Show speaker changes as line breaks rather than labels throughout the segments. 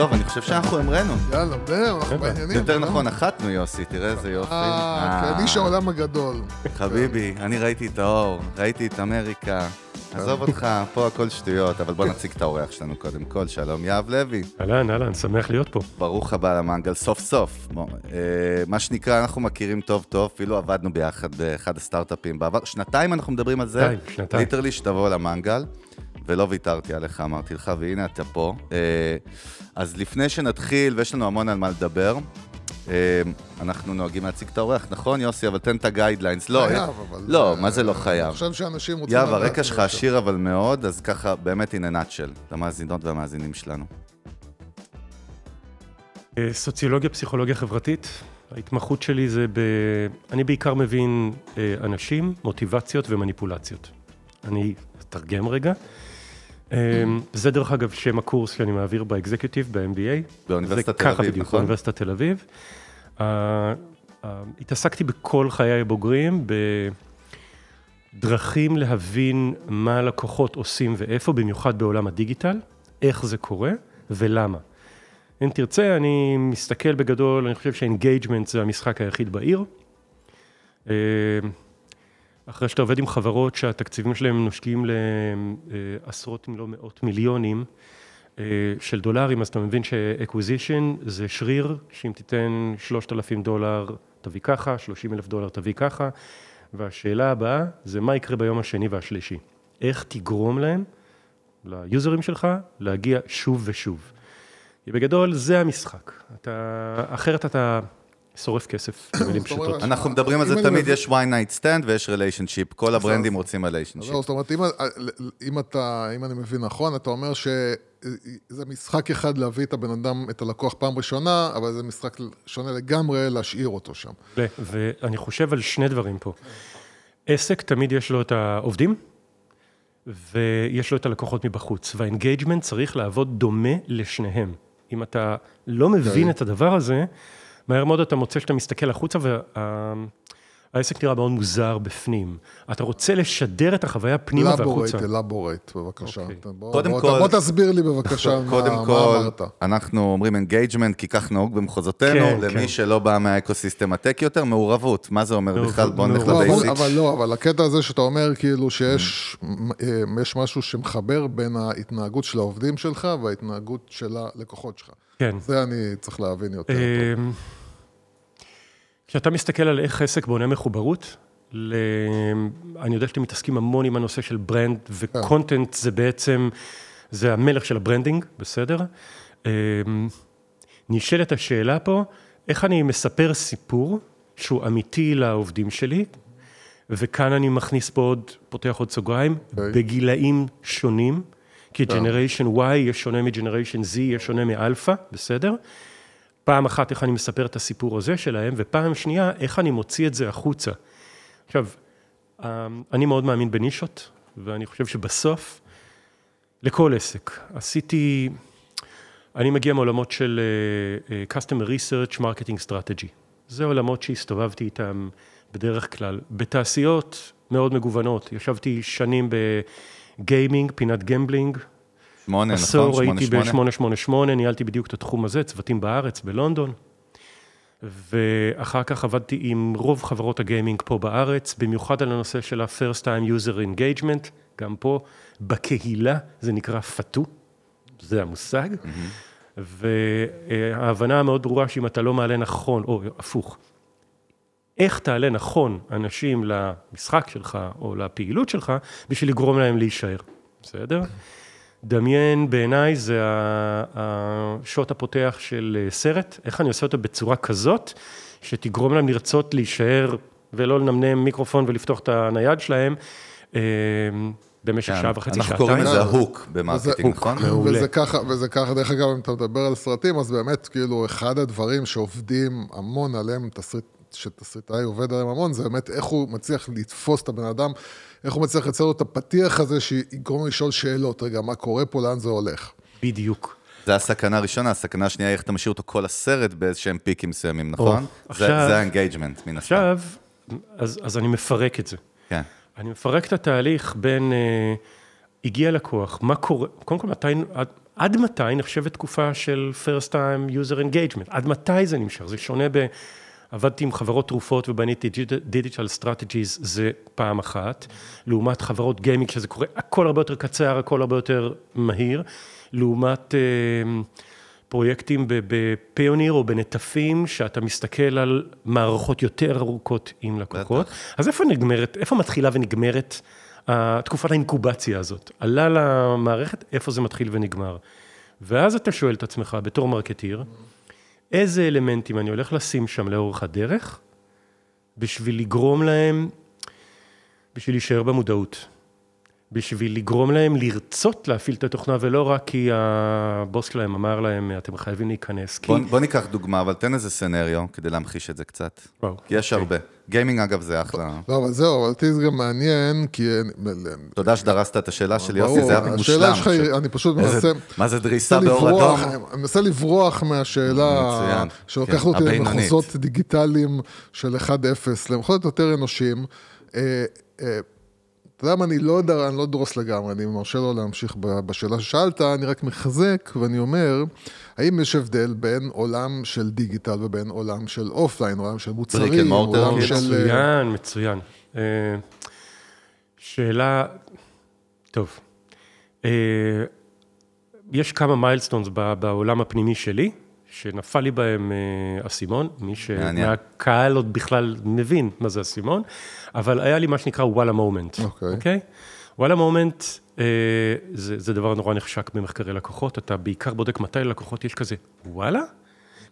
טוב, אני חושב שאנחנו המראנו.
יאללה, זהו, אנחנו בעניינים.
יותר
לא?
נכון, נחתנו יוסי, תראה איזה יופי.
אה, כן, איש העולם הגדול.
חביבי, אני ראיתי את האור, ראיתי את אמריקה. עזוב אותך, פה הכל שטויות, אבל בוא נציג את האורח שלנו קודם כל. שלום, יהב לוי.
אהלן, אהלן, שמח להיות פה.
ברוך הבא למנגל, סוף סוף. אה, מה שנקרא, אנחנו מכירים טוב טוב, אפילו עבדנו ביחד באחד הסטארט-אפים בעבר. שנתיים אנחנו מדברים על זה.
שנתיים, שנתיים.
ליטרלי שתבוא למנגל, ולא ויתרתי עליך, אמרתי לך, והנה אתה פה. אה, אז לפני שנתחיל, ויש לנו המון על מה לדבר, אה, אנחנו נוהגים להציג את האורח, נכון יוסי? אבל תן את הגיידליינס. לא,
חייב,
אה,
אבל...
לא, מה זה לא
אני
חייב?
חושב שאנשים רוצים...
יאב, הרקע שלך. עשיר אבל מאוד, אז ככה, באמת a nutshell, למאזינות והמאזינים שלנו.
סוציולוגיה, פסיכולוגיה חברתית. ההתמחות שלי זה ב... אני בעיקר מבין אנשים, מוטיבציות ומניפולציות. אני אתרגם רגע. אה, זה דרך אגב שם הקורס שאני מעביר ב executive, ב-MBA.
באוניברסיטת תל אביב, נכון?
באוניברסיטת תל אביב. אה, אה, התעסקתי בכל חיי הבוגרים, בדרכים להבין מה הלקוחות עושים ואיפה, במיוחד בעולם הדיגיטל, איך זה קורה ולמה. אם תרצה, אני מסתכל בגדול, אני חושב ש engagement זה המשחק היחיד בעיר. אחרי שאתה עובד עם חברות שהתקציבים שלהם נושקים לעשרות אם לא מאות מיליונים אה, של דולרים, אז אתה מבין ש acquisition זה שריר, שאם תיתן 3,000 דולר תביא ככה, 30 אלף דולר תביא ככה, והשאלה הבאה זה מה יקרה ביום השני והשלישי. איך תגרום להם, ליוזרים שלך, להגיע שוב ושוב. בגדול זה המשחק. אתה, אחרת אתה שורף כסף, במילים פשוטות.
אנחנו מדברים על זה תמיד, יש one night stand ויש relationship, כל הברנדים רוצים relationship.
זהו, זאת אומרת, אם, אם אתה, אם אני מבין נכון, אתה אומר שזה משחק אחד להביא את הבן אדם, את הלקוח פעם ראשונה, אבל זה משחק שונה לגמרי להשאיר אותו שם.
ואני חושב על שני דברים פה. עסק, תמיד יש לו את העובדים, ויש לו את הלקוחות מבחוץ, והאינגייג'מנט צריך לעבוד דומה לשניהם. אם אתה לא מבין את הדבר הזה, מהר מאוד אתה מוצא שאתה מסתכל החוצה והעסק נראה מאוד מוזר בפנים. אתה רוצה לשדר את החוויה פנימה והחוצה.
Elaborate, בבקשה.
אוקיי.
בוא,
קודם
בוא,
כל-
בוא תסביר לי בבקשה מה,
קודם
מה
כל,
אמרת.
אנחנו אומרים engagement, כי כך נהוג במחוזותינו,
כן,
למי
כן.
שלא בא מה ecosystem ה tech יותר, מעורבות. מה זה אומר בכלל? בואו נלך
אבל,
ל basic.
אבל לא, אבל הקטע הזה שאתה אומר כאילו שיש אה, יש משהו שמחבר בין ההתנהגות של העובדים שלך וההתנהגות של הלקוחות שלך.
כן.
זה אני צריך להבין יותר טוב.
כשאתה מסתכל על איך עסק בונה מחוברות, ל... אני יודע שאתם מתעסקים המון עם הנושא של brand, ו content זה בעצם, זה המלך של ה branding, בסדר? אמ, נשאלת השאלה פה, איך אני מספר סיפור שהוא אמיתי לעובדים שלי, וכאן אני מכניס פה עוד, פותח עוד סוגריים,
אוקיי.
בגילאים שונים, כי generation Y יהיה שונה מ generation Z, יהיה שונה מאלפא, בסדר? פעם אחת איך אני מספר את הסיפור הזה שלהם, ופעם שנייה, איך אני מוציא את זה החוצה. עכשיו, אמ, אני מאוד מאמין בנישות, ואני חושב שבסוף, לכל עסק, עשיתי, אני מגיע מעולמות של אה, אה, Customer Research Marketing Strategy. זה עולמות שהסתובבתי איתם בדרך כלל, בתעשיות מאוד מגוונות. ישבתי שנים בגיימינג, פינת gambling,
שמונה, נכון?
עשור
שמונה,
הייתי
שמונה.
ב-888, ניהלתי בדיוק את התחום הזה, צוותים בארץ, בלונדון. ואחר כך עבדתי עם רוב חברות הגיימינג פה בארץ, במיוחד על הנושא של ה-first time user engagement, גם פה בקהילה, זה נקרא FTUE, זה המושג. וההבנה המאוד ברורה שאם אתה לא מעלה נכון, או הפוך, איך תעלה נכון אנשים למשחק שלך או לפעילות שלך, בשביל לגרום להם להישאר, בסדר? דמיין בעיניי זה השוט הפותח של אה, סרט, איך אני עושה אותו בצורה כזאת, שתגרום להם לרצות להישאר ולא לנמנם מיקרופון ולפתוח את הנייד שלהם, אה, במשך
כן,
שעה וחצי,
אנחנו
שעתיים.
קוראים לזה
אה,
hook ב
marketing,
נכון?
מעולה.
וזה ככה, וזה ככה, דרך אגב, אם אתה מדבר על סרטים, אז באמת, כאילו, אחד הדברים שעובדים המון עליהם, תסריט, שתסריטאי עובד עליהם המון, זה באמת איך הוא מצליח לתפוס את הבן אדם, איך הוא מצליח לייצר לו את הפתיח הזה שיגרום לשאול שאלות, רגע, מה קורה פה, לאן זה הולך.
בדיוק.
זה הסכנה הראשונה, הסכנה השנייה היא איך אתה משאיר אותו כל הסרט באיזשהם פיקים מסוימים, נכון? זה-
עכשיו-
זה ה engagement, מן הסתם.
עכשיו, אז, אז אני מפרק את זה.
כן.
אני מפרק את התהליך בין אה, הגיע לקוח, מה קורה, קודם כל, מתי, עד, עד מתי נחשבת תקופה של first time user engagement? עד מתי זה נמשך? זה שונה ב... עבדתי עם חברות תרופות ובניתי digital strategies, זה פעם אחת, לעומת חברות גיימינג, שזה קורה, הכל הרבה יותר קצר, הכל הרבה יותר מהיר, לעומת אה, פרויקטים בפיוניר או בנטפים, שאתה מסתכל על מערכות יותר ארוכות עם לקוחות. אז איפה נגמרת, איפה מתחילה ונגמרת תקופת האינקובציה הזאת? עלה למערכת, איפה זה מתחיל ונגמר? ואז אתה שואל את עצמך, בתור מרקטיר, איזה אלמנטים אני הולך לשים שם לאורך הדרך, בשביל לגרום להם, בשביל להישאר במודעות. בשביל לגרום להם לרצות להפעיל את התוכנה, ולא רק כי הבוס שלהם אמר להם, אתם חייבים להיכנס. כי...
בוא, בוא ניקח דוגמה, אבל תן איזה סצנריו כדי להמחיש את זה קצת.
וואו,
כי יש
אוקיי.
הרבה. גיימינג, אגב, זה אחלה.
לא, אבל זהו, אבל אותי זה גם מעניין, כי...
תודה שדרסת את השאלה של יוסי, זה היה מושלם.
השאלה שלך היא. אני פשוט מנסה...
מה זה דריסה באור אדום?
אני מנסה לברוח מהשאלה
מצוין.
שלוקחת
כן,
אותי. למחוזות דיגיטליים של 1-0, למחוזות יותר אנושיים. אתה יודע מה, אני לא יודע, אני לא דרוס לגמרי, אני מרשה לו להמשיך ב- בשאלה ששאלת, אני רק מחזק ואני אומר, האם יש הבדל בין עולם של דיגיטל ובין עולם של offline, עולם של מוצרים, עולם. של...
מצוין, מצוין. אה, שאלה, טוב, אה, יש כמה milestones בעולם הפנימי שלי, שנפל לי בהם אה, אסימון, מי. שמהקהל עוד בכלל מבין מה זה אסימון, אבל היה לי מה שנקרא וואלה moment,
אוקיי.
אוקיי? וואלה moment אה, זה, זה דבר נורא נחשק במחקרי לקוחות, אתה בעיקר בודק מתי ללקוחות יש כזה, וואלה?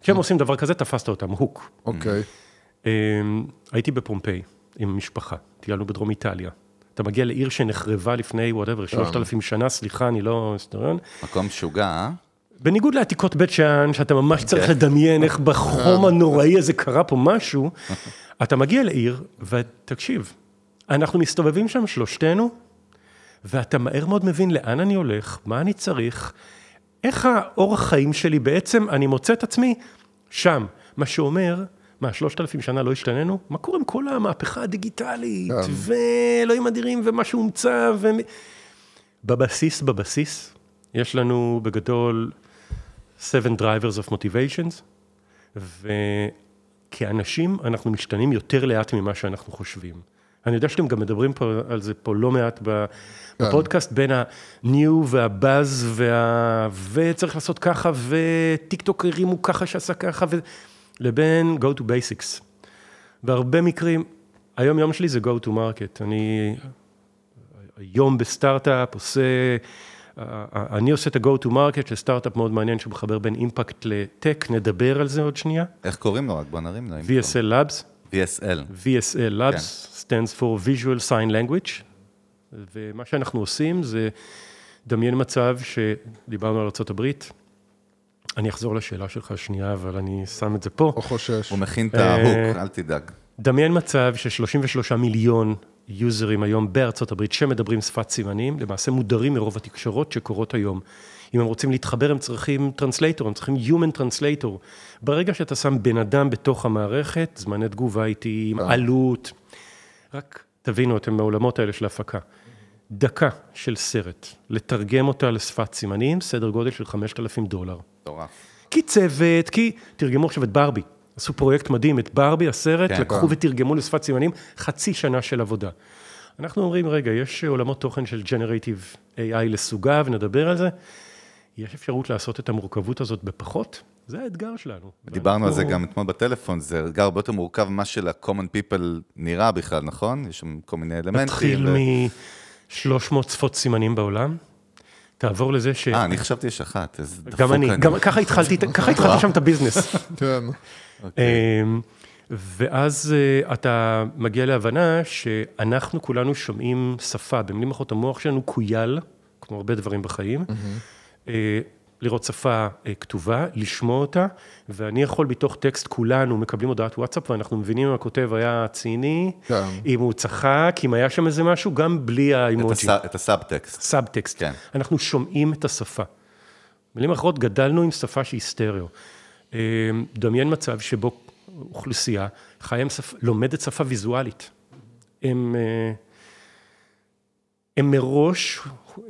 כשהם עושים דבר כזה, תפסת אותם, hook.
אוקיי,
אמ, הייתי בפומפיי עם משפחה, טיילנו בדרום איטליה. אתה מגיע לעיר שנחרבה לפני, whatever, 3,000 שנה, סליחה, אני לא היסטוריון.
מקום משוגע, אה?
בניגוד לעתיקות בית שאן, שאתה ממש צריך לדמיין איך בחום הנוראי הזה קרה פה משהו, אתה מגיע לעיר, ותקשיב, אנחנו מסתובבים שם שלושתנו, ואתה מהר מאוד מבין לאן אני הולך, מה אני צריך, איך האורח חיים שלי בעצם, אני מוצא את עצמי שם. מה שאומר, מה, שלושת אלפים שנה לא השתננו? מה קורה עם כל המהפכה הדיגיטלית,
כן.
ואלוהים אדירים, ומה שהומצא, ו... בבסיס, בבסיס, יש לנו בגדול seven drivers of motivations, וכאנשים אנחנו משתנים יותר לאט ממה שאנחנו חושבים. אני יודע שאתם גם מדברים פה על זה פה לא מעט ב- בפודקאסט, בין ה-new וה-buzz וה... וצריך לעשות ככה, וטיק טוק הרימו ככה שעשה ככה, ו... לבין go to basics. בהרבה מקרים, היום יום שלי זה go to market. אני היום בסטארט-אפ עושה, אני עושה את ה-go to market של סטארט-אפ מאוד מעניין שמחבר בין אימפקט ל tech, נדבר על זה עוד שנייה.
איך קוראים לו? רק בוא נרים לו.
VSL Labs.
VSL.
VSL Labs stands for Visual Sign Language, ומה שאנחנו עושים זה, דמיין מצב שדיברנו על ארה"ב, אני אחזור לשאלה שלך שנייה, אבל אני שם את זה פה.
או חושש.
הוא מכין את
אה,
ה hook, אל תדאג.
דמיין מצב ש-33 מיליון יוזרים היום בארצות הברית שמדברים שפת סימנים, למעשה מודרים מרוב התקשורות שקורות היום. אם הם רוצים להתחבר, הם צריכים translator, הם צריכים Human Translator. ברגע שאתה שם בן אדם בתוך המערכת, זמני תגובה איטיים, עלות, רק תבינו, אתם מהעולמות האלה של הפקה. דקה של סרט, לתרגם אותה לשפת סימנים, סדר גודל של 5,000 דולר.
מטורף.
כי צוות, כי תרגמו עכשיו את ברבי. עשו פרויקט מדהים, את ברבי, הסרט,
כן.
לקחו ותרגמו לשפת סימנים, חצי שנה של עבודה. אנחנו אומרים, רגע, יש עולמות תוכן של Generative AI לסוגיו, נדבר על זה. יש אפשרות לעשות את המורכבות הזאת בפחות? זה האתגר שלנו.
דיברנו על זה גם אתמול בטלפון, זה אתגר הרבה יותר מורכב ממה של-common people נראה בכלל, נכון? יש שם כל מיני אלמנטים.
מתחיל
ו-
מ-300 שפות סימנים בעולם, תעבור לזה ש...
אה, אני חשבתי יש אחת, איזה דפוק
גם אני, גם התחלתי, ככה התחלתי שם את הביזנס.
כן.
אמ, ואז אה, אתה מגיע להבנה שאנחנו כולנו שומעים שפה, במילים אחרות המוח שלנו קוייל, כמו הרבה דברים בחיים, אה, לראות שפה אה, כתובה, לשמוע אותה, ואני יכול בתוך טקסט, כולנו מקבלים הודעת וואטסאפ, ואנחנו מבינים אם הכותב היה ציני,
כן.
אם הוא צחק, אם היה שם איזה משהו, גם בלי האימוג'י.
את הסאבטקסט.
סאבטקסט.
כן.
אנחנו שומעים את השפה. במילים אחרות, גדלנו עם שפה שהיא סטריאו. דמיין מצב שבו אוכלוסייה חיה לומדת שפה ויזואלית. הם, אה, הם מראש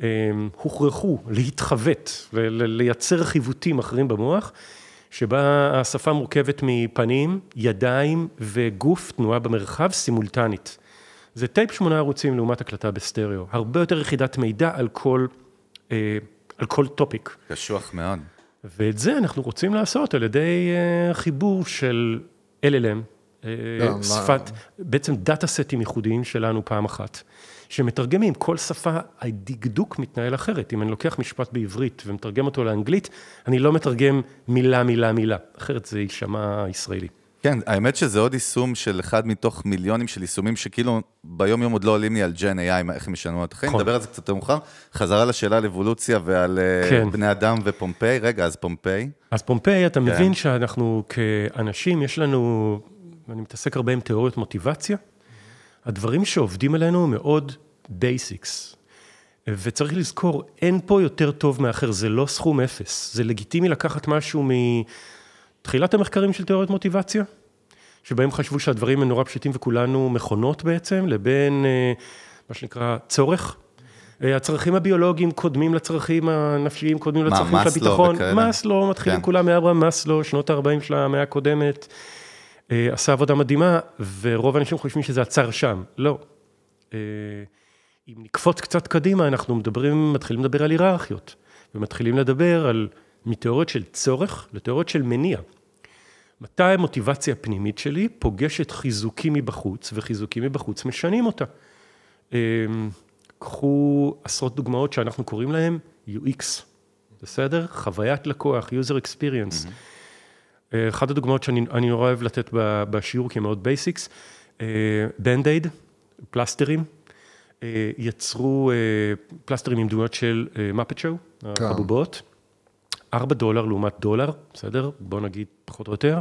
אה, הוכרחו להתחוות ולייצר חיווטים אחרים במוח, שבה השפה מורכבת מפנים, ידיים וגוף, תנועה במרחב סימולטנית. זה טייפ שמונה ערוצים לעומת הקלטה בסטריאו, הרבה יותר יחידת מידע על כל, אה, על כל topic.
קשוח מאוד.
ואת זה אנחנו רוצים לעשות על ידי אה, חיבור של LLM, אה,
גם,
שפת, בעצם דאטה סטים ייחודיים שלנו פעם אחת, שמתרגמים, כל שפה, הדקדוק מתנהל אחרת. אם אני לוקח משפט בעברית ומתרגם אותו לאנגלית, אני לא מתרגם מילה, מילה, מילה, אחרת זה יישמע ישראלי.
כן, האמת שזה עוד יישום של אחד מתוך מיליונים של יישומים שכאילו ביום יום עוד לא עולים לי על gen AI, איך הם ישנו את החיים,
נכון.
נדבר על זה קצת יותר מאוחר. חזרה לשאלה על אבולוציה ועל אה,
כן.
בני אדם ופומפיי. רגע, אז פומפיי,
אז פומפיי, אתה
כן.
מבין שאנחנו כאנשים, יש לנו, אני מתעסק הרבה עם תיאוריות מוטיבציה, הדברים שעובדים עלינו מאוד basics. וצריך לזכור, אין פה יותר טוב מאחר, זה לא סכום אפס. זה לגיטימי לקחת משהו מתחילת המחקרים של תיאוריות מוטיבציה, שבהם חשבו שהדברים הם נורא פשוטים וכולנו מכונות בעצם, לבין אה, מה שנקרא צורך. אה, הצרכים הביולוגיים קודמים לצרכים הנפשיים, קודמים
מה,
לצרכים של
מאסלו
הביטחון.
וכאלה?
מאסלו, מתחילים
כן.
כולם מאברהם מאסלו, שנות ה-40 של המאה הקודמת. אה, עשה עבודה מדהימה, ורוב האנשים חושבים שזה עצר שם. לא. אם נקפוץ קצת קדימה, אנחנו מדברים, מתחילים לדבר על היררכיות, ומתחילים לדבר על, מתיאוריות של צורך לתיאוריות של מניע. מתי המוטיבציה הפנימית שלי פוגשת חיזוקים מבחוץ, וחיזוקים מבחוץ משנים אותה. אה, קחו עשרות דוגמאות שאנחנו קוראים להן UX, בסדר? חוויית לקוח, user experience. אה, אחת הדוגמאות שאני אני נורא אוהב לתת בשיעור, כי הם מאוד בייסיקס, Band-Aid, פלסטרים, אה, יצרו אה, פלסטרים עם דמויות של Muppet Show,
כן.
הבובות, 4 דולר לעומת דולר, בסדר? בוא נגיד פחות או יותר.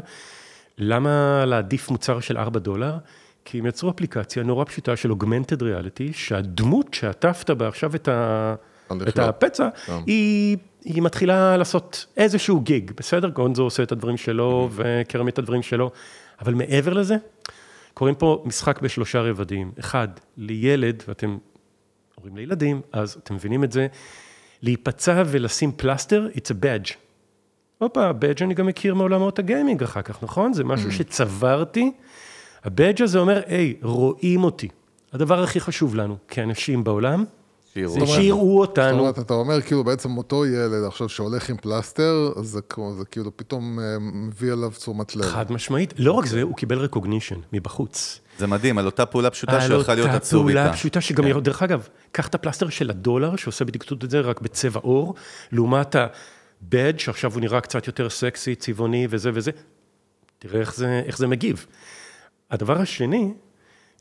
למה להעדיף מוצר של 4 דולר? כי הם יצרו אפליקציה נורא פשוטה של augmented reality, שהדמות שעטפת בה עכשיו את, ה... את. הפצע,
כן.
היא, היא מתחילה לעשות איזשהו gig, בסדר? גונזו עושה את הדברים שלו וקרמיט את הדברים שלו, אבל מעבר לזה, קוראים פה משחק בשלושה רבדים. אחד, לילד, ואתם הורים לילדים, אז אתם מבינים את זה, להיפצע ולשים פלסטר, it's a badge. הופה, הבאג' אני גם מכיר מעולמות הגיימינג אחר כך, נכון? זה משהו שצברתי. הבאג' הזה אומר, היי, רואים אותי. הדבר הכי חשוב לנו, כאנשים בעולם,
שיראו
זה
אותנו.
שיראו
זאת
אותנו.
אומרת, אתה אומר כאילו בעצם אותו ילד עכשיו שהולך עם פלסטר, אז זה, כמו- זה כאילו פתאום אה, מביא עליו תשומת לב.
חד משמעית. לא רק זה, הוא קיבל recognition מבחוץ.
זה מדהים, על אותה פעולה פשוטה
על
שיכולה להיות
אותה
עצוב
פעולה
איתה.
פשוטה שגם,
כן.
דרך אגב, קח את הפלסטר של הדולר, שעושה בדיוק את זה רק בצבע עור, לעומת הבאג' שעכשיו הוא נראה קצת יותר סקסי, צבעוני וזה וזה. תראה איך זה, איך זה מגיב. הדבר השני,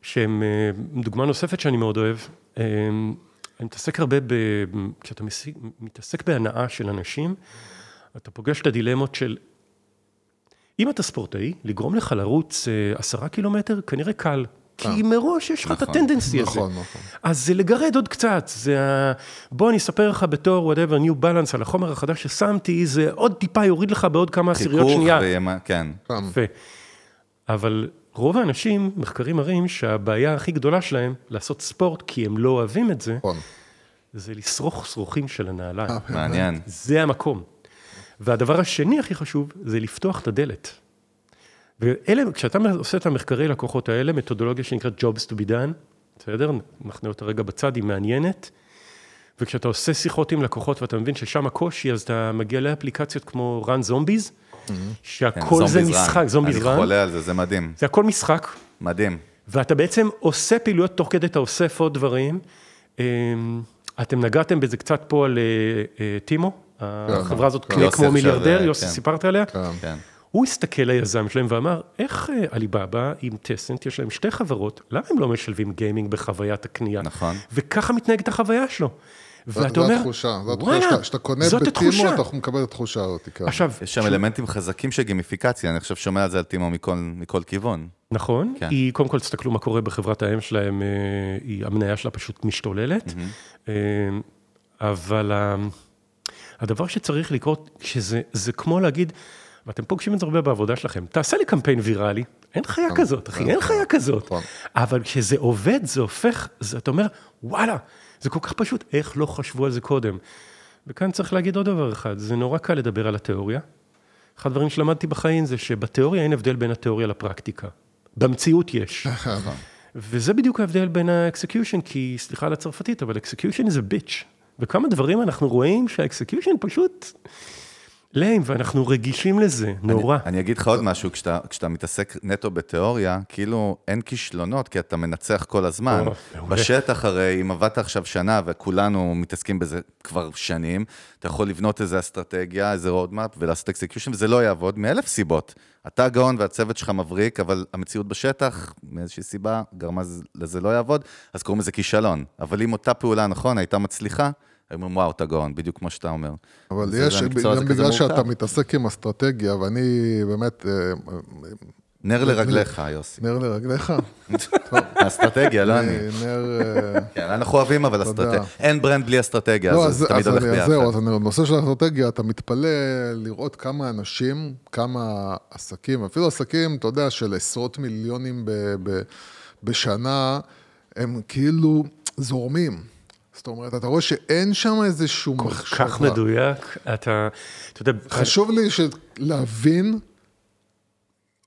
שהם, אה, דוגמה נוספת שאני מאוד אוהב, אה, אני מתעסק הרבה ב... כשאתה מתעסק בהנאה של אנשים, אתה פוגש את הדילמות של... אם אתה ספורטאי, לגרום לך לרוץ אה, עשרה קילומטר, כנראה קל. כי מראש יש לך את
נכון,
הטנדנסי הזה.
נכון, נכון.
אז זה לגרד עוד קצת, זה ה... בוא אני אספר לך בתור whatever new balance על החומר החדש ששמתי, זה עוד טיפה יוריד לך בעוד כמה עשיריות
חיכוך
שנייה.
וימה- כן.
יפה. אבל רוב האנשים, מחקרים מראים שהבעיה הכי גדולה שלהם לעשות ספורט, כי הם לא אוהבים את זה,
נכון.
זה לשרוך שרוכים של הנעליים.
מעניין.
זה המקום. והדבר השני הכי חשוב, זה לפתוח את הדלת. ואלה, כשאתה עושה את המחקרי לקוחות האלה, מתודולוגיה שנקראת Jobs to be done, בסדר? נחנה אותה רגע בצד, היא מעניינת. וכשאתה עושה שיחות עם לקוחות ואתה מבין ששם הקושי, אז אתה מגיע לאפליקציות כמו run zombies,
כן,
שהכל זה
זומביז רן.
משחק, זומביז
אני
run,
חולה על זה, זה מדהים.
זה הכל משחק,
מדהים.
ואתה בעצם עושה פעילויות תוך כדי, אתה אוסף עוד דברים. אמ, אתם נגעתם בזה קצת פה על אה, אה, טימו, החברה הזאת
כן.
קנה
יוסי
כמו מיליארדר,
אה,
יוסי
כן.
סיפרת עליה?
כן.
כן.
הוא הסתכל ליזם שלהם ואמר, איך אה, עליבאבא עם טסנט, יש להם שתי חברות, למה הם לא משלבים גיימינג בחוויית הקנייה?
נכון.
וככה מתנהגת החוויה שלו. ואתה אומר,
התחושה, זו התחושה,
וואלה,
שאתה- שאתה קונה בטימו. אתה מקבל את התחושה הזאת, כן.
עכשיו,
יש שם אלמנטים חזקים של גימיפיקציה, אני עכשיו שומע על זה על טימו מכל, כיוון.
נכון,
כן.
היא, קודם כל תסתכלו מה קורה בחברת האם שלהם, אה, היא, המניה שלה פשוט משתוללת, אה, אבל הדבר שצריך לקרות, שזה זה כמו להגיד, ואתם פוגשים את זה הרבה בעבודה שלכם, תעשה לי קמפיין ויראלי, אין חיה כזאת, אחי, אין חיה כזאת,
נכון.
אבל כשזה עובד, זה הופך, זה, אתה אומר, וואלה, זה כל כך פשוט, איך לא חשבו על זה קודם? וכאן צריך להגיד עוד דבר אחד, זה נורא קל לדבר על התיאוריה. אחד הדברים שלמדתי בחיים זה שבתיאוריה אין הבדל בין התיאוריה לפרקטיקה. במציאות יש. וזה בדיוק ההבדל בין ה execution, כי סליחה על הצרפתית, אבל execution זה bitch. וכמה דברים אנחנו רואים שה execution פשוט lame, ואנחנו רגישים לזה, נורא.
אני, אני אגיד לך עוד משהו, כשאתה, כשאתה מתעסק נטו בתיאוריה, כאילו אין כישלונות, כי אתה מנצח כל הזמן.
או.
בשטח הרי, אם עבדת עכשיו שנה, וכולנו מתעסקים בזה כבר שנים, אתה יכול לבנות איזה אסטרטגיה, איזה roadmap, ולעשות execution, וזה לא יעבוד מאלף סיבות. אתה גאון והצוות שלך מבריק, אבל המציאות בשטח, מאיזושהי סיבה, גרמה לזה לא יעבוד, אז קוראים לזה כישלון. אבל אם אותה פעולה, נכון, הייתה מצליחה, היו אומרים, וואו, אתה גאון, בדיוק כמו שאתה אומר.
אבל יש, גם בגלל שאתה. מתעסק עם אסטרטגיה, ואני באמת, אה,
נר לרגליך, יוסי.
נר לרגליך,
האסטרטגיה, לא אני.
אה, נר... אה,
כן, אנחנו אוהבים, אבל. אסטרטגיה. אין ברנד בלי אסטרטגיה,
לא,
אז זה תמיד הולך ביחד.
זהו, אז בנושא של האסטרטגיה, אתה מתפלא לראות כמה אנשים, כמה עסקים, אפילו עסקים, אתה יודע, של עשרות מיליונים בשנה, הם כאילו זורמים. זאת אומרת, אתה רואה שאין שם איזשהו
כל
מחשבה.
כך מדויק, אתה, אתה יודע,
חשוב לי ש... להבין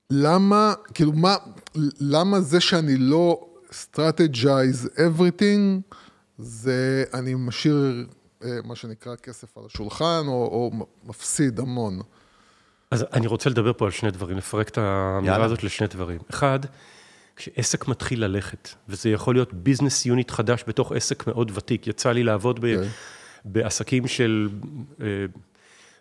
למה, כאילו, מה, למה זה שאני לא strategize everything, זה אני משאיר, אה, מה שנקרא, כסף על השולחן, או, או מפסיד המון.
אז אני רוצה לדבר פה על שני דברים, לפרק את האמירה. הזאת לשני דברים. אחד, כשעסק מתחיל ללכת, וזה יכול להיות ביזנס יוניט חדש בתוך עסק מאוד ותיק, יצא לי לעבוד ב,
כן.
בעסקים של אה,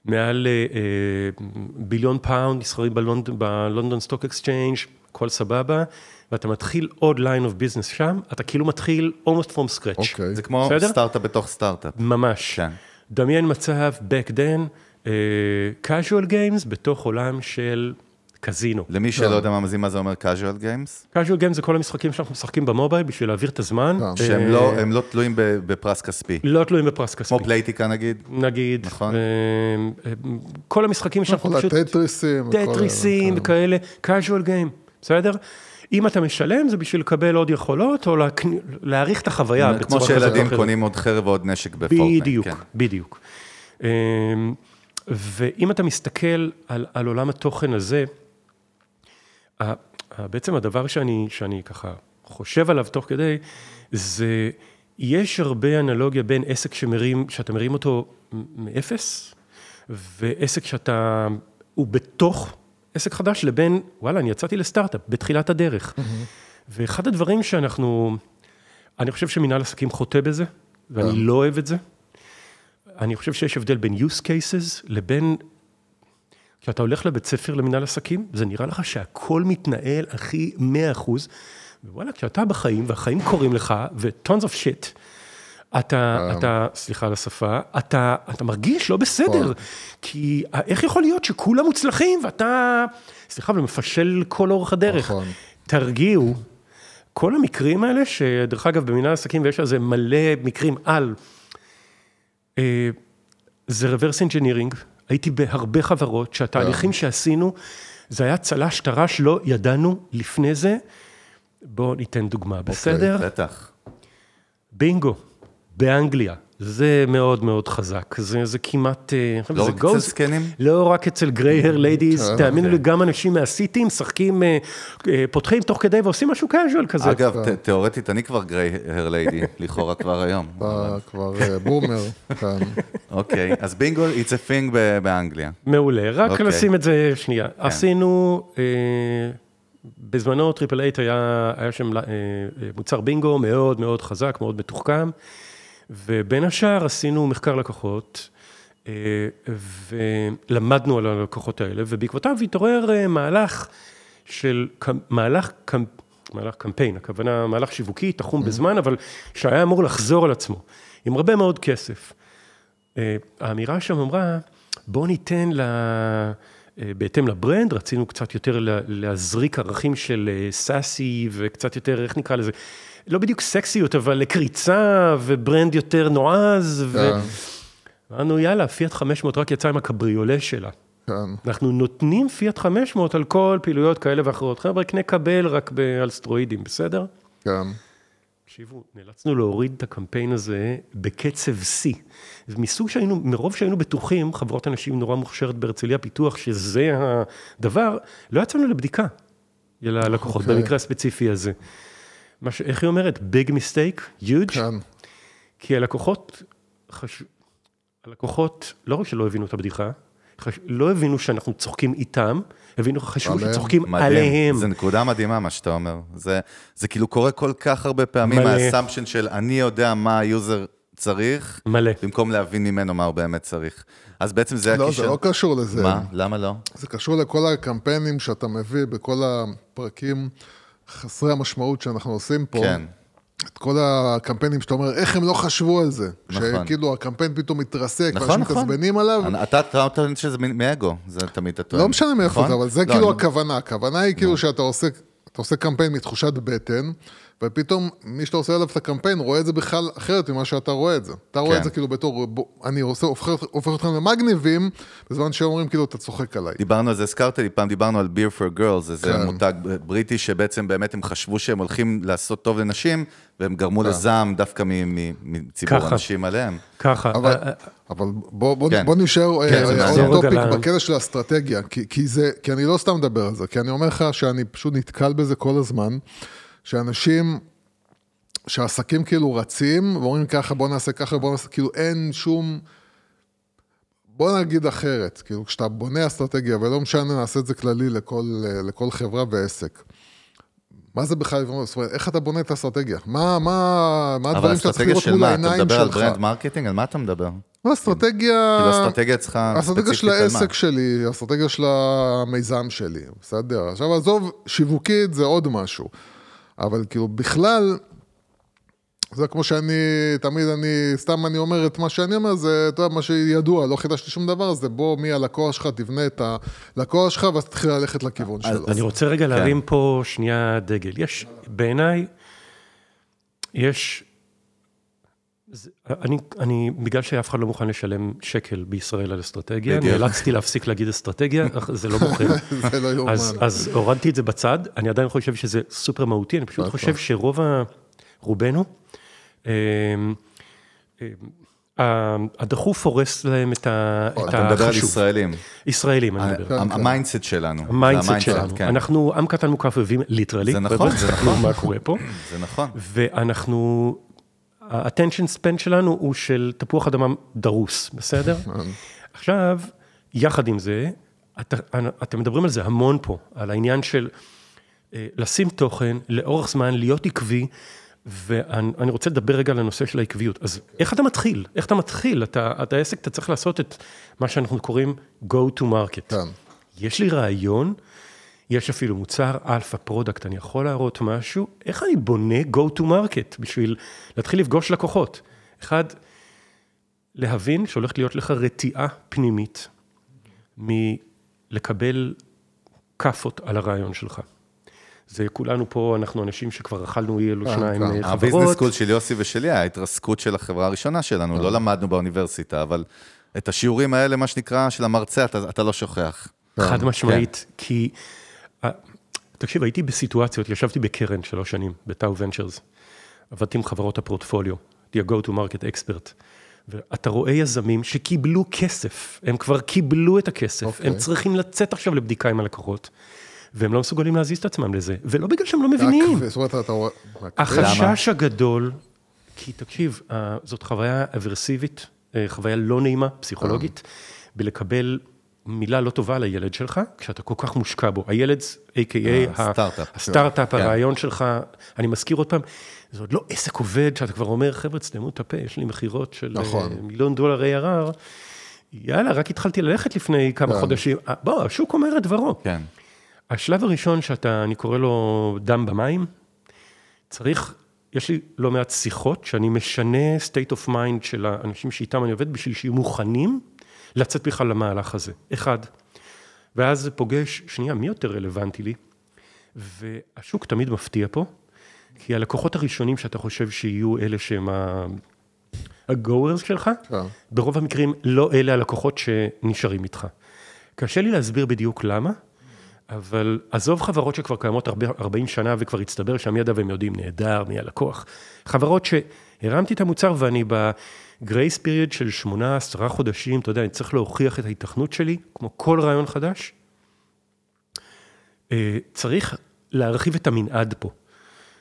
מעל אה, אה, billion pound, נסחרים בלונד, ב London Stock Exchange, הכל סבבה, ואתה מתחיל עוד line of business שם, אתה כאילו מתחיל almost from scratch.
אוקיי.
זה כמו
בסדר?
סטארט-אפ בתוך סטארט-אפ.
ממש.
כן.
דמיין מצב, back then, אה, casual games בתוך עולם של קזינו.
למי שלא יודע מה מאזין מה זה אומר casual games,
casual games זה כל המשחקים שאנחנו משחקים במובייל בשביל להעביר את הזמן.
כן.
שהם
אה,
לא- הם לא תלויים ב- בפרס כספי.
לא תלויים בפרס כספי.
כמו פלייטיקה נגיד.
נגיד,
נכון.
אה, אה, כל המשחקים שאנחנו
כל
פשוט...
אלה,
טטריסים
כן.
וכאלה, casual game, בסדר? אם אתה משלם זה בשביל לקבל עוד יכולות, או להעריך את החוויה
כמו
בצורה כזאת או
שילדים. קונים עוד חרב ועוד נשק בפורטנייט.
בדיוק,
כן.
בדיוק. ואם אתה מסתכל על, על עולם התוכן הזה, בעצם הדבר שאני, שאני ככה חושב עליו תוך כדי, זה, יש הרבה אנלוגיה בין עסק שמרים, שאתה מרים אותו מאפס, ועסק שאתה, הוא בתוך עסק חדש, לבין, וואלה, אני יצאתי לסטארט-אפ בתחילת הדרך. ואחד הדברים שאנחנו, אני חושב שמנהל עסקים חוטא בזה, ואני לא אוהב את זה. אני חושב שיש הבדל בין use cases לבין, כשאתה הולך לבית ספר למנהל עסקים, זה נראה לך שהכל מתנהל הכי 100 אחוז, ווואלה, כשאתה בחיים, והחיים קורים לך, ו-tons of shit, אתה, אתה, סליחה על השפה, אתה, אתה מרגיש לא בסדר, כי איך יכול להיות שכולם מוצלחים ואתה, סליחה, אבל מפשל כל אורך הדרך.
נכון.
תרגיעו. כל המקרים האלה, שדרך אגב, במנהל עסקים, ויש על זה מלא מקרים על, אה, זה reverse engineering, הייתי בהרבה חברות שהתהליכים שעשינו, זה היה צל"ש טר"ש, לא ידענו לפני זה. בואו ניתן דוגמה, בסדר?
בטח.
בינגו, באנגליה, זה מאוד מאוד חזק, זה, זה כמעט, אה,
לא
זה
רק אצל
goes-
זקנים?
לא רק אצל gray hair ladies, תאמינו לי, גם אנשים מה City משחקים, אה, אה, פותחים תוך כדי ועושים משהו casual כזה.
אגב, ת- תיאורטית, אני כבר gray hair lady, לכאורה כבר היום.
אתה כבר בומר כאן.
אוקיי, אז בינגו, it's a thing ב- באנגליה.
מעולה, רק
אוקיי.
לשים את זה שנייה. עשינו, אה, בזמנו Triple Eight היה, היה שם מוצר בינגו מאוד מאוד חזק, מאוד מתוחכם, ובין השאר עשינו מחקר לקוחות אה, ולמדנו על הלקוחות האלה, ובעקבותיו התעורר אה, מהלך של, מהלך, מהלך קמפיין, הכוונה מהלך שיווקי, תחום בזמן, אבל שהיה אמור לחזור על עצמו, עם הרבה מאוד כסף. אה, האמירה שם אמרה, בואו ניתן ל... בהתאם ל brand, רצינו קצת יותר לה- להזריק ערכים של sassy וקצת יותר, איך נקרא לזה? לא בדיוק סקסיות, אבל לקריצה ו brand יותר נועז. ו...
כן.
אמרנו, יאללה, פיאט 500 רק יצא עם הקבריולה שלה.
כן.
אנחנו נותנים פיאט 500 על כל פעילויות כאלה ואחרות. חבר'ה, קנה קבל רק על סטרואידים, בסדר?
כן.
תקשיבו, נאלצנו להוריד את הקמפיין הזה בקצב שיא. מסוג שהיינו, מרוב שהיינו בטוחים, חברות אנשים נורא מוכשרת בהרצליה פיתוח, שזה הדבר, לא יצאנו לבדיקה ללקוחות,
אוקיי.
במקרה הספציפי הזה. מה ש... איך היא אומרת? ביג מיסטייק? huge?
כן.
כי הלקוחות, חש... הלקוחות לא רק שלא הבינו את הבדיחה, חש... לא הבינו שאנחנו צוחקים איתם, הבינו, חשבו
עליהם.
שצוחקים
מדהים,
עליהם.
זו נקודה מדהימה מה שאתה אומר. זה, זה כאילו קורה כל כך הרבה פעמים.
ה
assumption של אני יודע מה ה user צריך,
מלא.
במקום להבין ממנו מה הוא באמת צריך. אז בעצם זה
לא,
הכישלון.
זה לא קשור לזה.
מה? למה לא?
זה קשור לכל הקמפיינים שאתה מביא בכל הפרקים חסרי המשמעות שאנחנו עושים פה.
כן.
את כל הקמפיינים שאתה אומר, איך הם לא חשבו על זה?
נכון.
שכאילו הקמפיין פתאום מתרסק,
נכון,
ואנשים
נכון.
מתעצבנים עליו.
אני- אתה אתה טוען שזה מאגו, זה תמיד אתה טוען.
לא משנה מאיפה
נכון?
זה, אבל זה
לא,
כאילו
אני-
הכוונה. הכוונה היא כאילו שאתה עושה, עושה קמפיין מתחושת בטן, ופתאום מי שאתה עושה עליו את הקמפיין רואה את זה בכלל אחרת ממה שאתה רואה את זה. אתה רואה
כן.
את זה כאילו בתור, בוא, אני עושה, הופך, הופך אתכם למגניבים, בזמן שאומרים כאילו, אתה צוחק עליי.
דיברנו על זה, הזכרת לי, פעם דיברנו על Beer for Girls, זה
כן.
מותג בריטי שבעצם באמת הם חשבו שהם הולכים לעשות טוב לנשים, והם גרמו
כן.
לזעם דווקא מ- מ- מציבור
ככה.
הנשים עליהם.
ככה.
אבל,
אה, אה,
אבל בוא, בוא,
כן.
בוא נשאר
כן,
אה,
מעניין.
עוד טופיק בקטע של האסטרטגיה, כי, כי, זה, כי אני לא סתם מדבר על זה, כי אני אומר לך שאני פשוט נתקל בזה כל הזמן, שאנשים, שעסקים כאילו רצים, ואומרים ככה, בוא נעשה ככה, בוא נעשה, כאילו אין שום... בוא נגיד אחרת, כאילו כשאתה בונה אסטרטגיה, ולא משנה, נעשה את זה כללי לכל, לכל חברה ועסק. מה זה בכלל, זאת אומרת, איך אתה בונה את האסטרטגיה? מה, מה, מה
אבל
הדברים שאתה צריך
אסטרטגיה
לראות
של
מול
מה? אתה
העיניים
מדבר על
שלך?
ברנד מרקטינג? על מה אתה מדבר? כאילו אסטרטגיה אצלך
האסטרטגיה של
ספציפית על מה?
העסק שלי, האסטרטגיה של המיזם שלי, בסדר? עכשיו עזוב, שיווקית זה עוד משהו. אבל כאילו בכלל, זה כמו שאני, תמיד אני, סתם אני אומר את מה שאני אומר, זה, אתה יודע, מה שידוע, לא חידשתי שום דבר, זה בוא מהלקוח שלך, תבנה את הלקוח שלך, ואז תתחיל ללכת לכיוון שלו.
אני רוצה רגע
כן.
להרים פה שנייה דגל. יש, בעיניי, יש... זה- אני, אני, בגלל שאף אחד לא מוכן לשלם שקל בישראל על אסטרטגיה. נאלצתי להפסיק להגיד אסטרטגיה, אך זה לא מוכר.
זה לא יאומן.
אז, אז הורדתי את זה בצד, אני עדיין חושב שזה סופר מהותי, אני פשוט. חושב שרוב ה... רובנו, אה, אה, ה- הדחוף הורס להם את ה- את
אתה מדבר על
החשוב.
ישראלים.
ישראלים, אני מדבר.
כן.
ה mindset שלנו.
ה
mindset
שלנו.
כן.
אנחנו עם קטן מוקף אוהבים, literally.
זה נכון, זה נכון.
מה קורה פה.
זה נכון.
ואנחנו, ה-attention span שלנו הוא של תפוח אדמה דרוס, בסדר? עכשיו, יחד עם זה, את, אתם מדברים על זה המון פה, על העניין של אה, לשים תוכן לאורך זמן, להיות עקבי, ואני אני רוצה לדבר רגע על הנושא של העקביות. אז איך אתה מתחיל? איך אתה מתחיל? אתה, אתה עסק, אתה צריך לעשות את מה שאנחנו קוראים go to market.
כן.
יש לי רעיון, יש אפילו מוצר alpha product, אני יכול להראות משהו, איך אני בונה go to market בשביל להתחיל לפגוש לקוחות? אחד, להבין שהולכת להיות לך רתיעה פנימית מלקבל כאפות על הרעיון שלך. זה כולנו פה, אנחנו אנשים שכבר אכלנו אילו
כן,
שניים
כן.
אה,
ה-business
חברות.
school של יוסי ושלי, ההתרסקות של החברה הראשונה שלנו, לא למדנו באוניברסיטה, אבל את השיעורים האלה, מה שנקרא, של המרצה, אתה אתה לא שוכח.
חד משמעית, כי... אה, תקשיב, הייתי בסיטואציות, ישבתי בקרן שלוש שנים, ב-TAU Ventures. עבדתי עם חברות הפורטפוליו, הייתי ה-go to market expert. ואתה רואה יזמים שקיבלו כסף, הם כבר קיבלו את הכסף,
אוקיי.
הם צריכים לצאת עכשיו לבדיקה עם הלקוחות, והם לא מסוגלים להזיז את עצמם לזה, ולא בגלל שהם לא מבינים.
רק- זאת אומרת, אתה רואה... רק-
החשש הגדול, כי תקשיב, אה, זאת חוויה אברסיבית, אה, חוויה לא נעימה, פסיכולוגית, בלקבל מילה לא טובה על הילד שלך, כשאתה כל כך מושקע בו. הילד, a.k.a.
הסטארט-אפ.
הסטארט-אפ,
כן.
הרעיון שלך, אני מזכיר עוד פעם, זה עוד לא עסק עובד, שאתה כבר אומר, חבר'ה, תסתמו את הפה, יש לי מכירות של
נכון.
אה, מיליון דולר ARR, יאללה, רק התחלתי ללכת לפני כמה
כן.
חודשים. אה, בוא, השוק אומר את דברו.
כן.
השלב הראשון שאתה, אני קורא לו דם במים, צריך, יש לי לא מעט שיחות שאני משנה state of mind של האנשים שאיתם אני עובד בשביל שיהיו מוכנים לצאת בכלל למהלך הזה. אחד. ואז זה פוגש, שנייה, מי יותר רלוונטי לי? והשוק תמיד מפתיע פה, כי הלקוחות הראשונים שאתה חושב שיהיו אלה שהם ה- ה-goers שלך,
כן.
ברוב המקרים לא אלה הלקוחות שנשארים איתך. קשה לי להסביר בדיוק למה, אבל עזוב חברות שכבר קיימות הרבה- 40 שנה וכבר הצטבר שם ידע והם יודעים נהדר מי הלקוח. חברות שהרמתי את המוצר ואני בגרייס פיריוד של 8-10 חודשים, אתה יודע, אני צריך להוכיח את ההיתכנות שלי, כמו כל רעיון חדש. אה, צריך להרחיב את המנעד פה.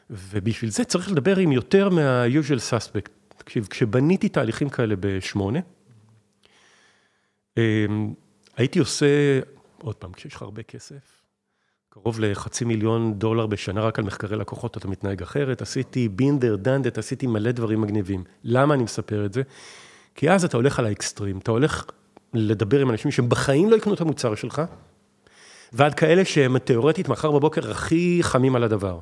ובשביל זה צריך לדבר עם יותר מה-usual suspect. תקשיב, כשבניתי תהליכים כאלה בשמונה, אמ, הייתי עושה, עוד פעם, כשיש לך הרבה כסף, קרוב לחצי מיליון דולר בשנה רק על מחקרי לקוחות, אתה מתנהג אחרת. עשיתי בינדר, דנדט, עשיתי מלא דברים מגניבים. למה אני מספר את זה? כי אז אתה הולך על האקסטרים, אתה הולך לדבר עם אנשים שהם בחיים לא יקנו את המוצר שלך, ועד כאלה שהם תיאורטית מחר בבוקר הכי חמים על הדבר.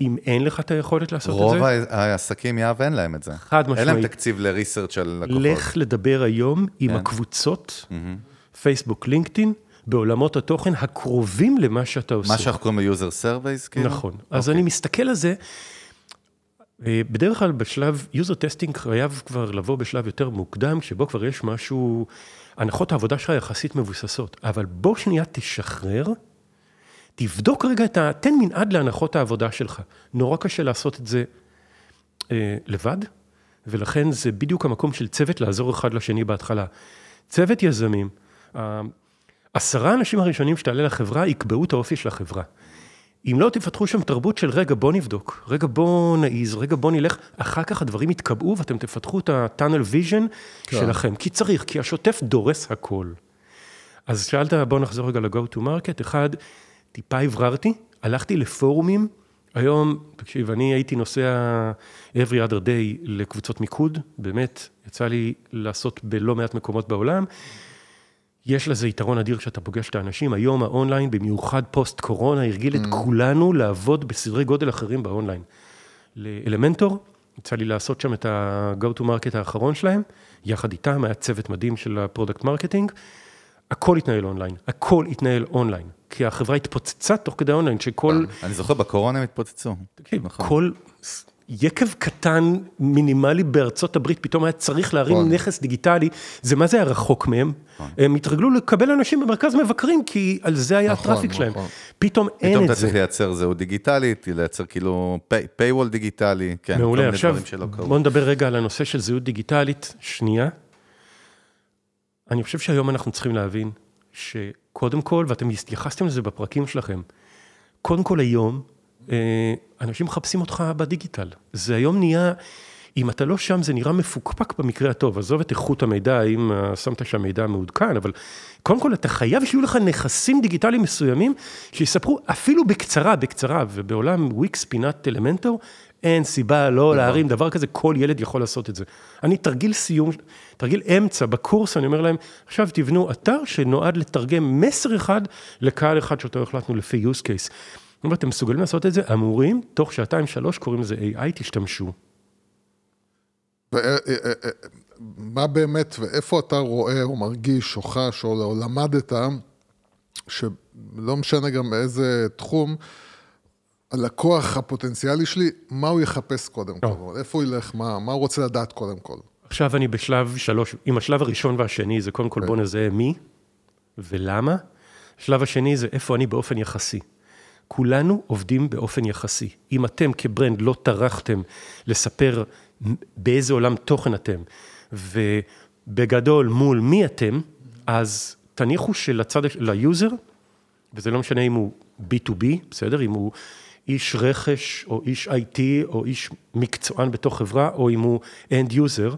אם אין לך את היכולת לעשות את
רוב
זה,
ה- העסקים יהב אין להם את זה.
חד
אין להם
משמעית.
תקציב לריסרצ' של לקוחות.
לך לדבר היום עם
כן.
הקבוצות, פייסבוק, לינקדאין, בעולמות התוכן הקרובים למה שאתה עושה.
מה שאנחנו קוראים לו user surveys, כאילו?
נכון. אז
אוקיי.
אני מסתכל על זה, אה, בדרך כלל בשלב, user testing חייב כבר לבוא בשלב יותר מוקדם, שבו כבר יש משהו, הנחות העבודה שלך יחסית מבוססות, אבל בוא שנייה תשחרר, תבדוק רגע את ה... תן מנעד להנחות העבודה שלך. נורא קשה לעשות את זה אה, לבד, ולכן זה בדיוק המקום של צוות לעזור אחד לשני בהתחלה. צוות יזמים, ה- עשרה האנשים הראשונים שתעלה לחברה יקבעו את האופי של החברה. אם לא תפתחו שם תרבות של רגע בוא נבדוק, רגע בוא נעיז, רגע בוא נלך, אחר כך הדברים יתקבעו ואתם תפתחו את ה-tunnel vision
כן.
שלכם, כי צריך, כי השוטף דורס הכל. אז שאלת, בוא נחזור רגע ל-go to market, אחד, טיפה הבררתי, הלכתי לפורומים, היום, תקשיב, אני הייתי נוסע every other day לקבוצות מיקוד, באמת, יצא לי לעשות בלא מעט מקומות בעולם. יש לזה יתרון אדיר כשאתה פוגש את האנשים. היום האונליין, במיוחד פוסט קורונה, הרגיל את כולנו לעבוד בסדרי גודל אחרים באונליין. לאלמנטור, יצא לי לעשות שם את ה-go to market האחרון שלהם, יחד איתם, היה צוות מדהים של ה-product marketing. הכל התנהל אונליין, הכל התנהל אונליין. כי החברה התפוצצה תוך כדי אונליין, שכל...
אני זוכר, בקורונה הם התפוצצו. נכון.
כל יקב קטן, מינימלי בארצות הברית, פתאום היה צריך להרים
נכון.
נכס דיגיטלי, זה מה זה היה רחוק מהם? הם התרגלו לקבל אנשים במרכז מבקרים, כי על זה היה
נכון,
ה-traffic שלהם.
נכון.
פתאום אין
פתאום
את
אתה צריך
זה.
לייצר זהות דיגיטלית, לייצר כאילו pay- paywall דיגיטלי, כן,
מעולה, עכשיו. בוא נדבר רגע על הנושא של זהות דיגיטלית, שנייה. אני חושב שהיום אנחנו צריכים להבין שקודם כל, ואתם התייחסתם לזה בפרקים שלכם, קודם כל היום, אנשים מחפשים אותך בדיגיטל. זה היום נהיה, אם אתה לא שם, זה נראה מפוקפק במקרה הטוב. עזוב את איכות המידע, אם אה, שמת שם מידע מעודכן, אבל קודם כל אתה חייב שיהיו לך נכסים דיגיטליים מסוימים, שיספרו אפילו בקצרה, בקצרה, ובעולם וויקס, פינת אלמנטור, אין סיבה לא להרים דבר כזה, כל ילד יכול לעשות את זה. אני תרגיל סיום, תרגיל אמצע בקורס, אני אומר להם, עכשיו תבנו אתר שנועד לתרגם מסר אחד לקהל אחד שאותו החלטנו לפי use case. אם אתם מסוגלים לעשות את זה, אמורים, תוך שעתיים שלוש, קוראים לזה AI, תשתמשו.
ומה באמת, ואיפה אתה רואה או מרגיש או חש או, או למדת, שלא משנה גם באיזה תחום, הלקוח הפוטנציאלי שלי, מה הוא יחפש קודם כל? איפה הוא ילך? מה, מה הוא רוצה לדעת קודם כל?
עכשיו אני בשלב שלוש, עם השלב הראשון והשני, זה קודם כל בוא נזהה מי ולמה. השלב השני זה איפה אני באופן יחסי. כולנו עובדים באופן יחסי. אם אתם כברנד לא טרחתם לספר באיזה עולם תוכן אתם, ובגדול מול מי אתם, אז תניחו שלצד, ל-user, וזה לא משנה אם הוא B2B, בסדר? אם הוא איש רכש, או איש IT, או איש מקצוען בתוך חברה, או אם הוא end user,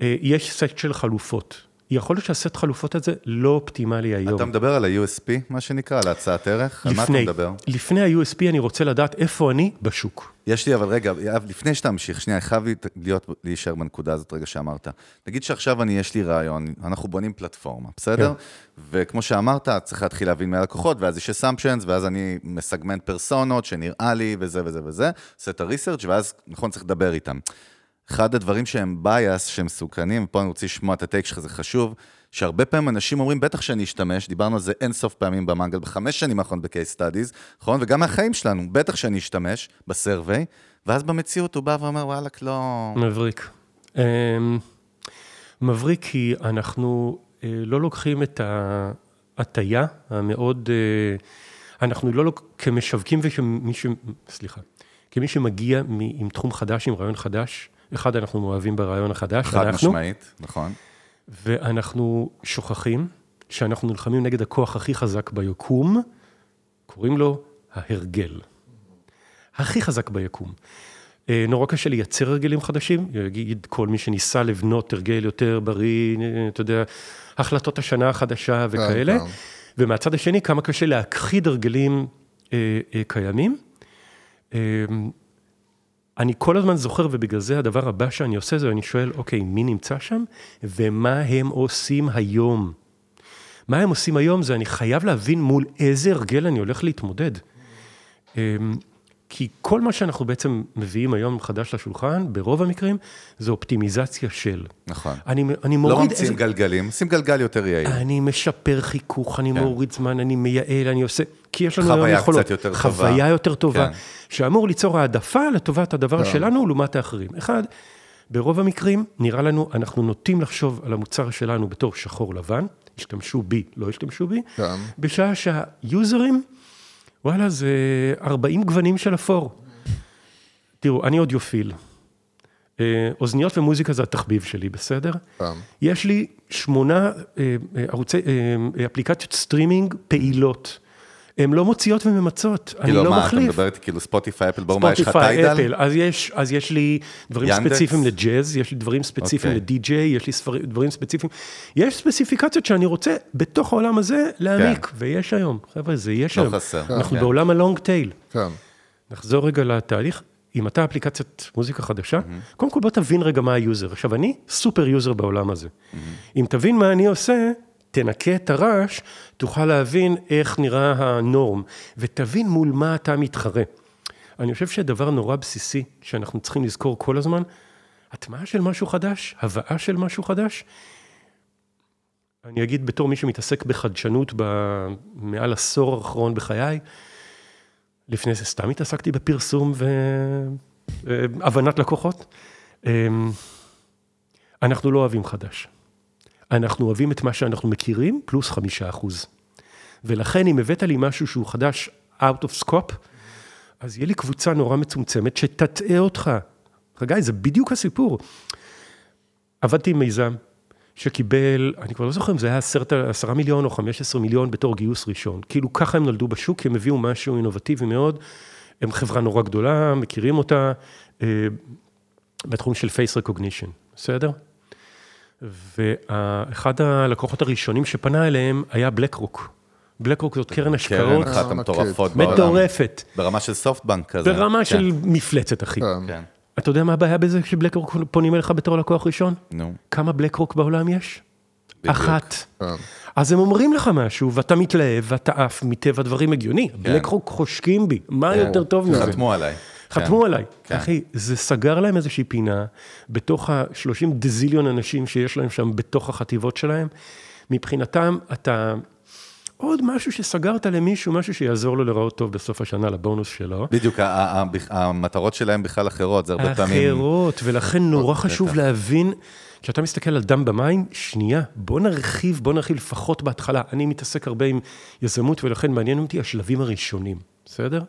אה, יש סט של חלופות. יכול להיות שהסט חלופות הזה לא אופטימלי היום.
אתה מדבר על ה-USP, מה שנקרא, על הצעת ערך? על מה אתה
לפני,
מדבר?
לפני ה-USP אני רוצה לדעת איפה אני בשוק.
יש לי, אבל רגע, יאב, לפני שאתה ממשיך, שנייה, אני חייב להיות, להישאר בנקודה הזאת רגע שאמרת. נגיד שעכשיו אני, יש לי רעיון, אנחנו בונים פלטפורמה, בסדר?
כן.
וכמו שאמרת, צריך להתחיל להבין מי הלקוחות, ואז יש אסמפשנס, ואז אני מסגמנט פרסונות שנראה לי, וזה וזה וזה, עושה את הריסרצ' ואז, נכון, צריך לדבר איתם. אחד הדברים שהם bias, שהם מסוכנים, ופה אני רוצה לשמוע את הטייק שלך, זה חשוב, שהרבה פעמים אנשים אומרים, בטח שאני אשתמש, דיברנו על זה אין סוף פעמים במנגל, בחמש שנים האחרונות ב-case studies, נכון? וגם מהחיים שלנו, בטח שאני אשתמש בסרוויי, ואז במציאות הוא בא ואומר, וואלכ, לא...
מבריק. אמ, מבריק כי אנחנו אה, לא לוקחים את ההטייה המאוד, אה, אנחנו לא, לוק- כמשווקים וכמי ש... סליחה. כמי שמגיע עם תחום חדש, עם רעיון חדש, אחד, אנחנו מאוהבים ברעיון החדש,
חד
אנחנו,
משמעית, נכון?
ואנחנו שוכחים שאנחנו נלחמים נגד הכוח הכי חזק ביקום, קוראים לו ההרגל. הכי חזק ביקום. אה, נורא קשה לייצר הרגלים חדשים, יגיד כל מי שניסה לבנות הרגל יותר בריא, אה, אתה יודע, החלטות השנה החדשה וכאלה.
כן.
ומהצד השני, כמה קשה להכחיד הרגלים אה, אה, קיימים. אה, אני כל הזמן זוכר, ובגלל זה הדבר הבא שאני עושה זה, אני שואל, אוקיי, מי נמצא שם, ומה הם עושים היום? מה הם עושים היום זה, אני חייב להבין מול איזה הרגל אני הולך להתמודד. אמ, כי כל מה שאנחנו בעצם מביאים היום חדש לשולחן, ברוב המקרים, זה אופטימיזציה של.
נכון.
אני, אני
לא
מוריד
ממציאים גלגלים, עושים גלגל יותר יעיל.
אני משפר חיכוך, אני
כן.
מוריד זמן, אני מייעל, אני עושה... כי יש לנו
חוויה
היום יכולות.
קצת יותר טובה.
חוויה יותר טובה.
כן.
שאמור ליצור העדפה לטובת הדבר
כן.
שלנו לעומת האחרים. אחד, ברוב המקרים, נראה לנו, אנחנו נוטים לחשוב על המוצר שלנו בתור שחור לבן, השתמשו בי, לא השתמשו בי,
כן.
בשעה שהיוזרים, וואלה, זה 40 גוונים של אפור. תראו, אני אודיופיל. אה, אוזניות ומוזיקה זה התחביב שלי, בסדר?
כן.
יש לי שמונה אה, אה, ערוצי, אפליקציות סטרימינג פעילות. הן לא מוציאות וממצות, אני
כאילו,
לא
מה, אתה
מחליף.
מדבר איתי כאילו ספוטיפיי, אפל, ברור, מה, יש לך
ספוטיפיי,
טיידל?
אפל, אז יש, אז יש לי דברים? ספציפיים לג'אז, יש לי דברים ספציפיים
אוקיי.
לדי-ג'יי, יש לי ספר, דברים ספציפיים, יש ספציפיקציות שאני רוצה בתוך העולם הזה להעמיק, ויש היום, חבר'ה, זה יש
לא
היום.
חסר.
אנחנו
כן.
בעולם ה-long tail.
כן.
נחזור רגע לתהליך. אם אתה אפליקציית מוזיקה חדשה, קודם כל בוא תבין רגע מה ה-user. עכשיו, אני super user בעולם הזה. אם תבין מה אני עושה, תנקה את הרעש, תוכל להבין איך נראה הנורם, ותבין מול מה אתה מתחרה. אני חושב שדבר נורא בסיסי, שאנחנו צריכים לזכור כל הזמן, הטמעה של משהו חדש, הבאה של משהו חדש, אני אגיד בתור מי שמתעסק בחדשנות במעל עשור האחרון בחיי, לפני זה סתם התעסקתי בפרסום והבנת לקוחות. אמ, אנחנו לא אוהבים חדש. אנחנו אוהבים את מה שאנחנו מכירים, פלוס חמישה אחוז. ולכן, אם הבאת לי משהו שהוא חדש, out of scope, אז יהיה לי קבוצה נורא מצומצמת שתטעה אותך. חגי, זה בדיוק הסיפור. עבדתי עם מיזם שקיבל, אני כבר לא זוכר אם זה היה עשרה מיליון או חמש עשרה מיליון בתור גיוס ראשון. כאילו ככה הם נולדו בשוק, הם הביאו משהו אינובטיבי מאוד. הם חברה נורא גדולה, מכירים אותה, אה, בתחום של face recognition, בסדר? ואחד הלקוחות הראשונים שפנה אליהם היה בלק רוק. בלק רוק זאת קרן השקעות
קרן אחת המטורפות. בעולם.
מטורפת,
ברמה של סופטבנק כזה.
ברמה
כן,
של מפלצת, אחי.
כן.
כן,
אתה יודע מה הבעיה בזה כשבלק רוק פונים אליך בתור לקוח ראשון?
נו.
כמה בלק רוק בעולם יש?
בדיוק.
אחת.
כן.
אז הם אומרים לך משהו, ואתה מתלהב, ואתה עף מטבע דברים הגיוני.
כן.
בלק רוק חושקים בי, מה יותר טוב מזה?
חתמו עליי.
חתמו
כן.
עליי.
כן.
אחי, זה סגר להם איזושהי פינה, בתוך ה-30 דזיליון אנשים שיש להם שם בתוך החטיבות שלהם. מבחינתם, אתה... עוד משהו שסגרת למישהו, משהו שיעזור לו לראות טוב בסוף השנה לבונוס שלו.
בדיוק, המטרות שלהם בכלל אחרות, זה הרבה פעמים...
אחרות, ולכן נורא חשוב להבין, כשאתה מסתכל על דם במים, שנייה, בוא נרחיב, בוא נרחיב לפחות בהתחלה. אני מתעסק הרבה עם יזמות, ולכן מעניין אותי השלבים הראשונים, בסדר?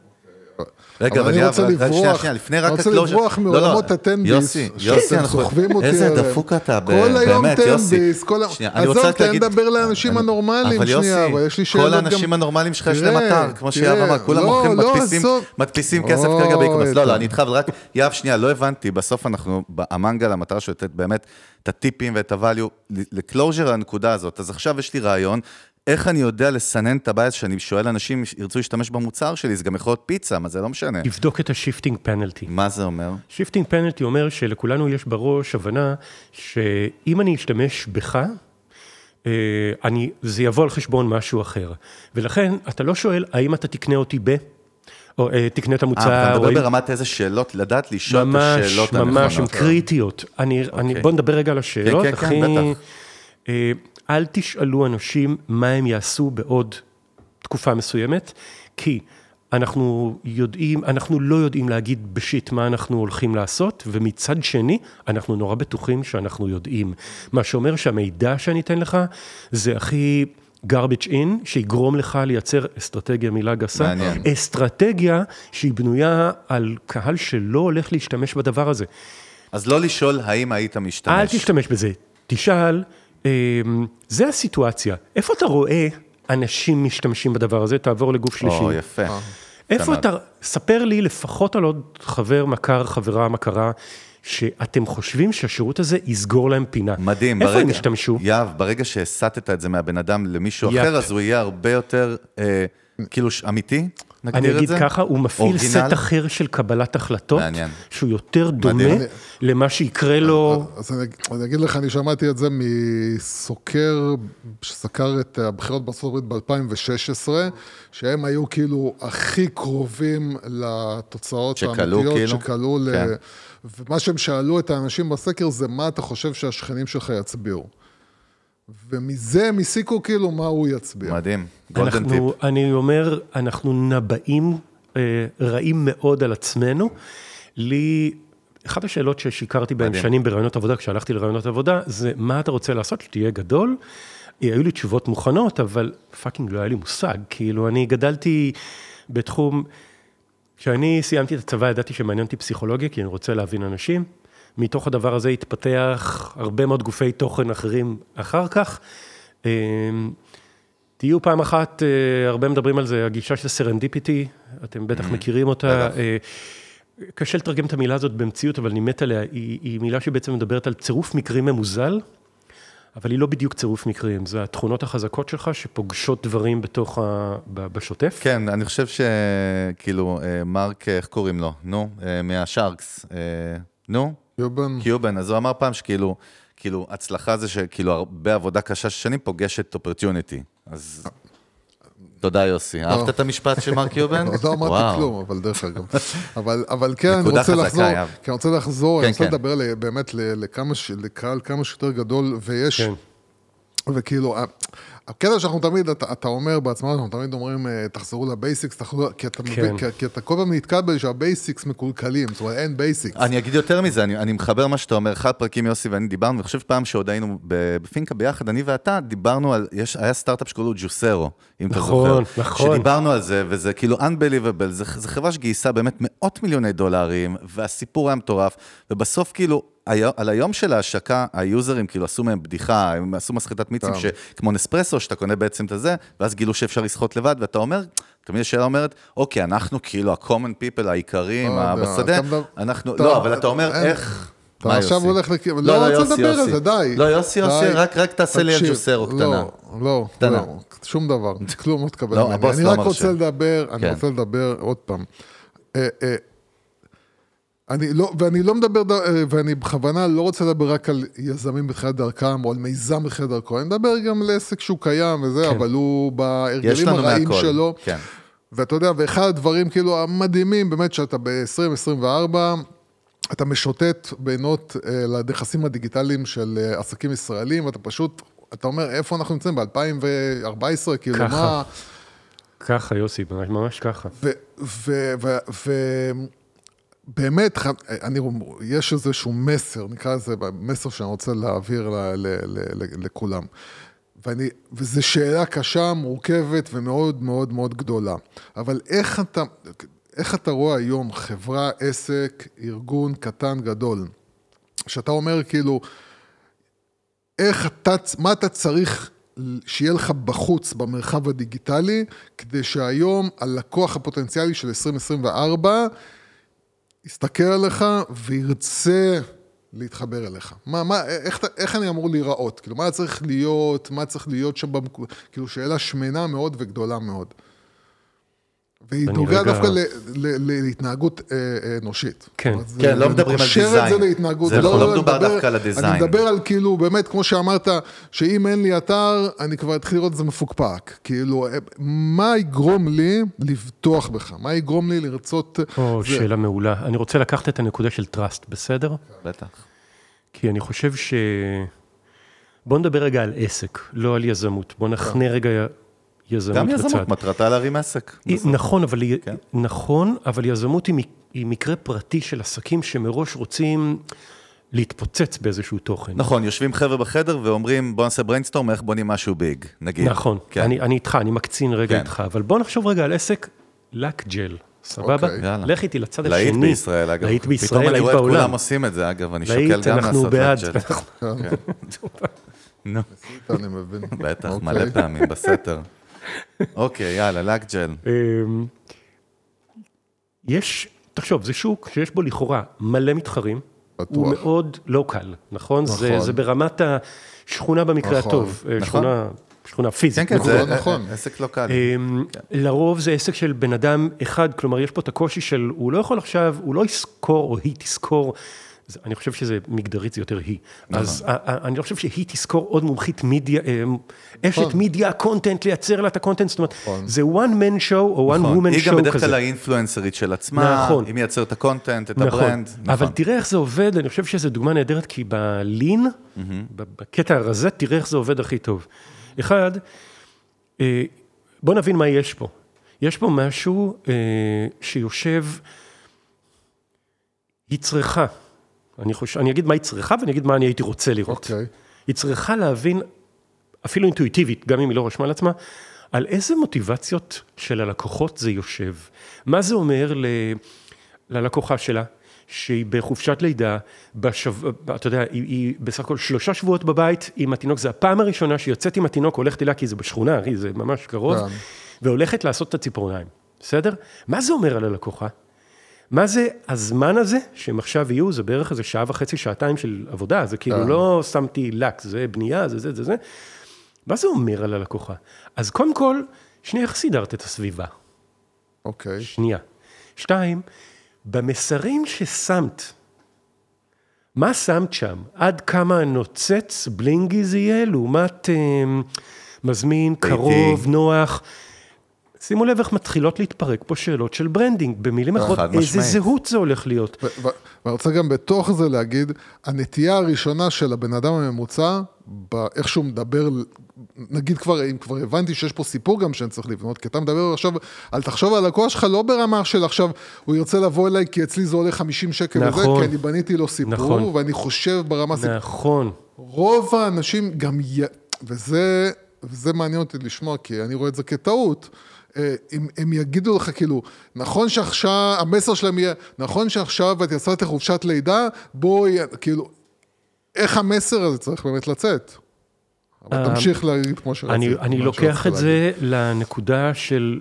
רגע,
אבל אני רוצה
רק
לברוח, אני רוצה
ה-closure.
לברוח
לא, לא,
מעולמות הטנביס,
יוסי,
שאתם סוחבים אותי
איזה
עליהם.
דפוק אתה,
כל
באמת, יוסי.
טנביס, כל היום,
רוצה
עזוב, תן לדבר לאנשים הנורמליים שנייה, אבל יש לי שאלות
כל
גם...
האנשים הנורמליים שלך יש להם אתר, כמו שיהב אמר, כולם
לא, לא,
מדפיסים- כסף כרגע ב-e-commerce.
אוי,
לא, לא, אני איתך, אבל רק, יהב, שנייה, לא הבנתי, בסוף אנחנו, המנגל, המטרה שלו לתת באמת את הטיפים ואת הvalue, ל-closure הנקודה הזאת. אז עכשיו יש לי רעיון. איך אני יודע לסנן את הבעיה שאני שואל אנשים ירצו להשתמש במוצר שלי, זה גם יכול להיות פיצה, מה זה לא משנה.
תבדוק את השיפטינג פנלטי.
מה זה אומר?
shifting penalty אומר שלכולנו יש בראש הבנה שאם אני אשתמש בך, אה, אני, זה יבוא על חשבון משהו אחר. ולכן, אתה לא שואל האם אתה תקנה אותי ב... או אה, תקנה את
אה,
המוצר,
אתה
או
מדבר ברמת איזה שאלות, לדעת לשאול את
ממש,
השאלות הנכונות.
ממש, הן קריטיות. אני, אני,
אוקיי.
בוא נדבר רגע על השאלות.
כן, כן,
הכי-
בטח.
אל תשאלו אנשים מה הם יעשו בעוד תקופה מסוימת, כי אנחנו יודעים, אנחנו לא יודעים להגיד בשיט מה אנחנו הולכים לעשות, ומצד שני, אנחנו נורא בטוחים שאנחנו יודעים. מה שאומר שהמידע שאני אתן לך, זה הכי... garbage in, שיגרום לך לייצר אסטרטגיה, מילה גסה,
מעניין.
אסטרטגיה שהיא בנויה על קהל שלא הולך להשתמש בדבר הזה.
אז לא לשאול האם היית משתמש.
אל תשתמש בזה, תשאל, זה הסיטואציה, איפה אתה רואה אנשים משתמשים בדבר הזה? תעבור לגוף שלישי.
או, יפה.
איפה
מאוד.
אתה, ספר לי לפחות על עוד חבר, מכר, חברה, מכרה, שאתם חושבים שהשירות הזה יסגור להם פינה.
מדהים,
איפה
ברגע...
הם ישתמשו?
יהב, ברגע שהסטת את זה מהבן אדם למישהו
יפ.
אחר, אז הוא יהיה הרבה יותר, אה, כאילו, אמיתי,
אני אגיד? ככה, הוא מפעיל? סט אחר של קבלת החלטות,
מעניין.
שהוא יותר דומה. למה שיקרה לו.
אז אני, אגיד לך, אני שמעתי את זה מסוקר, שסקר את הבחירות בארצות הברית ב-2016, שהם היו כאילו הכי קרובים לתוצאות האמיתיות,
כאילו?
שקלעו ל...
כן.
ומה שהם שאלו את האנשים בסקר זה מה אתה חושב שהשכנים שלך יצביעו. ומזה הם הסיקו כאילו מה הוא יצביע.
מדהים, golden
tip. אני אומר, אנחנו נביאים אה, רעים מאוד על עצמנו. לי, אחת השאלות ששיקרתי בהן. שנים בראיונות עבודה, כשהלכתי לראיונות עבודה, זה מה אתה רוצה לעשות כשתהיה גדול? אה, היו לי תשובות מוכנות, אבל fucking לא היה לי מושג. כאילו, אני גדלתי בתחום, כשאני סיימתי את הצבא, ידעתי שמעניין אותי פסיכולוגיה, כי אני רוצה להבין אנשים. מתוך הדבר הזה התפתח הרבה מאוד גופי תוכן אחרים אחר כך. אה, תהיו פעם אחת, אה, הרבה מדברים על זה, הגישה של serendipity, אתם בטח מכירים אותה. אה, קשה לתרגם את המילה הזאת במציאות, אבל אני מת עליה. היא, היא מילה שבעצם מדברת על צירוף מקרים ממוזל, אבל היא לא בדיוק צירוף מקרים, זה התכונות החזקות שלך שפוגשות דברים בתוך ה... בשוטף.
כן, אני חושב שכאילו, מרק, איך קוראים לו? נו, מה-Sharks. נו,
יובן,
קיובן, אז הוא אמר פעם שכאילו, כאילו, הצלחה זה שכאילו הרבה עבודה קשה של שנים פוגשת opportunity. אז תודה, יוסי. אהבת את המשפט של מרק קיובן?
עוד לא אמרתי
וואו.
כלום, אבל דרך אגב. אבל, אבל כן, אני רוצה לחזור. כי אני רוצה לחזור,
כן,
אני רוצה
כן.
לדבר ל- באמת לקהל כמה שיותר גדול, ויש,
כן.
וכאילו, הקטע שאנחנו תמיד, אתה, אתה אומר בעצמך, אנחנו תמיד אומרים, אה, תחזרו ל basics, תחזרו, כי אתה, מבין,
כן.
כי, כי אתה כל פעם נתקל בזה שה basics מקולקלים, זאת אומרת, אין basics.
אני אגיד יותר מזה, אני, אני מחבר מה שאתה אומר, אחד הפרקים יוסי ואני דיברנו, ואני חושב פעם שעוד היינו ב- בפינקה ביחד, אני ואתה, דיברנו על, יש, היה סטארט-אפ שקוראים לו ג'וסרו, אם אתה
נכון,
זוכר.
נכון.
שדיברנו על זה, וזה כאילו unbelievable, זה, זה חברה שגייסה באמת מאות מיליוני דולרים, והסיפור היה מטורף, ובסוף כאילו, על היום של ההשקה, היוזרים כאילו עשו מהם בדיחה, הם עשו מסחטת מיצים, כמו נספרסו, שאתה קונה בעצם את הזה, ואז גילו שאפשר לסחוט לבד, ואתה אומר, תמיד השאלה אומרת, אוקיי, אנחנו כאילו ה-common people העיקריים,
לא יודע,
בשדה, אנחנו, לא, אבל אתה אומר, איך...
אתה עכשיו
יוסי?
הולך לכ... לא,
לא,
רוצה
יוסי,
לדבר על
יוסי.
זה, די.
לא, יוסי, יוסי. רק- רק תעשה לי על
תקשיב,
ג'וסרו קטנה.
לא, לא,
קטנה.
לא, שום דבר, כלום לא תקבל
לא,
ממני. אני
לא
רק. רוצה לדבר, אני
כן.
רוצה לדבר עוד פעם. אני לא, ואני לא מדבר, אה, ואני בכוונה לא רוצה לדבר רק על יזמים בתחילת דרכם, או על מיזם בתחילת דרכו, אני מדבר גם על עסק שהוא קיים וזה,
כן.
אבל הוא
יש
בהרגלים הרעים
מהכל.
שלו.
כן.
ואתה יודע, ואחד הדברים כאילו המדהימים, באמת, שאתה ב-2024, אתה משוטט בינות אה, לנכסים הדיגיטליים של אה, עסקים ישראלים, ואתה פשוט, אתה אומר, איפה אנחנו נמצאים? ב-2014, כאילו,
ככה.
מה...
ככה, יוסי, ממש, ממש ככה.
ובאמת, אני, יש איזשהו מסר, נקרא לזה מסר שאני רוצה להעביר ל, ל, ל, ל, לכולם. ואני, וזו שאלה קשה, מורכבת ומאוד מאוד מאוד גדולה. אבל איך אתה, איך אתה רואה היום חברה, עסק, ארגון קטן, גדול, שאתה אומר כאילו, איך אתה, מה אתה צריך שיהיה לך בחוץ במרחב הדיגיטלי, כדי שהיום הלקוח הפוטנציאלי של 2024 יסתכל עליך וירצה להתחבר אליך. מה, מה, איך, איך אני אמור להיראות? כאילו, מה צריך להיות, מה צריך להיות שם, במק... כאילו, שאלה שמנה מאוד וגדולה מאוד. והיא נוגעת רגע... דווקא ל, ל, ל, להתנהגות אה, אה, אנושית.
כן, כן, לא מדברים על דיזיין.
אני קושר את זה להתנהגות.
זה לא, לא מדובר דווקא על הדיזיין.
אני מדבר על כאילו, באמת, כמו שאמרת, שאם אין לי אתר, אני כבר אתחיל לראות את זה מפוקפק. כאילו, אה, מה יגרום לי לבטוח בך? מה יגרום לי לרצות...
או, זה... שאלה מעולה. אני רוצה לקחת את הנקודה של trust, בסדר?
בטח.
כי אני חושב ש... בוא נדבר רגע על עסק, לא על יזמות. בוא נחנה רגע יזמות
גם יזמות, בצד. מטרתה להרים עסק.
היא, נכון, אבל, כן. נכון, אבל יזמות היא, היא מקרה פרטי של עסקים שמראש רוצים להתפוצץ באיזשהו תוכן.
נכון, יושבים חבר'ה בחדר ואומרים, בוא נעשה brainstorm, איך בונים משהו big, נגיד.
נכון, כן. אני, אני איתך, אני מקצין רגע כן. איתך, אבל בוא נחשוב רגע על עסק לק ג'ל. סבבה? אוקיי. לך איתי לצד השני.
להיט בישראל, אגב.
להיט בישראל, להיט בעולם.
פתאום אני רואה את כולם עושים את זה, אגב, אני שוקל גם לעשות.
להיט,
אנחנו בעד. נו. אני מבין.
בטח, מלא אוקיי. פעמים בסתר. אוקיי, יאללה, לק ג'ל. אמ,
יש, תחשוב, זה שוק שיש בו לכאורה מלא מתחרים. בטוח. הוא מאוד לא קל, נכון? נכון. זה, זה ברמת השכונה במקרה נכון. הטוב. אה, נכון. שכונה, שכונה פיזית.
כן, כן, נכון, זה נכון. עסק לא קל.
אמ, לרוב זה עסק של בן אדם אחד, כלומר, יש פה את הקושי של, הוא לא יכול עכשיו, הוא לא ישכור או היא תשכור. אני חושב שזה מגדרית, זה יותר היא. נכון. אז אני לא חושב שהיא תשכור עוד מומחית מדיה, אה, אשת נכון. מדיה, content, לייצר לה את ה content, זאת אומרת, נכון. זה one man show או one woman show כזה.
היא גם בדרך כלל האינפלואנסרית של עצמה. היא מייצרת את ה content, את ה brand.
אבל תראה איך זה עובד, אני חושב שזו דוגמה נהדרת, כי בלין, בקטע הרזה, תראה איך זה עובד הכי טוב. אחד, אה, בוא נבין מה יש פה. יש פה משהו אה, שיושב, היא צריכה. אני חושב, אני אגיד מה היא צריכה ואני אגיד מה אני הייתי רוצה לראות. Okay. אוקיי. היא צריכה להבין, אפילו אינטואיטיבית, גם אם היא לא רשמה לעצמה, על איזה מוטיבציות של הלקוחות זה יושב. מה זה אומר ל... ללקוחה שלה, שהיא בחופשת לידה, בשב... אתה יודע, היא, היא בסך הכל שלושה שבועות בבית עם התינוק, זו הפעם הראשונה שהיא יוצאת עם התינוק, הולכת אליה, כי זה בשכונה, אחי, זה ממש קרוב, yeah. והולכת לעשות את הציפורניים, בסדר? מה זה אומר על הלקוחה? מה זה הזמן הזה שהם עכשיו יהיו, זה בערך איזה שעה וחצי, שעתיים של עבודה, זה כאילו אה. לא שמתי לק, זה בנייה, זה זה זה זה. מה זה אומר על הלקוחה? אז קודם כל, שנייה, איך סידרת את הסביבה?
אוקיי.
שנייה. שתיים, במסרים ששמת, מה שמת שם? עד כמה נוצץ blingy זה יהיה, לעומת אה, מזמין, קרוב, נוח. שימו לב איך מתחילות להתפרק פה שאלות של branding, במילים אחרות, איזה זהות זה הולך להיות.
ואני רוצה גם בתוך זה להגיד, הנטייה הראשונה של הבן אדם הממוצע, באיך שהוא מדבר, נגיד כבר, אם כבר הבנתי שיש פה סיפור גם שאני צריך לבנות, כי אתה מדבר עכשיו, אל תחשוב על הלקוח שלך לא ברמה של עכשיו, הוא ירצה לבוא אליי כי אצלי זה עולה 50 שקל נכון, וזה, כי אני בניתי לו סיפור, נכון, ואני חושב ברמה...
נכון.
רוב האנשים גם, י... וזה, וזה מעניין אותי לשמוע, כי אני רואה את זה כטעות. אה, הם, הם יגידו לך כאילו, נכון שעכשיו, המסר שלהם יהיה, נכון שעכשיו את יצאת לחופשת לידה, בואי, כאילו, איך המסר הזה צריך באמת לצאת? אבל אה, תמשיך להגיד כמו שרצית.
אני, אני לוקח את זה לנקודה של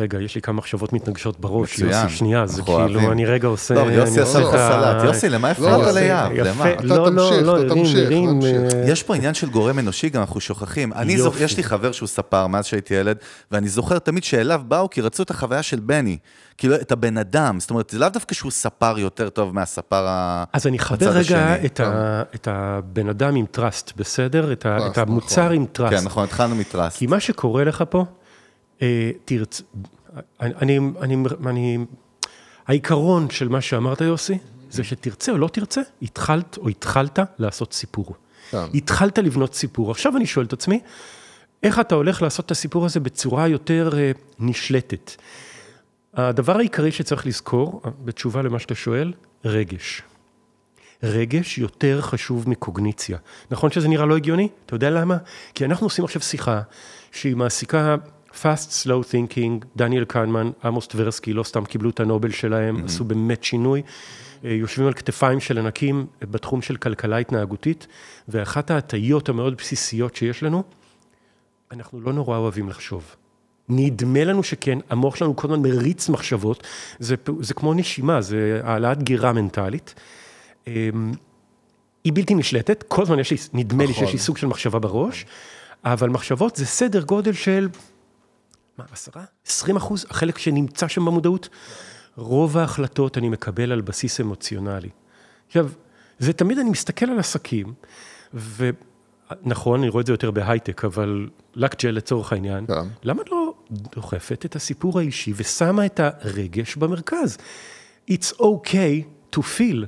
רגע, יש לי כמה מחשבות מתנגשות בראש, יוסי, שנייה, זה כאילו, אני רגע עושה...
לא, יוסי עשה לך סלט, יוסי, למה לא, הפרעת ליאב? למה?
אתה לא, לא, לא, תמשיך, תמשיך.
יש פה עניין של גורם אנושי, גם אנחנו שוכחים. אני זוכר, יש לי חבר שהוא ספר מאז שהייתי ילד, ואני זוכר תמיד שאליו באו, כי רצו את החוויה של בני. כאילו, את הבן אדם, זאת אומרת, זה לאו דווקא שהוא ספר יותר טוב מהספר הצד
השני. אז אני אחבר רגע את הבן אדם עם trust, בסדר? את המוצר נכון. עם trust.
כן, נכון, התחלנו מ trust.
כי מה שקורה לך פה, אה, תרצ... אני, אני, אני, העיקרון של מה שאמרת, יוסי, זה שתרצה או לא תרצה, התחלת או התחלת לעשות סיפור. כן. התחלת לבנות סיפור. עכשיו אני שואל את עצמי, איך אתה הולך לעשות את הסיפור הזה בצורה יותר uh, נשלטת? הדבר העיקרי שצריך לזכור, בתשובה למה שאתה שואל, רגש. רגש יותר חשוב מקוגניציה. נכון שזה נראה לא הגיוני? אתה יודע למה? כי אנחנו עושים עכשיו שיחה שהיא מעסיקה fast slow thinking, דניאל קנמן, עמוס טברסקי, לא סתם קיבלו את הנובל שלהם, mm-hmm. עשו באמת שינוי. אה, יושבים על כתפיים של ענקים בתחום של כלכלה התנהגותית, ואחת ההטיות המאוד בסיסיות שיש לנו, אנחנו לא נורא אוהבים לחשוב. נדמה לנו שכן, המוח שלנו כל הזמן מריץ מחשבות, זה, זה כמו נשימה, זה העלאת גירה מנטלית. אמ, היא בלתי נשלטת, כל הזמן יש לי, נדמה לי שיש לי
נכון.
סוג של מחשבה בראש, אבל מחשבות זה סדר גודל של, מה, עשרה? עשרים אחוז, החלק שנמצא שם במודעות. רוב ההחלטות אני מקבל על בסיס אמוציונלי. עכשיו, זה תמיד אני מסתכל על עסקים, ונכון, אני רואה את זה יותר בהייטק, אבל לקג'ל לצורך העניין,
כן.
למה לא דוחפת את הסיפור האישי ושמה את הרגש במרכז? It's okay to feel.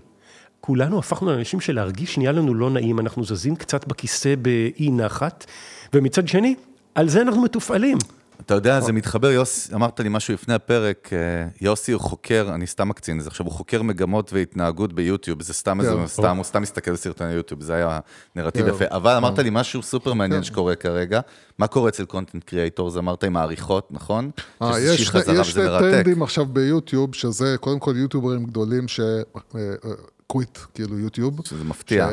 כולנו הפכנו לאנשים שלהרגיש נהיה לנו לא נעים, אנחנו זזים קצת בכיסא באי נחת, ומצד שני, על זה אנחנו מתופעלים.
אתה יודע, זה מתחבר, יוסי, אמרת לי משהו לפני הפרק, אה, יוסי הוא חוקר, אני סתם מקצין את זה, עכשיו הוא חוקר מגמות והתנהגות ביוטיוב, זה סתם איזה,
כן.
סתם, הוא סתם מסתכל בסרטוני יוטיוב, זה היה נרטיב
כן.
יפה, אבל אמרת לי משהו סופר מעניין
כן.
שקורה כרגע, מה קורה אצל content creators, אמרת עם העריכות, נכון?
אה, יש שני-. טרנדים עכשיו ביוטיוב, שזה קודם כל יוטיוברים גדולים ש... אה, quit, כאילו יוטיוב.
שזה מפתיע.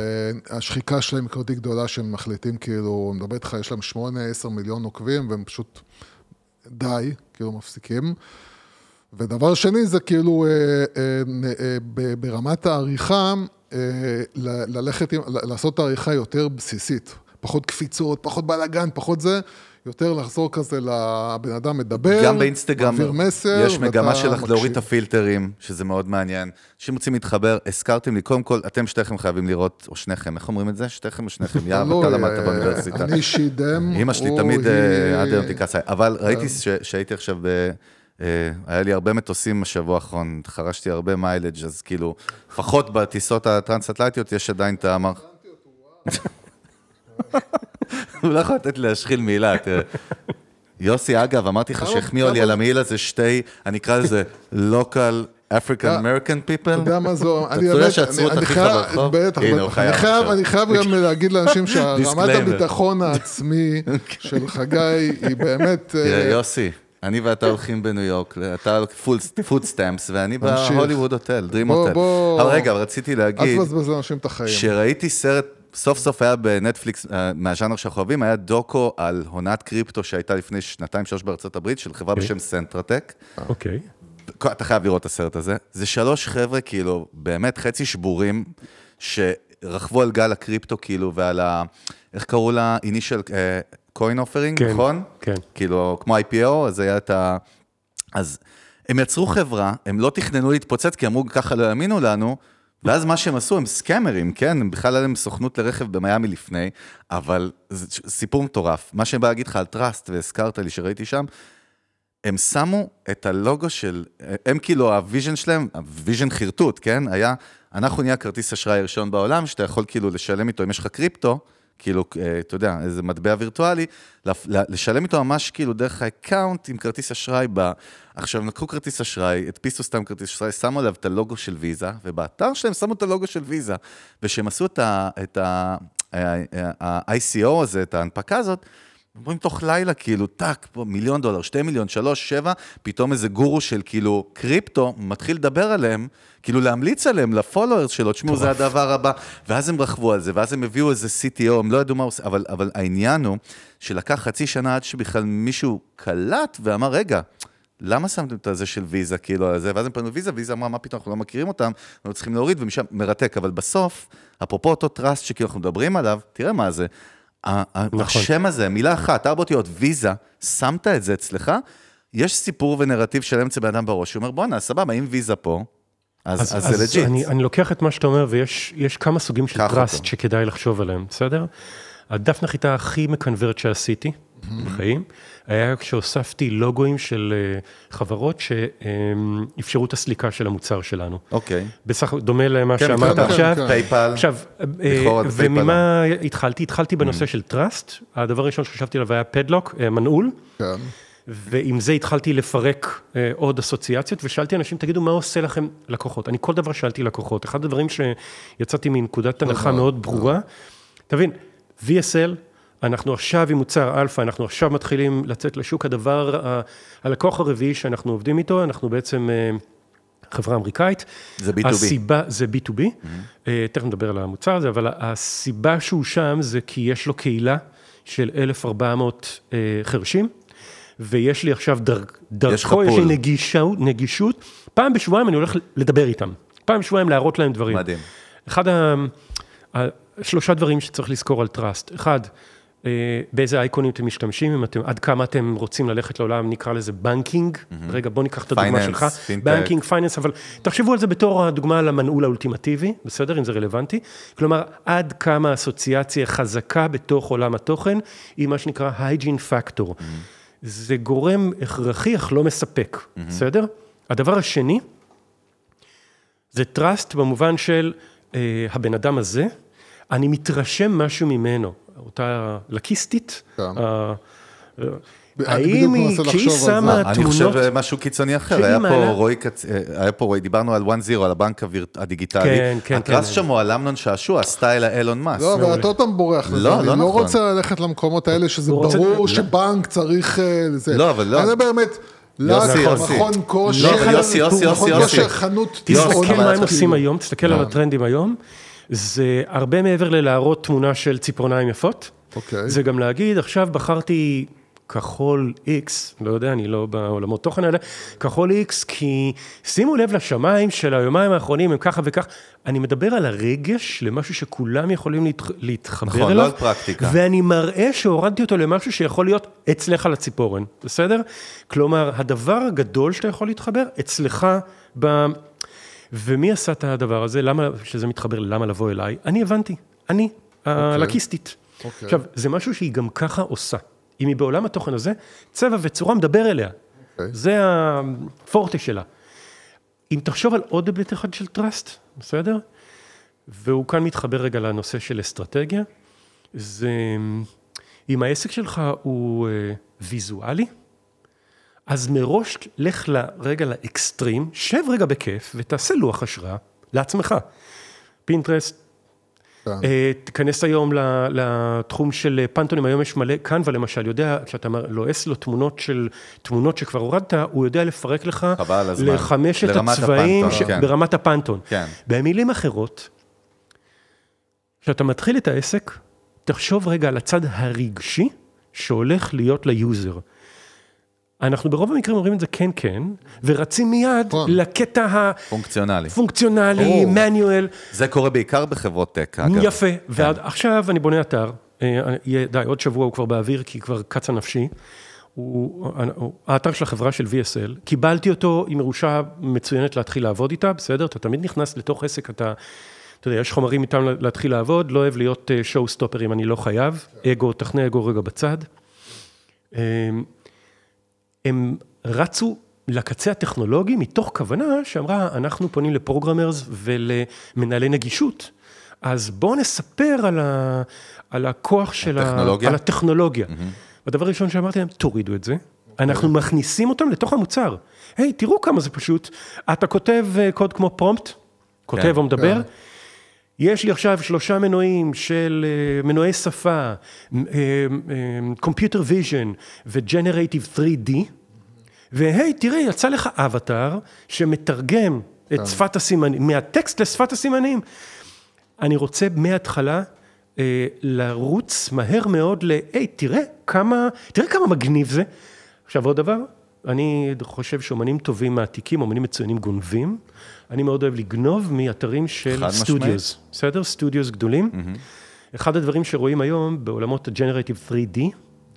שהשחיקה שלהם היא כזאת גדולה שהם מחליטים, כאילו, אני מדבר איתך, יש להם 8-10 מיליון עוקבים, והם פשוט די, כאילו מפסיקים. ודבר שני זה כאילו אה, אה, אה, ב- ברמת העריכה, אה, ל- ללכת, עם, ל- לעשות העריכה יותר בסיסית. פחות קפיצות, פחות בלאגן, פחות זה, יותר לחזור כזה לבן אדם מדבר,
גם באינסטגרם
מעביר מסר,
יש מגמה שלך. להוריד את הפילטרים, שזה מאוד מעניין. אנשים רוצים להתחבר, הזכרתם לי, קודם כל, אתם שתיכם חייבים לראות, או שניכם, איך אומרים את זה? שתיכם או שניכם? יאללה, אתה למדת
אה,
באוניברסיטה.
אני שידם,
אמא שלי תמיד אה, עד היום עליי, אבל ראיתי ש- שהייתי עכשיו ב... אה, היה לי הרבה מטוסים בשבוע האחרון, חרשתי הרבה מיילג', אז כאילו, לפחות בטיסות הטרנס-אטלנטיות יש עדיין את המר... הוא לא יכול לתת לי להשחיל מילה, תראה. יוסי, אגב, אמרתי לך שהחמיאו לי על המעיל הזה שתי, אני אקרא לזה local African American people.
אתה יודע מה זו, אני באמת,
שעצרו את אחיך ברחוב?
בטח, אני חייב-
עכשיו.
אני חייב גם להגיד לאנשים
Disclaimer.
הביטחון העצמי של חגי היא באמת...
תראה,
אה,
יוסי, אני ואתה הולכים בניו יורק, אתה food stamps, ואני. בהוליווד הוטל, דרים הוטל. אבל רגע, רציתי
אל
להגיד,
תבזבז לאנשים את החיים.
שראיתי סרט, סוף סוף היה בנטפליקס, אה, מהז'אנר שאנחנו אוהבים, היה דוקו על הונאת קריפטו שהייתה לפני שנתיים, שלוש בארצות הברית, של חברה בשם סנטרטק.
אוקיי.
אתה חייב לראות את הסרט הזה. זה שלוש חבר'ה, כאילו, באמת חצי שבורים, שרכבו על גל הקריפטו, כאילו, ועל ה... איך קראו לה? initial coin
offering,
נכון?
כן.
כאילו, כמו IPO, אז היה את ה... אז הם יצרו חברה, הם לא תכננו להתפוצץ, כי אמרו, ככה לא יאמינו לנו, ואז מה שהם עשו, הם סקאמרים, כן? הם בכלל היה להם סוכנות לרכב במיאמי לפני, אבל זה סיפור מטורף. מה שאני בא להגיד לך על trust, והזכרת לי שראיתי שם, הם שמו את הלוגו של, הם כאילו, ה vision שלהם, ה vision חרטוט, כן? היה, אנחנו נהיה כרטיס אשראי הראשון בעולם, שאתה יכול כאילו לשלם איתו, אם יש לך קריפטו, כאילו, אה, אתה יודע, איזה מטבע וירטואלי, לשלם איתו ממש כאילו דרך ה account עם כרטיס אשראי ב... עכשיו, הם לקחו כרטיס אשראי, הדפיסו סתם כרטיס אשראי, שמו עליו את הלוגו של ויזה, ובאתר שלהם שמו את הלוגו של ויזה. וכשהם עשו את ה- את ה- ה-ICO הזה, את ההנפקה הזאת, אומרים תוך לילה, כאילו, טאק, פה מיליון דולר, שתי מיליון, שלוש, שבע, פתאום איזה גורו של כאילו קריפטו מתחיל לדבר עליהם, כאילו להמליץ עליהם, לפולוורס שלו, תשמעו, זה הדבר הבא. ואז הם רכבו על זה, ואז הם הביאו איזה CTO, הם לא ידעו מה הוא עושה, אבל, אבל העניין הוא שלקח חצי שנה עד שבכלל מישהו קלט ואמר, רגע, למה שמתם את הזה של ויזה, כאילו, על זה? ואז הם פנו ויזה, ויזה אמרה, מה פתאום, אנחנו לא מכירים אותם, אנחנו צריכים להוריד, ומשם מרתק. אבל בסוף, אפרופו אותו טראסט שכאילו אנחנו מדברים עליו, תראה מה זה.
נכון.
השם הזה, מילה אחת, ארבע אותיות, ויזה, שמת את זה אצלך, יש סיפור ונרטיב שלם אצל בן אדם בראש, שהוא אומר, בואנה, סבבה, אם ויזה פה, אז, אז, זה legit.
אני, אני לוקח את מה שאתה אומר, ויש יש כמה סוגים של
trust.
שכדאי לחשוב עליהם, בסדר? הדף נחיתה הכי מקנברט שעשיתי בחיים, היה כשהוספתי לוגויים של אה, חברות שאפשרו את הסליקה של המוצר שלנו.
אוקיי.
בסך הכל דומה למה
כן,
שאמרת
כן,
עכשיו.
כן.
פייפל.
עכשיו, אה,
לכאורה זה פייפל.
וממה התחלתי? התחלתי. בנושא של trust, הדבר הראשון שחשבתי עליו היה padlock, אה, מנעול.
כן.
ועם זה התחלתי לפרק אה, עוד אסוציאציות, ושאלתי אנשים, תגידו, מה עושה לכם לקוחות? אני כל דבר שאלתי לקוחות. אחד הדברים שיצאתי מנקודת הנחה מאוד ברורה, תבין, VSL, אנחנו עכשיו עם מוצר אלפא, אנחנו עכשיו מתחילים לצאת לשוק, הדבר, ה- הלקוח הרביעי שאנחנו עובדים איתו, אנחנו בעצם אה, חברה אמריקאית.
זה B2B.
הסיבה, זה B2B, אה, תכף נדבר על המוצר הזה, אבל הסיבה שהוא שם זה כי יש לו קהילה של 1,400 אה, חרשים, ויש לי עכשיו דר, דרכו, יש לי
full.
נגישות, נגישות, פעם בשבועיים אני הולך לדבר איתם, פעם בשבועיים להראות להם דברים.
מדהים.
אחד ה... שלושה דברים שצריך לזכור על trust. אחד, באיזה אייקונים אתם משתמשים, אם אתם, עד כמה אתם רוצים ללכת לעולם, נקרא לזה banking. רגע, בוא ניקח את הדוגמה
Finance,
שלך.
fintech.
banking, finance, אבל תחשבו על זה בתור הדוגמה למנעול האולטימטיבי, בסדר? אם זה רלוונטי. כלומר, עד כמה אסוציאציה חזקה בתוך עולם התוכן, היא מה שנקרא hygiene factor. זה גורם הכרחי, אך לא מספק, בסדר? הדבר השני, זה trust במובן של אה, הבן אדם הזה, אני מתרשם משהו ממנו, אותה לקיסטית,
כן.
האם היא, כשהיא שמה
אני חושב
תמונות,
אה, משהו קיצוני אחר, היה פה רועי, אה, היה פה רועי, דיברנו על 1-0, על הבנק הדיגיטלי.
כן, כן,
הטרס
כן.
שם הוא על אמנון שעשוע, סטייל האילון מאסק.
לא, אבל אתה עוד פעם בורח לזה,
לא,
אני
לא
לא
נכון.
רוצה ללכת למקומות האלה שזה ברור
לא.
שבנק צריך אה.
לא, אבל לא.
אני באמת,
יוסי,
לק,
יוסי.
מכון כושר,
לא, יוסי, יוסי,
מכון
יוסי,
כושר,
יוסי.
חנות
תסתכל מה הם. עושים היום, תסתכל על
כן.
הטרנדים היום, זה הרבה מעבר ללהראות תמונה של ציפורניים יפות.
אוקיי.
זה גם להגיד, עכשיו בחרתי כחול X, לא יודע, אני לא בעולמות תוכן האלה, כחול X, כי שימו לב לשמיים של היומיים האחרונים, הם ככה וכך. אני מדבר על הרגש למשהו שכולם יכולים להתח... להתחבר
נכון,
אליו.
לא על פרקטיקה.
ואני מראה שהורדתי אותו למשהו שיכול להיות אצלך לציפורן, בסדר? כלומר, הדבר הגדול שאתה יכול להתחבר, אצלך ב... ומי עשה את הדבר הזה? למה, שזה מתחבר ללמה לבוא אליי? אני הבנתי, אני, הלקיסטית.
אוקיי.
עכשיו, זה משהו שהיא גם ככה עושה. אם היא בעולם התוכן הזה, צבע וצורה מדבר אליה.
אוקיי.
זה הפורטה שלה. אם תחשוב על עוד היבט אחד של טראסט, בסדר? והוא כאן מתחבר רגע לנושא של אסטרטגיה, זה אם העסק שלך הוא אה, ויזואלי, אז מראש לך רגע לאקסטרים, שב רגע בכיף ותעשה לוח השראה לעצמך. Pinterest,
כן.
אה, תיכנס היום לתחום של Pantone-ים, היום יש מלא, Canva למשל, יודע, כשאתה לועס לו תמונות של, תמונות שכבר הורדת, הוא יודע לפרק לך. לחמשת הצבעים, ש-
כן.
ברמת ה Pantone.
כן.
במילים אחרות, כשאתה מתחיל את העסק, תחשוב רגע על הצד הרגשי שהולך להיות ל user. אנחנו ברוב המקרים אומרים את זה כן כן, ורצים מיד
נכון.
לקטע
פונקציונלי.
הפונקציונלי,
ברור.
מנואל,
זה קורה בעיקר בחברות טק, אגב.
יפה, ועכשיו אני בונה אתר, אה, יהיה- די, עוד שבוע הוא כבר באוויר, כי כבר קצה נפשי. הוא, הוא, האתר של החברה של VSL, קיבלתי אותו עם ירושה מצוינת להתחיל לעבוד איתה, בסדר? אתה תמיד נכנס לתוך עסק, אתה, אתה יודע, יש חומרים איתם להתחיל לעבוד, לא אוהב להיות שואו סטופר אם אני לא חייב, אגו, תכנה אגו רגע בצד. אה, הם רצו לקצה הטכנולוגי מתוך כוונה שאמרה, אנחנו פונים לפרוגרמרס ולמנהלי נגישות, אז בואו נספר על, ה, על הכוח של
הטכנולוגיה?
ה... על הטכנולוגיה. והדבר הראשון שאמרתי להם, תורידו את זה, אנחנו מכניסים אותם לתוך המוצר. היי, תראו כמה זה פשוט. אתה כותב אה, קוד כמו פרומפט, כותב או מדבר,
כן.
יש לי עכשיו שלושה מנועים של אה, מנועי שפה, אה, אה, Computer Vision ו-Generative 3D, והי, תראה, יצא לך אבטאר שמתרגם את שפת הסימנים, מהטקסט לשפת הסימנים. אני רוצה מההתחלה לרוץ מהר מאוד ל, היי, תראה כמה, תראה כמה מגניב זה. עכשיו עוד דבר, אני חושב שאומנים טובים מעתיקים, אומנים מצוינים גונבים. אני מאוד אוהב לגנוב מאתרים של. סטודיוס, בסדר? סטודיוס גדולים. אחד הדברים שרואים היום בעולמות ה-Generative 3D,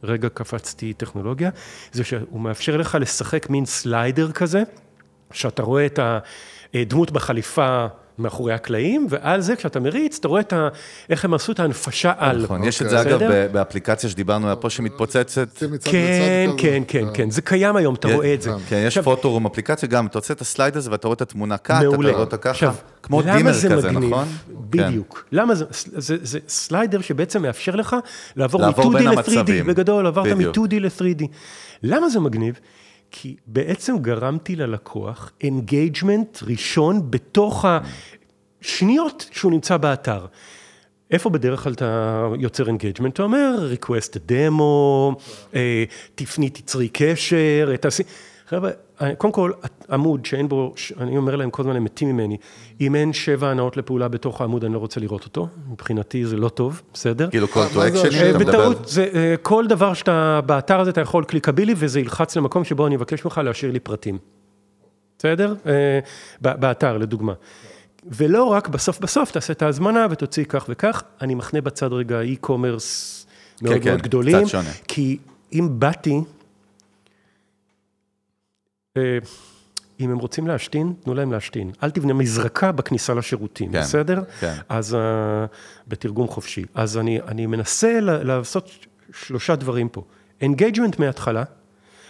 רגע קפצתי טכנולוגיה, זה שהוא מאפשר לך לשחק מין סליידר כזה, שאתה רואה את הדמות בחליפה מאחורי הקלעים, ועל זה כשאתה מריץ, אתה רואה את ה... איך הם עשו את ההנפשה על.
נכון, יש את. זה אגב באפליקציה שדיברנו עליה פה שמתפוצצת.
כן, כן. כן, כן, זה קיים היום, אתה רואה את זה.
כן, יש פוטורום אפליקציה גם, אתה עושה את הסלייד הזה ואתה רואה את התמונה ככה, אתה. רואה אותה ככה. כמו
זה
כזה,
מגניב?
נכון?
בדיוק. למה זה, זה, זה slider שבעצם מאפשר לך לעבור
לעבור
מ-2D
בין
ל-3D,
המצבים.
בגדול עברת
בדיוק.
מ-2D ל-3D. למה זה מגניב? כי בעצם גרמתי ללקוח engagement ראשון בתוך השניות שהוא נמצא באתר. איפה בדרך כלל אתה יוצר engagement? אתה אומר, request a demo, אה, תפנה, תצרי קשר, תעשי... חבר'ה, קודם כל, עמוד שאין בו, אני אומר להם כל הזמן, הם מתים ממני. אם אין שבע הנאות לפעולה בתוך העמוד, אני לא רוצה לראות אותו. מבחינתי זה לא טוב, בסדר?
כאילו call to
מה זה
action,
השם?
אתה מדבר...
בטעות, זה, אה, כל דבר שאתה, באתר הזה אתה יכול קליקבילי, וזה ילחץ למקום שבו אני אבקש ממך להשאיר לי פרטים. בסדר? אה, באתר, לדוגמה. ולא רק בסוף בסוף תעשה את ההזמנה ותוציא כך וכך, אני מחנה בצד רגע e-commerce מאוד
כן,
מאוד גדולים.
קצת שונה.
כי אם באתי, אה, אם הם רוצים להשתין, תנו להם להשתין. אל תבנה מזרקה בכניסה לשירותים,
כן,
בסדר?
כן.
אז uh, בתרגום חופשי. אז אני, אני מנסה לעשות שלושה דברים פה. engagement מההתחלה,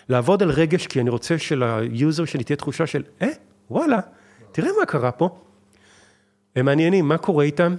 לעבוד על רגש, כי אני רוצה של user שלי תהיה תחושה של, אה, וואלה, תראה מה קרה פה. הם מעניינים, מה קורה איתם?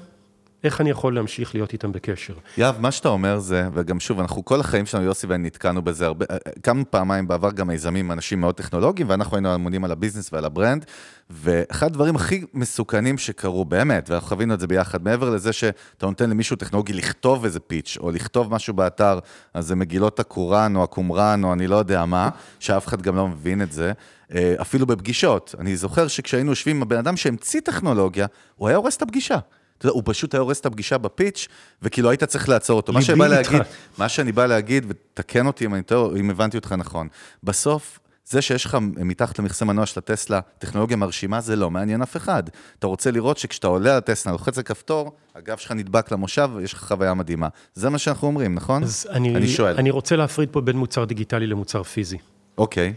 איך אני יכול להמשיך להיות איתם בקשר?
יהב, מה שאתה אומר זה, וגם שוב, אנחנו כל החיים שלנו, יוסי ואני נתקענו בזה הרבה, אה, כמה פעמיים בעבר גם מיזמים אנשים מאוד טכנולוגיים, ואנחנו היינו אמונים על ה business ועל ה brand, ואחד הדברים הכי מסוכנים שקרו, באמת, ואנחנו חווינו את זה ביחד, מעבר לזה שאתה נותן למישהו טכנולוגי לכתוב איזה pitch, או לכתוב משהו באתר, אז זה מגילות הקוראן, או הקומראן, או אני לא יודע מה, שאף אחד גם לא מבין את זה. אה, אפילו בפגישות. אני זוכר שכשהיינו יושבים עם הבן אדם שהמציא טכנולוגיה, הוא היה הורס את הפגישה. אתה יודע, הוא פשוט היה הורס את הפגישה בפיץ', וכאילו היית צריך לעצור אותו. מה שאני בא. להגיד, מה שאני בא להגיד, ותקן אותי אם, אני אם הבנתי אותך נכון, בסוף, זה שיש לך מתחת למכסה מנוע של הטסלה טכנולוגיה מרשימה, זה לא מעניין אף אחד. אתה רוצה לראות שכשאתה עולה על הטסלה, לוחץ על כפתור, הגב שלך נדבק למושב, ויש לך חוויה מדהימה. זה מה שאנחנו אומרים, נכון?
אז אני,
אני שואל.
אני רוצה להפריד פה בין מוצר דיגיטלי למוצר פיזי,
אוקיי,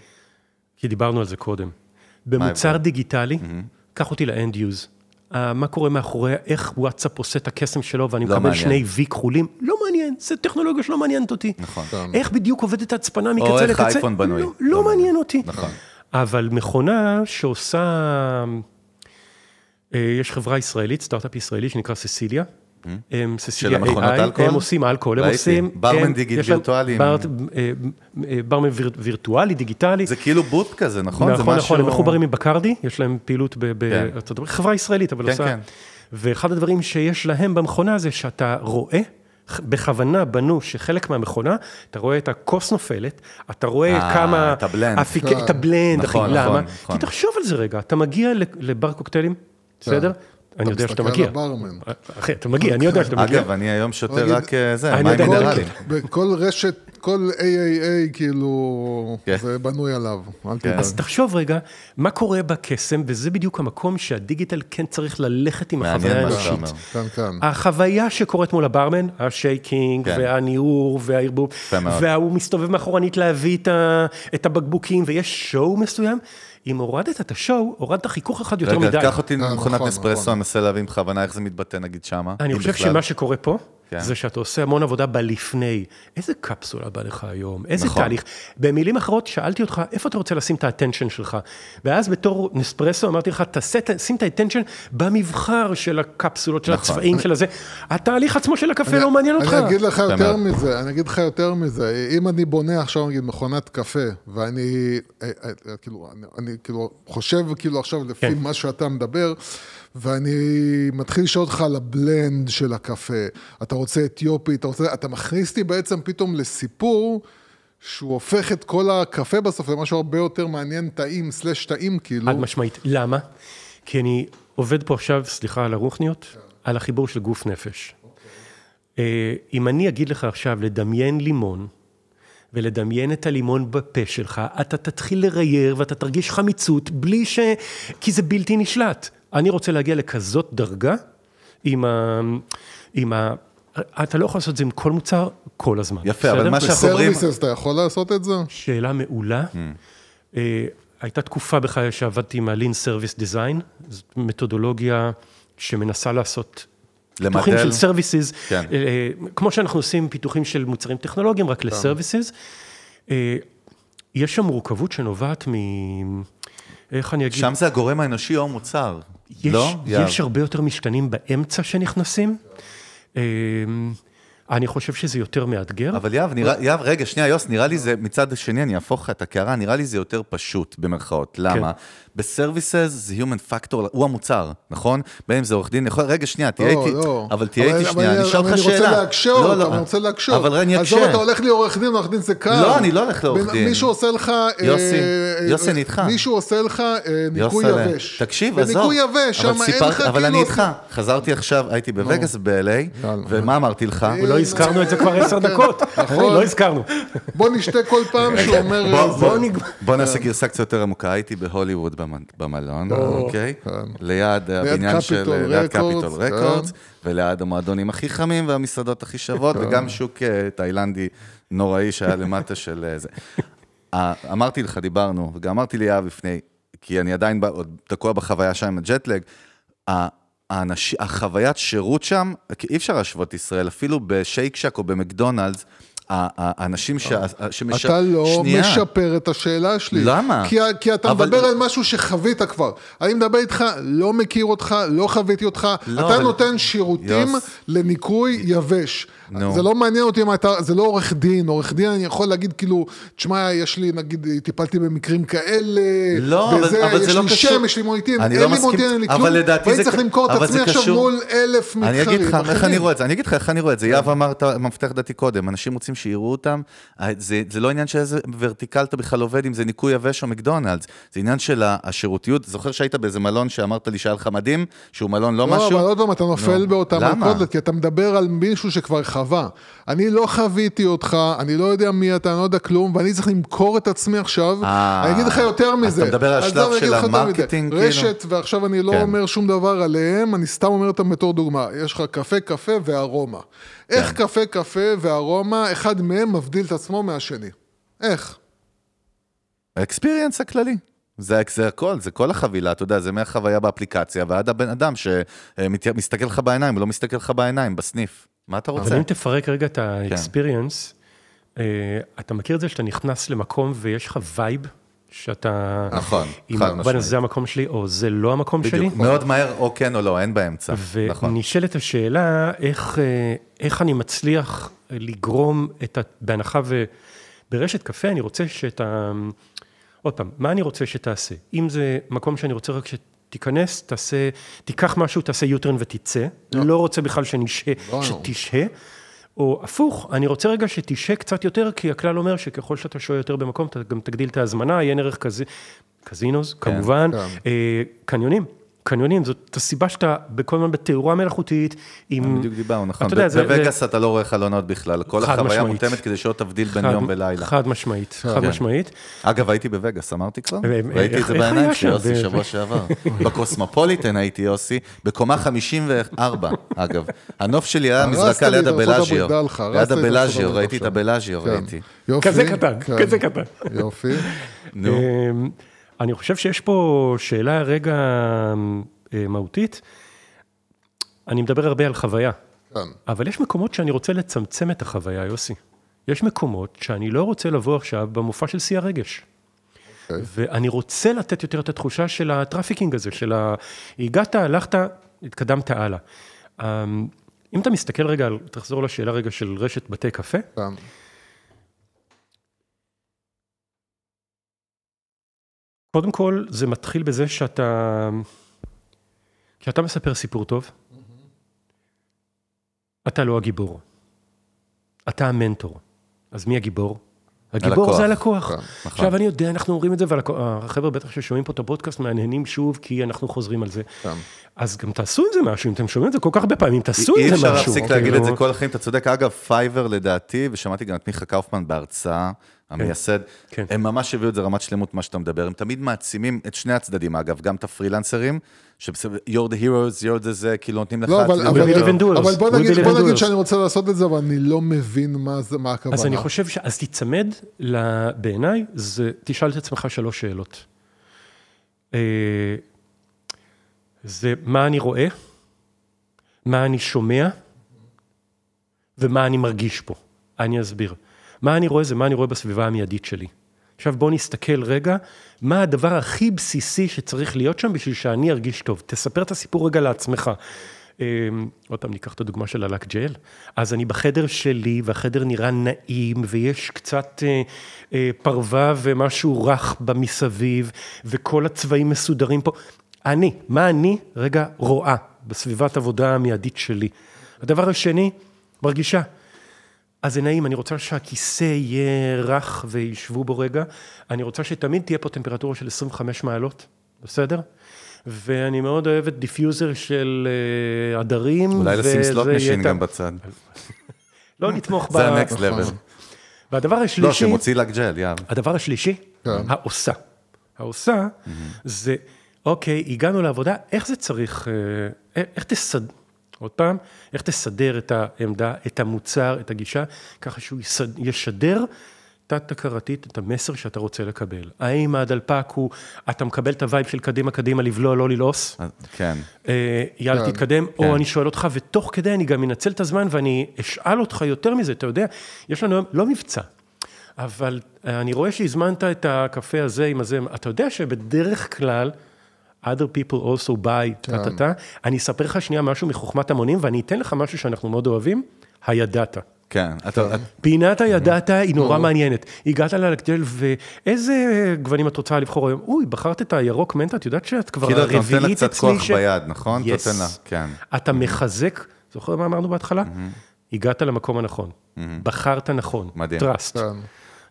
כי דיברנו על זה קודם. במוצר? דיגיטלי, קח אותי ל-end use. Uh, מה קורה מאחורי, איך וואטסאפ עושה את הקסם שלו, ואני
לא
מקבל
מעניין.
שני וי כחולים, לא מעניין, זו טכנולוגיה שלא מעניינת אותי.
נכון.
איך בדיוק עובדת הצפנה מקצה
או
לקצה?
איך האייפון בנוי.
לא, לא מעניין אותי.
נכון.
אבל מכונה שעושה, אה, יש חברה ישראלית, סטארט-אפ ישראלי שנקרא ססיליה. הם ססיליה
Mm-hmm. המכונות אלכוהול?
הם עושים אלכוהול, הם. עושים...
ברמן
להם
וירטואלי.
אה, אה, ברמן ויר- וירטואלי, דיגיטלי.
זה כאילו בוט כזה, נכון?
נכון, נכון, הם מחוברים עם בקרדי, יש להם פעילות ב- בארצות הברית, חברה ישראלית, אבל
כן,
עושה...
כן.
ואחד הדברים שיש להם במכונה זה שאתה רואה, בכוונה בנו שחלק מהמכונה, אתה רואה את הכוס נופלת, אתה רואה
אה,
כמה...
את הבלנד.
אפיקי, את הבלנד, אחי,
נכון,
למה?
נכון,
כי
נכון.
תחשוב על זה רגע, אתה מגיע לבר קוקטיילים, בסדר? אני יודע שאתה
מסתכל
מגיע.
על הברמן.
אחי, אתה מגיע, אני יודע שאתה מגיע.
אגב, אני היום שותה רק אה, זה, מים
יודע,
מינרליים.
בכל רשת, כל AAA, כאילו,
כן.
זה בנוי עליו, תדאג.
אז תחשוב רגע, מה קורה בקסם, וזה בדיוק המקום שהדיגיטל כן צריך ללכת עם החוויה האנושית.
כאן.
החוויה שקורית מול הברמן, השייקינג,
כן.
והניעור, והערבוב. וההוא מסתובב מאחורנית להביא את הבקבוקים, ויש שואו מסוים. אם הורדת את השואו, הורדת חיכוך אחד יותר
רגע,
מדי.
קח אותי
אה,
למכונת
נכון,
נספרסו,
נכון.
אני מנסה להבין בכוונה איך זה מתבטא נגיד שמה.
אני חושב
בכלל.
שמה שקורה פה,
כן.
זה שאתה עושה המון עבודה בלפני. איזה קפסולה בא לך היום? איזה
נכון.
תהליך? במילים אחרות, שאלתי אותך, איפה אתה רוצה לשים את האטנשן שלך? ואז בתור נספרסו אמרתי לך, תעשה, שים את האטנשן במבחר של הקפסולות, של
נכון.
הצבעים של הזה. התהליך עצמו של הקפה לא מעניין אותך.
אני אגיד לך יותר. מזה, אני אגיד לך יותר מזה, אם אני בונה עכשיו נגיד מכונת קפה, ואני אה, אה, כאילו, אני, אני כאילו חושב כאילו עכשיו לפי
כן.
מה שאתה מדבר, ואני מתחיל לשאול אותך על הבלנד של הקפה, אתה רוצה אתיופי, אתה רוצה, אתה מכניס אותי בעצם פתאום לסיפור. שהוא הופך את כל הקפה בסוף למשהו הרבה יותר מעניין, טעים, סלש טעים, כאילו.
חד משמעית. למה? כי אני עובד פה עכשיו, סליחה על הרוחניות, על החיבור של גוף נפש. אה, אם אני אגיד לך עכשיו לדמיין לימון, ולדמיין את הלימון בפה שלך, אתה תתחיל לרייר ואתה תרגיש חמיצות בלי ש... כי זה בלתי נשלט. אני רוצה להגיע לכזאת דרגה עם ה... עם ה... אתה לא יכול לעשות את זה עם כל מוצר כל הזמן.
יפה, אבל? מה שאנחנו אומרים...
בסרוויסס אתה יכול לעשות את זה?
שאלה מעולה.
Hmm.
אה, הייתה תקופה בחיי שעבדתי עם ה-Lean Service Design, זאת מתודולוגיה שמנסה לעשות פיתוחים
למדל.
של Services,
כן.
אה, כמו שאנחנו עושים פיתוחים של מוצרים טכנולוגיים, רק ל-Services. אה, יש שם מורכבות שנובעת מ... איך אני אגיד?
שם זה הגורם האנושי או המוצר.
יש,
לא?
יש הרבה יותר משתנים באמצע שנכנסים. אמ, אני חושב שזה יותר מאתגר.
אבל יהב, נראה, יהב, רגע, שנייה, יוס, נראה לי זה, מצד השני, אני אהפוך לך את הקערה, נראה לי זה יותר פשוט, במרכאות. למה? בסרוויסס זה Human Factor, הוא המוצר, נכון? בין אם זה עורך דין, יכול, רגע, שנייה, תהיה
לא,
איתי,
לא.
אבל תהיה
אבל-
איתי
אבל
שנייה, אני אשאל
אבל
אותך שאלה.
אני רוצה להקשות,
לא,
אבל
לא,
אני רוצה להקשות.
אבל אני
עזוב,
אקשה.
אתה הולך לי עורך דין, עורך דין זה קל.
לא, אני לא הולך לעורך דין.
מישהו עושה לך... אה,
יוסי,
אה,
יוסי, אני איתך.
מישהו עושה לך אה, ניקוי יבש.
תקשיב, עזוב.
בניקוי יבש, שם
אבל
אין לך
אבל
כאילו...
אני איתך, חזרתי עכשיו, הייתי בווגאס ב-LA. ומה אמרתי לך?
לא הזכרנו את זה כבר עשר
כן,
דקות.
נכון.
לא הזכרנו.
בוא נשתה כל פעם שהוא אומר...
בוא-
אה,
נעשה גרסה קצת יותר עמוקה, הייתי בהוליווד במלון, אוקיי? ליד הבניין של... ליד קפיטול
כן.
רקורדס, וליד המועדונים הכי חמים והמסעדות הכי שוות, וגם שוק אה, תאילנדי נוראי שהיה למטה של אה, זה. אה, אמרתי לך, דיברנו, וגם אמרתי ליאב לפני, כי אני עדיין עוד תקוע בחוויה שם עם הג'טלג, החוויית שירות שם, כי אי אפשר להשוות ישראל, אפילו בשייק שק או במקדונלדס, האנשים שה- שמשפרים...
אתה לא משפר את השאלה שלי.
למה?
כי, כי אתה
אבל-
מדבר על משהו שחווית כבר. אני מדבר איתך, לא מכיר אותך, לא חוויתי אותך.
לא,
אתה
אבל-
נותן שירותים
יוס.
לניקוי יבש.
נו.
זה לא מעניין אותי אם אתה, זה לא עורך דין. עורך דין אני יכול להגיד כאילו, תשמע, יש לי, נגיד, טיפלתי במקרים כאלה.
לא, אבל-
בזה,
אבל זה
יש
לא
לי
קשור.
שם, יש לי מוניטין.
אני
אין
לא
לי מוניטין, אין לי
אבל
כלום.
לדעתי
ואני
זה
צריך למכור את
אבל
עצמי עכשיו מול אלף מתחרים.
אני אגיד לך איך אני. רואה את זה, אני אגיד לך איך אני רואה את זה, יהב אמר את המפתח דעתי קודם, אנשים רוצים שיראו אותם, אה, זה, זה לא עניין של איזה vertical אתה בכלל עובד, אם זה ניקוי יבש או מקדונלדס, זה עניין של השירותיות, זוכר שהיית באיזה מלון שאמרת לי שהיה לך מדהים, שהוא מלון לא
לא,
משהו?
אבל עוד פעם, אתה נופל
נו,
באותה? מלכודת, כי אתה מדבר על מישהו שכבר חווה. אני לא חוויתי אותך, אני לא יודע מי אתה, אני לא יודע כלום, ואני צריך למכור את עצמי עכשיו.
אה,
אני אגיד לך יותר מזה.
אתה מדבר על השלב של.
ה
marketing, כאילו?
רשת, ועכשיו אני לא
כן.
אומר שום דבר עליהם, אני סתם אומר אותם בתור דוגמה. יש לך קפה, קפה וארומה. איך
כן.
קפה, קפה וארומה, אחד מהם מבדיל את עצמו מהשני? איך?
ה experience הכללי. זה, זה הכל, זה כל החבילה, אתה יודע, זה מהחוויה באפליקציה ועד הבן אדם שמסתכל לך בעיניים, ולא מסתכל לך בעיניים, בסניף. מה אתה רוצה?
אבל אם תפרק רגע את ה-experience, אה, אתה מכיר את זה שאתה נכנס למקום ויש לך vibe, שאתה...
נכון,
אם
חד משמעית.
זה המקום שלי, או זה לא המקום שלי.
בדיוק, מאוד מהר, או כן או לא, אין באמצע. נכון.
ונשאלת השאלה, איך, אה, איך אני מצליח לגרום את ה... בהנחה וברשת קפה, אני רוצה שאתה... עוד פעם, מה אני רוצה שתעשה? אם זה מקום שאני רוצה רק שתיכנס, תעשה, תיקח משהו, תעשה U-turn ותצא. לא רוצה בכלל שנשהה,
לא.
שתשהה. או הפוך, אני רוצה רגע שתשהה קצת יותר, כי הכלל אומר שככל שאתה שוהה יותר במקום, אתה גם תגדיל את ההזמנה, עיין ערך כזה, קזינוס, כמובן,
כן.
אה, קניונים. קניונים, זאת הסיבה שאתה כל הזמן בתאורה מלאכותית, עם...
בדיוק דיברנו, נכון.
אתה יודע, זה-
בווגאס אתה לא רואה חלונות בכלל, כל
חד
החוויה. מותאמת כדי שלא תבדיל בין
חד-
יום ולילה.
חד משמעית, חד
כן.
משמעית.
אגב, הייתי בווגאס, אמרתי כבר?
אה,
ראיתי את זה בעיניים
שם?
יוסי, שבוע שעבר. בקוסמופוליטן הייתי, יוסי, בקומה 54, אגב. הנוף שלי היה מזרקה
לי
ליד הבלאז'יו. ליד הבלאז'יו, ראיתי את. הבלאז'יו,
כן.
ראיתי.
יופי.
כזה קטן,
כן.
כזה קטן.
יופי.
נו,
אמ, אני חושב שיש פה שאלה רגע אה, מהותית. אני מדבר הרבה על חוויה,
כן.
אבל יש מקומות שאני רוצה לצמצם את החוויה, יוסי. יש מקומות שאני לא רוצה לבוא עכשיו במופע של שיא הרגש.
אוקיי.
ואני רוצה לתת יותר את התחושה של ה trafficking הזה, של ה... הגעת, הלכת, התקדמת הלאה. אמ, אם אתה מסתכל רגע, תחזור לשאלה רגע של רשת בתי קפה,
כן.
קודם כל, זה מתחיל בזה שאתה... כשאתה מספר סיפור טוב, אתה לא הגיבור. אתה המנטור. אז מי הגיבור? הגיבור
הלקוח.
זה הלקוח.
כן,
נכון.
עכשיו, אני יודע, אנחנו אומרים את זה, והחבר'ה בטח ששומעים פה את הפודקאסט מהנהנים שוב, כי אנחנו חוזרים על זה.
כן.
אז גם תעשו עם זה משהו, אם אתם שומעים את זה כל כך הרבה פעמים, תעשו
אי
עם זה
אפשר
משהו.
להפסיק להגיד את זה
כאילו,
כל החיים, אתה צודק. אגב, Fiverr לדעתי, ושמעתי גם את מיכה קאופמן בהרצאה, המייסד,
כן.
הם ממש הביאו את זה רמת שלמות, מה שאתה מדבר. הם תמיד מעצימים את שני הצדדים, אגב, גם את הפרילנסרים, שבסדר, you're the heroes, you're the זה, כאילו נותנים לך...
לא, אבל, אבל,
in doers.
אבל בוא נגיד, בוא נגיד. שאני רוצה לעשות את זה, אבל אני לא מבין מה, זה, מה הכוונה.
אז אני חושב ש... אז תיצמד, ל- בעיניי, זה, תשאל את עצמך שלוש שאלות. אה, זה מה אני רואה, מה אני שומע, ומה אני מרגיש פה. אני אסביר. מה אני רואה זה מה אני רואה בסביבה המיידית שלי. עכשיו בוא נסתכל רגע, מה הדבר הכי בסיסי שצריך להיות שם בשביל שאני ארגיש טוב. תספר את הסיפור רגע לעצמך. אה, עוד פעם, ניקח את הדוגמה של הלק ג'ל. אז אני בחדר שלי, והחדר נראה נעים, ויש קצת אה, אה, פרווה ומשהו רך במסביב, וכל הצבעים מסודרים פה. אני, מה אני רגע רואה בסביבת עבודה המיידית שלי? הדבר השני, מרגישה. אז זה נעים, אני רוצה שהכיסא יהיה רך וישבו בו רגע. אני רוצה שתמיד תהיה פה טמפרטורה של 25 מעלות, בסדר? ואני מאוד אוהבת diffuser של אה, עדרים.
אולי לשים סלוט משין
את
גם בצד.
לא נתמוך ב...
זה ה-next level.
והדבר
לא,
השלישי...
שמוציא לק ג'ל, יהב.
הדבר השלישי,
כן.
העושה. העושה זה, אוקיי, הגענו לעבודה, איך זה צריך, אה, איך תסד... עוד פעם, איך תסדר את העמדה, את המוצר, את הגישה, ככה שהוא ישדר תת-הכרתית את המסר שאתה רוצה לקבל. האם הדלפק הוא, אתה מקבל את ה vibe של קדימה קדימה, לבלוע, לא ללעוס?
אז- כן.
אה, יאללה,
כן.
תתקדם,
כן.
או אני שואל אותך, ותוך כדי אני גם אנצל את הזמן ואני אשאל אותך יותר מזה, אתה יודע, יש לנו היום, לא מבצע, אבל אה, אני רואה שהזמנת את הקפה הזה עם הזה, אתה יודע שבדרך כלל, other people also buy, טה-טה-טה, אני אספר לך שנייה משהו מחוכמת המונים, ואני אתן לך משהו שאנחנו מאוד אוהבים, הידעת.
כן.
פינת הידעת היא נורא מעניינת. הגעת ללקג'ל, ואיזה גוונים את רוצה לבחור היום? אוי, בחרת את הירוק מנטה, את יודעת שאת כבר
כאילו אתה נותן לה
הרביעית
קצת
אצלי
כוח
ש-
ביד, נכון? אתה. נותן לה, כן.
אתה מחזק, זוכר מה אמרנו בהתחלה? הגעת למקום הנכון, בחרת נכון,
מדהים.
trust.
כן.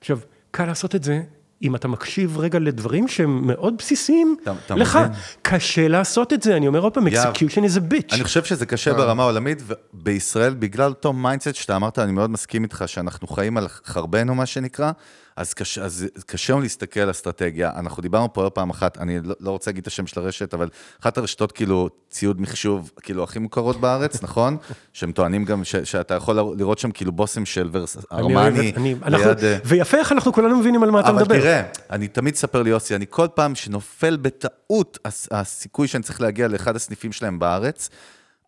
עכשיו, קל לעשות את זה אם אתה מקשיב רגע לדברים שהם מאוד בסיסיים לך. קשה לעשות את זה, אני אומר עוד פעם, execution is a bitch.
אני חושב שזה קשה ברמה העולמית, ובישראל, בגלל אותו mindset שאתה אמרת, אני מאוד מסכים איתך, שאנחנו חיים על חרבנו, מה שנקרא, אז קשה, אז קשה לנו להסתכל על אסטרטגיה. אנחנו דיברנו פה עוד פעם אחת, אני לא, לא רוצה להגיד את השם של הרשת, אבל אחת הרשתות, כאילו, ציוד מחשוב, כאילו, הכי מוכרות בארץ, נכון? שהם טוענים גם ש, שאתה יכול לראות שם כאילו בוסים של ורס, ארמני,
אני-
ליד... אה,
ויפה איך אנחנו כולנו מבינים על מה אתה
אבל
מדבר.
תראה, אני תמיד אספר ליוסי, אני כל פעם שנופל בטעות הס- הסיכוי שאני צריך להגיע לאחד הסניפים שלהם בארץ,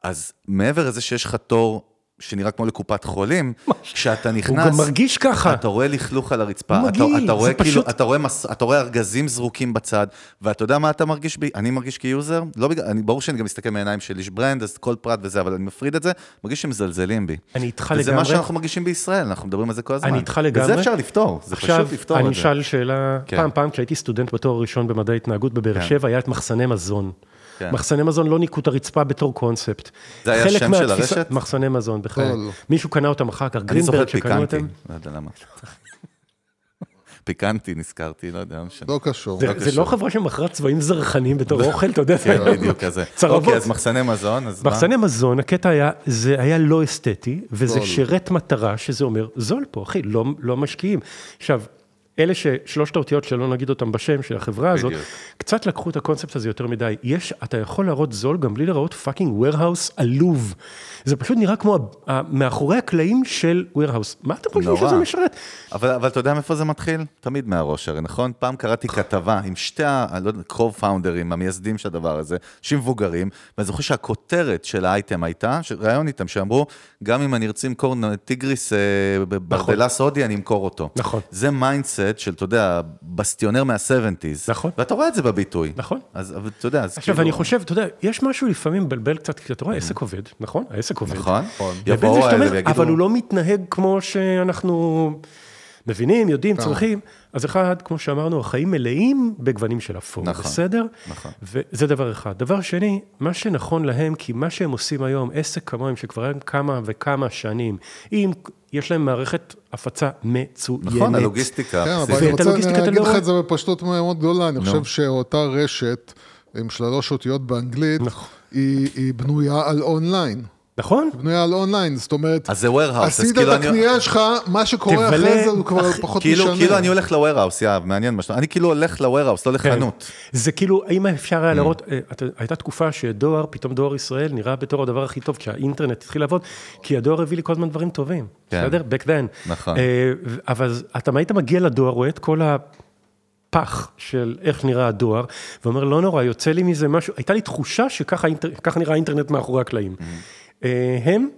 אז מעבר לזה שיש לך תור שנראה כמו לקופת חולים, כשאתה נכנס...
הוא גם מרגיש ככה.
אתה רואה לכלוך על הרצפה,
הוא
אתה,
מגעיל,
אתה רואה
זה
כאילו,
פשוט-
אתה רואה, מס, אתה רואה ארגזים זרוקים בצד, ואתה יודע מה אתה מרגיש בי? אני מרגיש כיוזר, לא בגלל, אני, ברור שאני גם מסתכל מהעיניים של איש ברנד, אז כל פרט וזה, אבל אני מפריד את זה, מרגיש שמזלזלים בי.
אני איתך
וזה
לגמרי.
מה שאנחנו מרגישים בישראל, אנחנו מדברים על זה כל הזמן.
אני איתך לגמרי.
וזה אפשר לפתור, זה
עכשיו,
פשוט לפתור
אני. אשאל שאלה,
כן.
פעם, פעם כשהייתי סטודנט בתואר הראשון במדעי התנהגות בבאר
כן.
שבע, היה את מחסני מזון.
כן.
מחסני מזון לא ניקו את הרצפה בתור קונספט.
זה היה
חלק
השם של הרשת?
מחסני מזון, בכלל.
לא.
מישהו קנה אותם אחר כך, גרינברג שקנו
פיקנטי,
אותם.
לא יודע למה. פיקנטי נזכרתי, לא יודע, לא משנה.
לא קשור.
זה- זה לא חברה שמכרה צבעים זרחניים בתור אוכל, אתה יודע,
כן,
זה-
בדיוק כזה.
צרבות.
אוקיי, אז מחסני מזון, אז מה?
מחסני מזון, הקטע היה, זה היה לא אסתטי, וזה. שירת מטרה, שזה אומר, זול פה, אחי, לא, לא משקיעים. עכשיו, אלה ששלושת האותיות שלא נגיד אותם בשם של החברה הזאת. קצת לקחו את הקונספט הזה יותר מדי. יש, אתה יכול להראות זול גם בלי להראות fucking warehouse עלוב. זה פשוט נראה כמו מאחורי הקלעים של warehouse. מה אתם חושבים. שזה משרת?
אבל, אתה יודע מאיפה זה מתחיל? תמיד מהראש הרי, נכון? פעם קראתי כתבה עם שתי, ה- אני לא המייסדים של הדבר הזה, אנשים מבוגרים, ואני זוכר שהכותרת של האייטם הייתה, ראיון איתם, שאמרו, גם אם אני ארצה למכור טיגריס אה, בברדלס הודי, אני אמכור אותו.
נכון.
זה mindset של, אתה יודע, questionnaire מה-70's.
נכון.
ואתה רואה את זה בביטוי.
נכון.
אז אתה יודע, אז
עכשיו,
כאילו...
אני חושב, אתה יודע, יש משהו לפעמים מבלבל קצת, כי אתה רואה, העסק עובד, נכון? העסק עובד.
נכון.
לבין
יבואו האלה ויגידו...
אבל הוא לא מתנהג כמו שאנחנו מבינים, יודעים, צורכים. אז אחד, כמו שאמרנו, החיים מלאים בגוונים של אפור,
נכון,
בסדר?
נכון.
וזה דבר אחד. דבר שני, מה שנכון להם, כי מה שהם עושים היום, עסק כמוהם, שכבר היה כמה וכמה שנים, אם יש להם מערכת הפצה מצוינת.
נכון, הלוגיסטיקה.
כן, אבל. אני רוצה אגיד
לא
לך. את זה בפשטות מאוד גדולה, אני חושב שאותה רשת עם שלוש אותיות באנגלית,
נכון.
היא היא בנויה על אונליין.
נכון?
בנויה על אונליין, זאת אומרת,
אז זה warehouse, אז
עשית
כאילו
את
אני-
הקנייה שלך, מה שקורה
תבלה,
אחרי זה הוא כבר
אחי,
פחות
כאילו,
משנה.
כאילו אני הולך ל-warehouse, יאב, מעניין מה שאתה... אני כאילו הולך ל-warehouse, לא לחנות.
זה כאילו, האם אפשר
Mm.
היה לראות, אה, אתה- הייתה תקופה שדואר, פתאום דואר ישראל נראה בתור הדבר הכי טוב, כשהאינטרנט התחיל לעבוד, כי הדואר הביא לי כל הזמן דברים טובים,
כן.
בסדר? back then.
נכון.
אה, אבל אתה היית מגיע לדואר, רואה את כל הפח של איך נראה הדואר, ואומר, לא נורא, יוצא לי מזה משהו, הייתה לי תחושה שככה נראה האינטרנט מאחורי הקלעים.
Mm.
אה, הם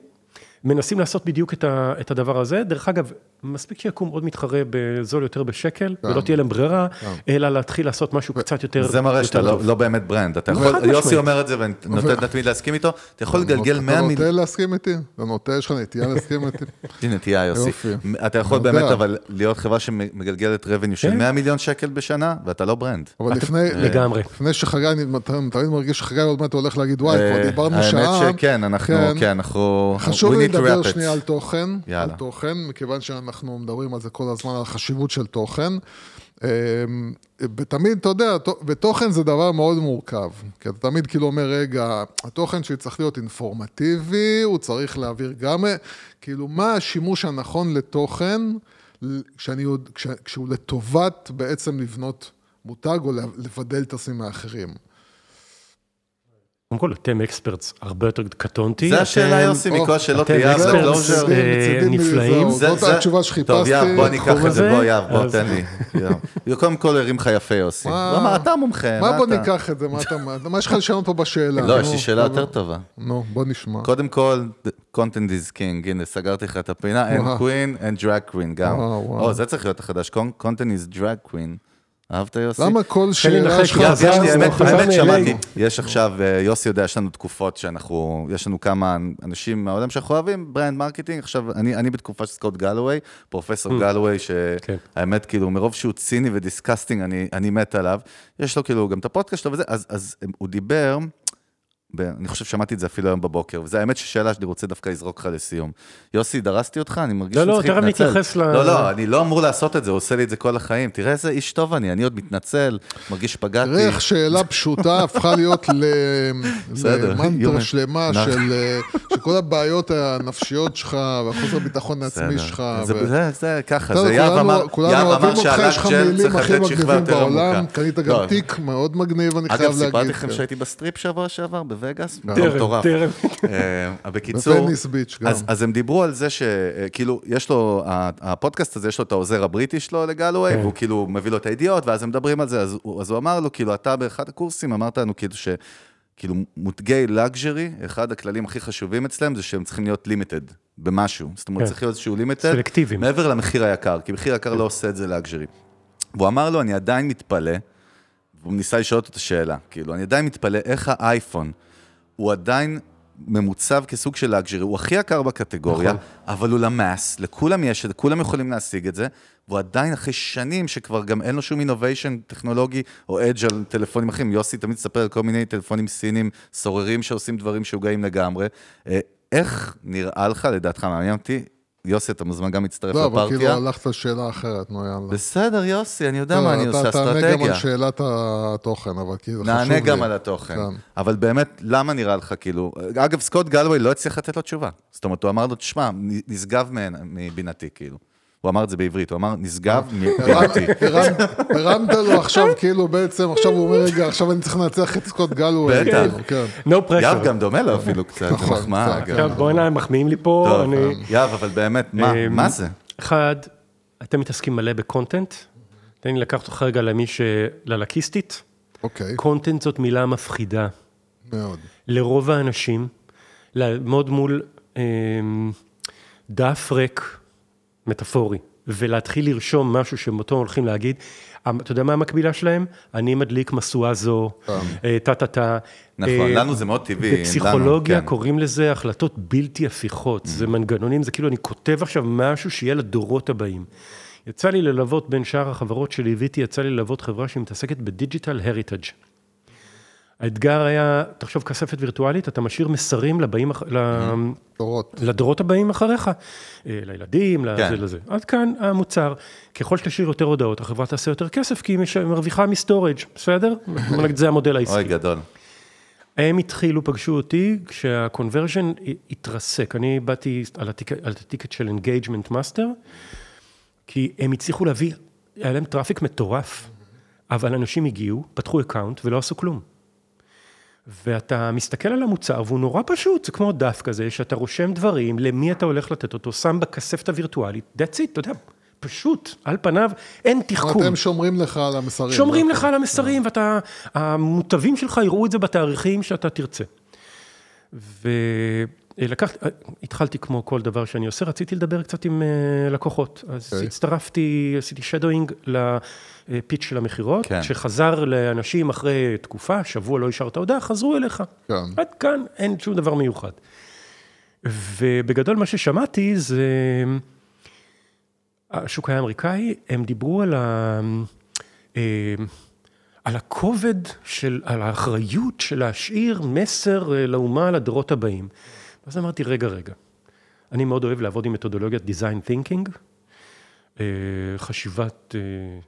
מנסים לעשות בדיוק את הדבר הזה, דרך אגב, מספיק שיקום עוד מתחרה בזול יותר בשקל, ולא תהיה להם ברירה, אלא להתחיל לעשות משהו קצת יותר...
זה מראה שאתה לא. לא באמת ברנד. אתה יכול. יוסי אומר את זה ואני נותן תמיד להסכים איתו, אתה יכול לגלגל 100
אתה
מיליון...
נוטה להסכים איתי? אתה נוטה, יש לך נטייה להסכים איתי?
הנה, תהיה יוסי.
יופי.
אתה יכול
אתה
באמת. אבל להיות חברה שמגלגלת revenue של
כן.
100 מיליון שקל בשנה, ואתה לא ברנד.
אבל לפני...
לגמרי. לפני
שחגי, אני תמיד מרגיש שחגי עוד מעט הולך להגיד, וואי, כבר דיברנו שעה.
האמת שכן, אנחנו, כן, אנחנו...
חשוב לי לדבר. שנייה על תוכן. על תוכן, מכיוון שאנחנו מדברים על זה כל הזמן, על החשיבות של תוכן. אמ, ותמיד, אתה יודע, ותוכן זה דבר מאוד מורכב. כי אתה תמיד כאילו אומר, רגע, התוכן שלי צריך להיות אינפורמטיבי, הוא צריך להעביר גם... כאילו, מה השימוש הנכון לתוכן, כשאני, כש, כשהוא לטובת בעצם לבנות מותג או לבדל את עצמי מאחרים.
קודם כל, אתם אקספרטס הרבה יותר קטונתי.
זה השאלה, יוסי, מכל השאלות
אתם experts,
לקלוז'ר.
אה, נפלאים.
זאת התשובה שחיפשתי.
טוב, יהב, בוא ניקח את זה. בוא, יהב, בוא, תן לי. קודם כל הרים לך יפה, יוסי.
מה-
הוא אמר, אתה מומחה,
מה בוא? ניקח את זה? מה אתה... מה יש לך לשנות פה בשאלה?
לא, יש לי שאלה יותר טובה.
נו, בוא נשמע.
קודם כל, content is king, הנה, סגרתי לך את הפינה, and queen and drag queen גם. או, זה צריך להיות החדש, content is drag queen. אהבת, יוסי?
למה כל שאלה שלך
האמת. שמעתי, יש עכשיו, אה, יוסי יודע, יש לנו תקופות שאנחנו, יש לנו כמה אנשים מהעולם שאנחנו אוהבים, brand marketing, עכשיו, אני אני בתקופה של סקוט גלווי, פרופסור גלווי,
כן.
שהאמת, כאילו, מרוב שהוא ציני ו disgusting, אני- אני מת עליו, יש לו כאילו גם את הפודקאסט שלו וזה, אז- אז הוא דיבר, אני חושב שמעתי את זה אפילו היום בבוקר, וזו האמת ששאלה שאני רוצה דווקא לזרוק לך לסיום. יוסי, דרסתי אותך? אני מרגיש
לא,
שאני
לא,
צריך
תכף
להתנצל.
נתייחס ל-
לא, לא, אני לא אמור לעשות את זה, הוא עושה לי את זה כל החיים. תראה איזה איש טוב אני, אני עוד מתנצל, מרגיש שפגעתי.
תראה איך שאלה פשוטה הפכה להיות למנטרה. שלמה. של אה, שכל הבעיות הנפשיות שלך והחוסר ביטחון העצמי. שלך.
זה-
ו-
זה, זה ככה, זה יהב אמר,
כולנו אוהבים אותך,
שהלק
יש לך
ג'ל
מילים
צריך
הכי
לתת שכבה
מגניבים
יותר
בעולם,
עמוקה.
קנית
לא,
גם תיק מאוד מגניב, אני חייב
אגב,
להגיד.
סיפרתי לכם. שהייתי בסטריפ שבוע שעבר בווגאס?
טרם,
מטורף.
טרם.
אה, בקיצור,
בפניס ביץ' גם.
אז, אז הם דיברו על זה שכאילו, יש לו, ה- הפודקאסט הזה, יש לו את העוזר הבריטי שלו לגלווי,
כן.
והוא כאילו מביא לו את הידיעות, ואז הם מדברים על זה, אז, הוא- אמר לו, כאילו, אתה באחד הקורסים אמרת לנו כאילו ש... כאילו מותגי luxury, אחד הכללים הכי חשובים אצלם זה שהם צריכים להיות limited במשהו. זאת אומרת,
כן.
צריך להיות איזשהו limited.
סלקטיביים.
מעבר למחיר היקר, כי מחיר יקר לא עושה את זה luxury. והוא אמר לו, אני עדיין מתפלא, והוא ניסה לשאול אותו את השאלה, כאילו, אני עדיין מתפלא איך האייפון הוא עדיין ממוצב כסוג של luxury, הוא הכי יקר בקטגוריה,
נכון.
אבל הוא ל mass, לכולם יש כולם יכולים להשיג את זה, והוא עדיין אחרי שנים שכבר גם אין לו שום innovation טכנולוגי או אדג' על טלפונים אחרים. יוסי תמיד מספר על כל מיני טלפונים סינים, סוררים שעושים דברים משוגעים לגמרי. אה, איך נראה לך, לדעתך, מעניין אותי, יוסי, אתה מוזמן גם להצטרף
לא, אבל כאילו
לפרטיה.
הלכת לשאלה אחרת, נו יאללה.
בסדר, יוסי, אני יודע
לא,
מה אני עושה,
תענה גם
אסטרטגיה.
על שאלת התוכן, אבל כאילו חשוב לי.
נענה גם על התוכן.
כן.
אבל באמת, למה נראה לך כאילו... אגב, סקוט גלווי לא הצליח לתת לו תשובה. זאת אומרת, הוא אמר לו, תשמע, נשגב מבינתי, כאילו. הוא אמר את זה בעברית, הוא אמר, נשגב מבינתי.
הרמת- לו עכשיו, כאילו בעצם, עכשיו הוא אומר, רגע, עכשיו אני צריך לנצח את סקוט גלווי.
בטח.
כן.
no pressure.
יהב גם דומה לו אפילו קצת, זה
נכון,
מחמאה.
עכשיו בוא'נה, הם מחמיאים לי פה.
יהב, אבל באמת, מה
אמ,
מה זה?
אחד, אתם מתעסקים מלא בקונטנט. תן לי לקחת אותך רגע למי ש... ללקיסטית.
אוקיי,
קונטנט זאת מילה מפחידה.
מאוד.
לרוב האנשים, לעמוד מול אה, דף ריק, מטאפורי, ולהתחיל לרשום משהו שאותו הולכים להגיד, המ- אתה יודע מה המקבילה שלהם? אני מדליק משואה זו, אה, טה-טה-טה.
נכון,
אה,
לנו זה מאוד טבעי,
בפסיכולוגיה
כן.
קוראים לזה החלטות בלתי הפיכות, זה מנגנונים, זה כאילו אני כותב עכשיו משהו שיהיה לדורות הבאים. יצא לי ללוות בין שאר החברות שליוויתי, יצא לי ללוות חברה שמתעסקת בדיג'יטל הריטג'. האתגר היה, תחשוב כספת וירטואלית, אתה משאיר מסרים לבאים, אח- ל-
דורות.
לדורות הבאים אחריך, אה, לילדים, לזה,
כן.
לזה. עד כאן המוצר. ככל שתשאיר יותר הודעות, החברה תעשה יותר כסף, כי היא מרוויחה מ storage, בסדר? זה המודל
אוי,
העסקי.
גדול.
הם התחילו, פגשו אותי, כשה conversion התרסק. אני באתי על ה ticket, על ה ticket של engagement master, כי הם הצליחו להביא, היה להם traffic מטורף, אבל אנשים הגיעו, פתחו account ולא עשו כלום. ואתה מסתכל על המוצר והוא נורא פשוט, זה כמו דף כזה, שאתה רושם דברים, למי אתה הולך לתת אותו, שם בכספת הווירטואלית, that's it, אתה יודע, פשוט, על פניו, אין תחכום.
הם שומרים לך על המסרים.
שומרים
לא?
לך על המסרים, ואתה, המוטבים שלך יראו את זה בתאריכים שאתה תרצה. אה, לקחתי, אה, התחלתי כמו כל דבר שאני עושה, רציתי לדבר קצת עם אה, לקוחות. אז
אוקיי.
הצטרפתי, עשיתי shadowing ל pitch של המכירות,
כן.
שחזר לאנשים אחרי תקופה, שבוע לא השארת הודעה, חזרו אליך.
כן.
עד כאן אין שום דבר מיוחד. ובגדול מה ששמעתי זה, השוק האמריקאי, הם דיברו על, ה, אה, על הכובד, של, על האחריות של להשאיר מסר לאומה לדורות הבאים. אז אמרתי, רגע, רגע, אני מאוד אוהב לעבוד עם מתודולוגיית design thinking, אה, חשיבת, אה,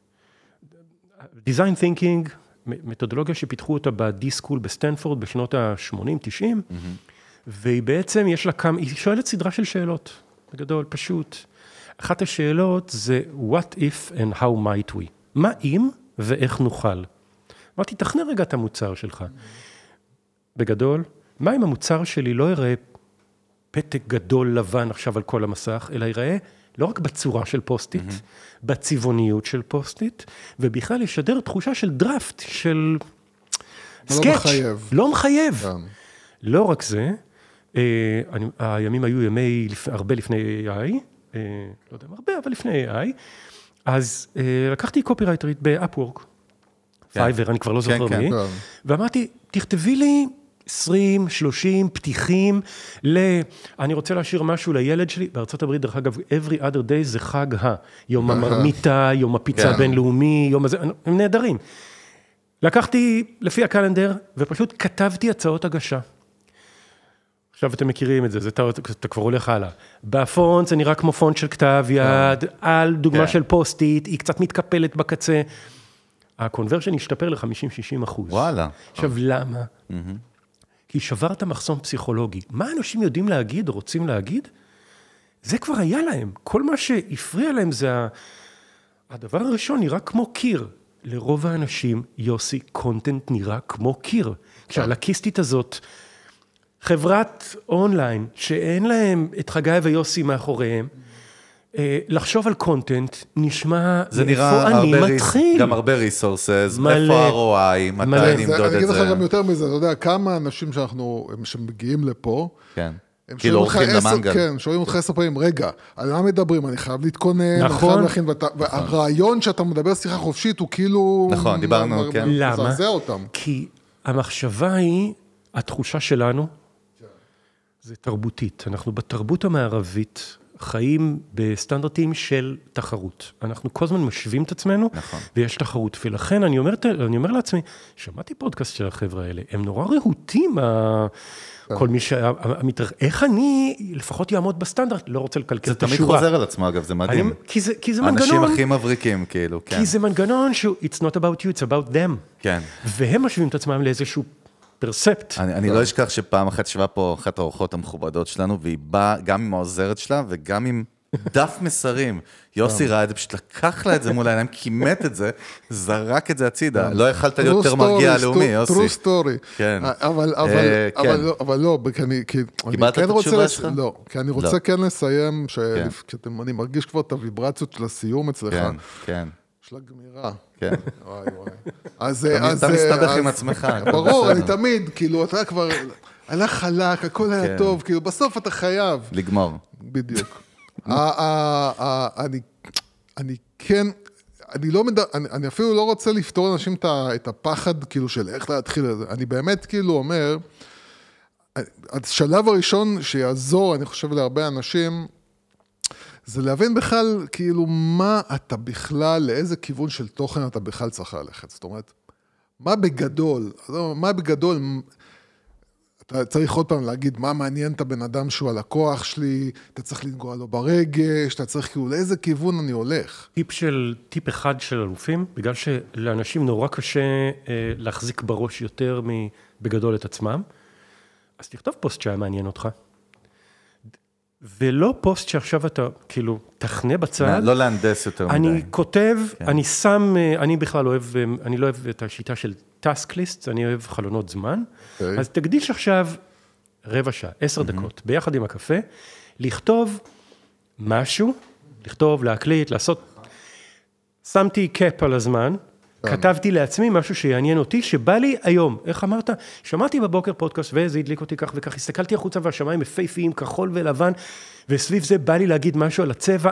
design thinking, מתודולוגיה שפיתחו אותה ב-D-School בסטנפורד בשנות ה-80-90, והיא בעצם, יש לה כמה, היא שואלת סדרה של שאלות, בגדול, פשוט. אחת השאלות זה what if and how might we? מה אם ואיך נוכל? אמרתי, תכנן רגע את המוצר שלך. בגדול, מה אם המוצר שלי לא יראה פתק גדול לבן עכשיו על כל המסך, אלא ייראה לא רק בצורה של Post-it, בצבעוניות של Post-it, ובכלל ישדר תחושה של דראפט, של
לא
sketch.
מחייב.
לא מחייב.
כן.
לא רק זה, אה, אני, הימים היו ימי לפ, הרבה לפני AI, אה, לא יודע אם הרבה, אבל לפני AI, אז אה, לקחתי קופירייטרית ב Upwork, Fiverr, אני כבר לא
כן,
זוכר
כן.
מי,
כן.
ואמרתי, תכתבי לי 20, 30 פתיחים ל... אני רוצה להשאיר משהו לילד שלי, הברית, דרך אגב, every other day זה חג ה... יום המרמיטה, יום הפיצה
כן.
הבינלאומי, יום הזה, הם נהדרים. לקחתי לפי ה calendar, ופשוט כתבתי הצעות הגשה. עכשיו אתם מכירים את זה, זה אתה, אתה כבר הולך הלאה. בפונט זה נראה כמו פונט של כתב יד, על דוגמה
כן.
של Post-it, היא קצת מתקפלת בקצה. ה conversion השתפר ל-50-60 אחוז.
וואלה.
עכשיו, למה? כי שברת מחסום פסיכולוגי. מה אנשים יודעים להגיד או רוצים להגיד? זה כבר היה להם. כל מה שהפריע להם זה ה... הדבר הראשון נראה כמו קיר. לרוב האנשים, יוסי, קונטנט נראה כמו קיר. כשהלקיסטית הזאת, חברת אונליין, שאין להם את חגי ויוסי מאחוריהם, לחשוב על קונטנט נשמע,
זה
מאיפה
נראה
אני
הרבה, ריס,
מתחיל?
גם הרבה ריסורסס,
מלא.
איפה ה-ROI,
מלא.
מתי
זה-
זה,
נמדוד
אני
את
אגיד לך
זה.
גם יותר מזה, אתה יודע, כמה אנשים שאנחנו, שמגיעים לפה,
כן.
הם
כאילו
שואלים אותך
הולכים
עשר-
למנגל.
כן, שואלים אותך עשר פעמים, רגע, על מה מדברים? אני חייב להתכונן, אני
נכון.
חייב להכין, ואתה- והרעיון שאתה מדבר שיחה חופשית הוא כאילו...
נכון, דיברנו,
מ- מ-
כן.
למה?
מזעזע אותם.
כי המחשבה היא, התחושה שלנו, זה תרבותית. אנחנו בתרבות המערבית חיים בסטנדרטים של תחרות. אנחנו כל הזמן משווים את עצמנו,
נכון.
ויש תחרות. ולכן אני אומר, אני אומר לעצמי, שמעתי פודקאסט של החבר'ה האלה, הם נורא רהוטים, ה- כל מי ש... המתרח- איך אני לפחות אעמוד בסטנדרט? לא רוצה לקלקל
זה
את
תמיד
השורה.
חוזר על עצמו, אגב, זה
אני,
מדהים.
כי זה, כי זה מנגנון,
האנשים הכי מבריקים, כאילו, כן.
כי זה מנגנון שהוא, it's not about you, it's about them.
כן.
והם משווים את עצמם לאיזשהו פרספט.
אני, אני לא אשכח שפעם אחת ישבה פה אחת האורחות המכובדות שלנו, והיא באה גם עם העוזרת שלה וגם עם דף מסרים. יוסי ראה את זה, פשוט לקח לה את זה מול העיניים, כימת את זה, זרק את זה הצידה. לא יכלת להיות יותר מרגיע לאומי, יוסי.
true story.
כן.
אבל, אבל,
אה,
אבל,
כן.
לא, אבל לא, כי אני, כן
את
רוצה,
התשובה
לס-
שלך?
לא, כי אני רוצה
לא.
כן לסיים,
כן.
אני מרגיש כבר את הוויברציות של הסיום אצלך,
כן, כן,
יש לה גמירה.
כן.
וואי וואי. אז...
אתה- מסתבך עם עצמך,
ברור. אני תמיד, כאילו, אתה כבר... הלך חלק, הכל היה
כן.
טוב, כאילו, בסוף אתה חייב.
לגמור.
בדיוק. אני- אני כן, אני לא מדבר, אני, אני אפילו לא רוצה לפתור לאנשים את את הפחד, כאילו, של איך להתחיל את זה. אני באמת, כאילו, אומר, השלב הראשון שיעזור, אני חושב, להרבה אנשים, זה להבין בכלל, כאילו, מה אתה בכלל, לאיזה כיוון של תוכן אתה בכלל צריך ללכת. זאת אומרת, מה בגדול, עזוב, מה בגדול, אתה צריך עוד פעם להגיד מה מעניין את הבן אדם שהוא הלקוח שלי, אתה צריך לנגוע לו ברגש, אתה צריך כאילו לאיזה כיוון אני הולך.
טיפ של, טיפ אחד של אלופים, בגלל שלאנשים נורא קשה אה, להחזיק בראש יותר מבגדול את עצמם, אז תכתוב פוסט שהיה מעניין אותך. ולא פוסט שעכשיו אתה, כאילו, תחנה בצד.
לא להנדס יותר מדי.
אני כותב,
כן.
אני שם, אה, אני בכלל אוהב, אה, אני לא אוהב את השיטה של task list, אני אוהב חלונות זמן.
אוקיי.
אז תקדיש עכשיו רבע שעה, עשר דקות, ביחד עם הקפה, לכתוב משהו, לכתוב, להקליט, לעשות... שמתי קאפ על הזמן, כתבתי לעצמי משהו שיעניין אותי, שבא לי היום. איך אמרת? שמעתי בבוקר פודקאסט וזה הדליק אותי כך וכך, הסתכלתי החוצה והשמיים יפהפיים, כחול ולבן, וסביב זה בא לי להגיד משהו על הצבע.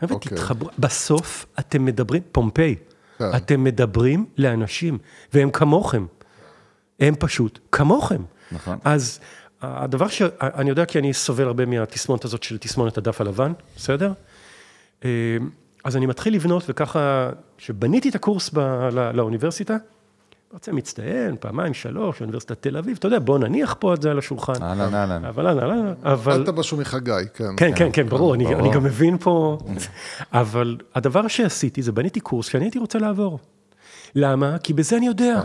חבר'ה,
אוקיי.
תתחברו, בסוף אתם מדברים, פומפיי,
כן.
אתם מדברים לאנשים, והם כמוכם. הם פשוט כמוכם.
נכון.
אז הדבר ש... אני יודע כי אני סובל הרבה מהתסמונת הזאת של תסמונת הדף הלבן, בסדר? אה, אז אני מתחיל לבנות, וככה, כשבניתי את הקורס ב... לא... לאוניברסיטה, רוצה מצטיין, פעמיים, שלוש, אוניברסיטת תל אביב, אתה יודע, בוא נניח פה את זה על השולחן.
אהלן, אהלן.
אבל, אהלן, אהלן, אבל...
אל משהו מחגי, כן.
כן, כן, כן, ברור, אני,
ברור.
אני גם מבין פה. אבל הדבר שעשיתי זה בניתי קורס שאני הייתי רוצה לעבור. למה? כי בזה אני יודע.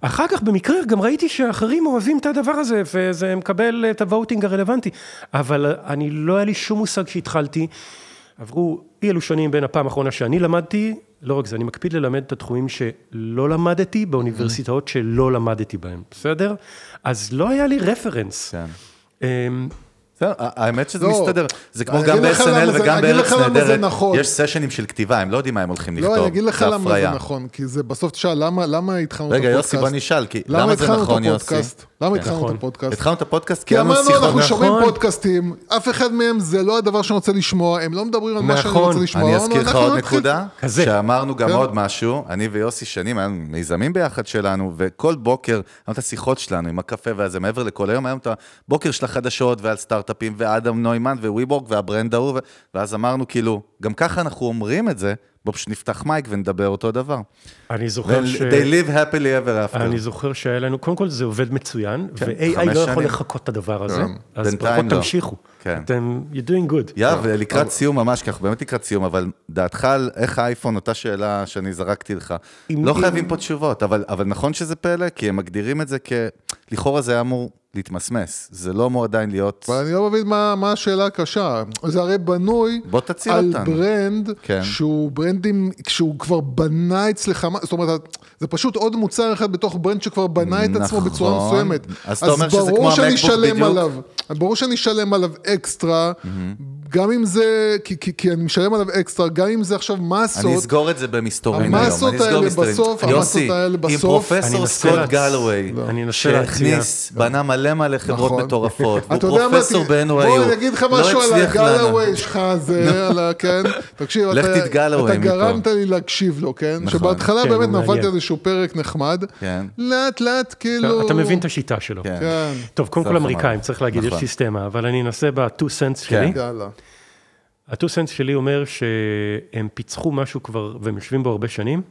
אחר כך במקרה גם ראיתי שאחרים אוהבים את הדבר הזה, וזה מקבל את הווטינג הרלוונטי. אבל אני, לא היה לי שום מושג כשהתחלתי. עברו אי אלו שנים בין הפעם האחרונה שאני למדתי, לא רק זה, אני מקפיד ללמד את התחומים שלא למדתי באוניברסיטאות שלא למדתי בהם, בסדר? אז לא היה לי רפרנס.
כן.
אמ,
בסדר, האמת שזה
לא,
מסתדר, זה כמו גם ב-SNL
זה-
וגם בארץ
זה
נהדרת,
נכון.
יש סשנים של כתיבה, הם לא יודעים מה הם הולכים לכתוב,
לא, אני אגיד לך
זה
למה זה
הפריה.
נכון, כי זה בסוף, תשאל, למה, למה התחלנו את
רגע,
הפודקאסט?
יוסי, בוא נשאל, כי
למה
זה
התחלנו
נכון,
את
יוסי?
הפודקאסט? למה התחלנו את
נכון.
הפודקאסט?
התחלנו את הפודקאסט כי
אמרנו. אנחנו שומעים
נכון.
פודקאסטים, אף אחד מהם זה לא הדבר שאני רוצה לשמוע, הם לא מדברים על מה שאני
נכון.
רוצה לשמוע.
אני אזכיר לך
אנחנו
עוד נקודה. שאמרנו גם
כן.
עוד משהו, אני ויוסי שנים, היה לנו מיזמים ביחד שלנו, וכל בוקר, לנו את השיחות שלנו עם הקפה והזה, מעבר לכל היום, לנו את הבוקר של החדשות ועל סטארט-אפים, ואדם נוימן וויבורג והברנד ההוא, ואז אמרנו כאילו, גם ככה אנחנו אומרים את זה, בוא פשוט נפתח מייק ונדבר אותו דבר.
אני זוכר ש...
They live happily ever after.
אני זוכר שהיה לנו, קודם כל זה עובד מצוין, ו-AI
חמש
לא יכול. לחכות את הדבר הזה,
כן.
אז לפחות
לא.
תמשיכו.
כן.
אתם, you're doing good.
יאב, לקראת סיום ממש, כי אנחנו באמת לקראת סיום, אבל דעתך על איך האייפון, אותה שאלה שאני זרקתי לך, לא חייבים פה תשובות, אבל נכון שזה פלא, כי הם מגדירים את זה כ... לכאורה זה היה אמור להתמסמס, זה לא אמור עדיין להיות...
אבל אני לא מבין מה, מה השאלה הקשה. זה הרי בנוי על
אותנו.
ברנד
כן.
שהוא ברנדים, כשהוא כבר בנה אצלך, זאת אומרת, זה פשוט עוד מוצר אחד בתוך ברנד שכבר בנה את עצמו
נכון.
בצורה מסוימת.
אז אתה אומר שזה כמו המקבוק בדיוק?
עליו, ברור שאני אשלם עליו אקסטרה, גם אם זה, כי, כי, כי אני משלם עליו אקסטרה, גם אם זה עכשיו מסות.
אני אסגור את זה במסתורין היום.
המסות האלה
מסתורין.
בסוף,
יוסי,
המסות האלה
עם
בסוף-
פרופסור
אני מנסה
סקוט גלווי,
להציע.
שהכניס, בנה מלא מלא חברות
נכון.
מטורפות,
מה,
פרופסור
ת-
ב-NYU,
בוא אני אגיד לך
לא
משהו על. הגלווי שלך הזה, על ה... כן? תקשיב, אתה-. גרמת לי להקשיב לו, כן?
נכון.
שבהתחלה
כן,
באמת
הוא
נפלתי. על איזשהו פרק נחמד,
כן.
לאט לאט כאילו...
אתה מבין את השיטה שלו.
כן.
כן,
טוב, קודם כל. אמריקאים, צריך להגיד, יש
נכון.
סיסטמה, אבל אני אנסה ב-2 cents שלי.
יאללה.
ה-2 cents שלי אומר שהם פיצחו משהו כבר, והם יושבים בו הרבה שנים,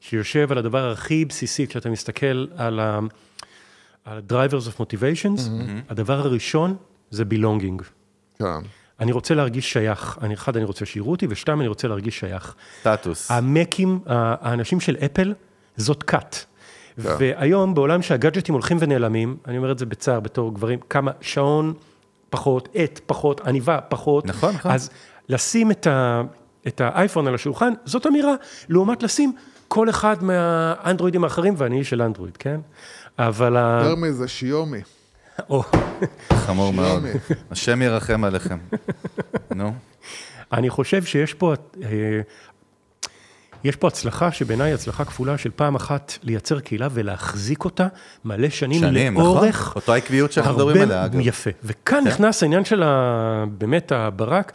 שיושב על הדבר הכי בסיסי, כשאתה מסתכל על ה- על ה-drivers of motivations, הדבר הראשון זה belonging.
כן.
אני רוצה להרגיש שייך. אני, אחד, אני רוצה שיראו אותי, ושתיים, אני רוצה להרגיש שייך.
סטטוס.
המקים, האנשים של אפל, זאת כת. והיום, בעולם שהגאדג'טים הולכים ונעלמים, אני אומר את זה בצער בתור גברים, כמה שעון פחות, עט פחות, עניבה פחות.
נכון, נכון.
אז לשים את, ה, את האייפון על השולחן, זאת אמירה, לעומת לשים כל אחד מהאנדרואידים האחרים, ואני איש של אנדרואיד, כן? אבל ה...
יותר מזה, שיומי.
או,
חמור מאוד. השם ירחם עליכם. נו.
אני חושב שיש פה, אה, יש פה הצלחה שבעיניי הצלחה כפולה של פעם אחת לייצר קהילה ולהחזיק אותה מלא שנים,
שנים, נכון?
לאורך.
אותו עקביות שאנחנו מדברים עליה, אגב.
יפה. וכאן
כן.
נכנס העניין של ה, באמת הברק,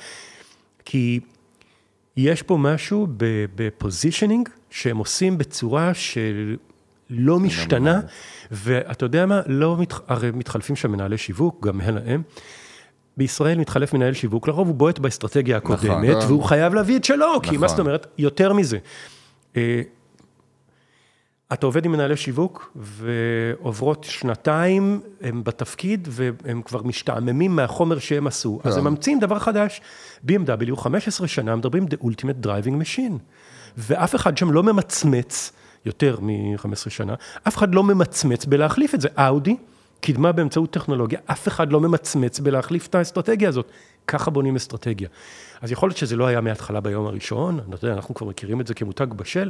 כי יש פה משהו בפוזישנינג שהם עושים בצורה שלא משתנה, ואתה יודע מה, לא מת, הרי מתחלפים שם מנהלי שיווק, גם הם להם. בישראל מתחלף מנהל שיווק, לרוב הוא בועט באסטרטגיה הקודמת,
נכון.
והוא חייב להביא את שלו, כי מה
נכון.
זאת אומרת, יותר מזה. אתה עובד עם מנהלי שיווק, ועוברות שנתיים, הם בתפקיד, והם כבר משתעממים מהחומר שהם עשו. אז הם ממציאים דבר חדש. BMW, 15 שנה, מדברים The Ultimate Driving Machine. ואף אחד שם לא ממצמץ, יותר מ-15 שנה, אף אחד לא ממצמץ בלהחליף את זה. אאודי, קידמה באמצעות טכנולוגיה, אף אחד לא ממצמץ בלהחליף את האסטרטגיה הזאת. ככה בונים אסטרטגיה. אז יכול להיות שזה לא היה מההתחלה ביום הראשון, אתה יודע, אנחנו כבר מכירים את זה כמותג בשל,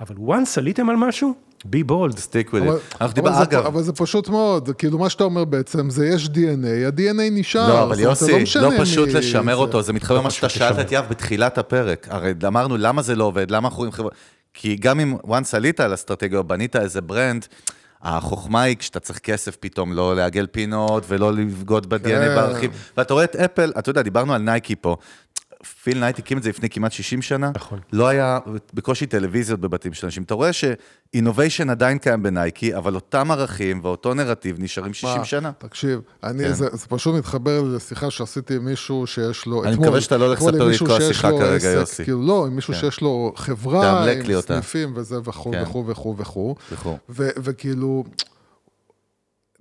אבל once עליתם על משהו, be bold.
stick with
אבל-
it.
אבל זה-
אגב,
אבל זה פשוט מאוד, כאילו מה שאתה אומר בעצם, זה יש DNA, ה-DNA נשאר.
לא, אבל
זה
יוסי,
משנה
לא פשוט
מי
לשמר
זה.
אותו, זה מתחבר למה שאתה
פשוט
שאלת. את יהב בתחילת הפרק. הרי אמרנו למה זה לא עובד, למה אנחנו רואים חברה... כי גם אם once עלית על אסטרטגיה או בנית איזה brand, החוכמה היא כשאתה צריך כסף פתאום, לא לעגל פינות ולא לבגוד ב-DNA
כן.
בערכים. ואתה רואה את אפל, אתה יודע, דיברנו על נייקי פה. פיל נייט הקים את זה לפני כמעט 60 שנה.
נכון.
לא היה בקושי טלוויזיות בבתים של אנשים. אתה רואה ש innovation עדיין קיים בנייקי, אבל אותם ערכים ואותו נרטיב נשארים 60
מה,
שנה.
תקשיב, אני,
כן.
זה, זה פשוט מתחבר לשיחה שעשיתי עם מישהו שיש לו...
אני
אתמול,
מקווה שאתה לא הולך לספר לי את כל השיחה כרגע,
עסק,
יוסי.
כאילו, לא, עם מישהו
כן.
שיש לו חברה, עם
אותה.
סניפים וזה וכו'
כן.
וכו' וכו' וכו'. וכאילו,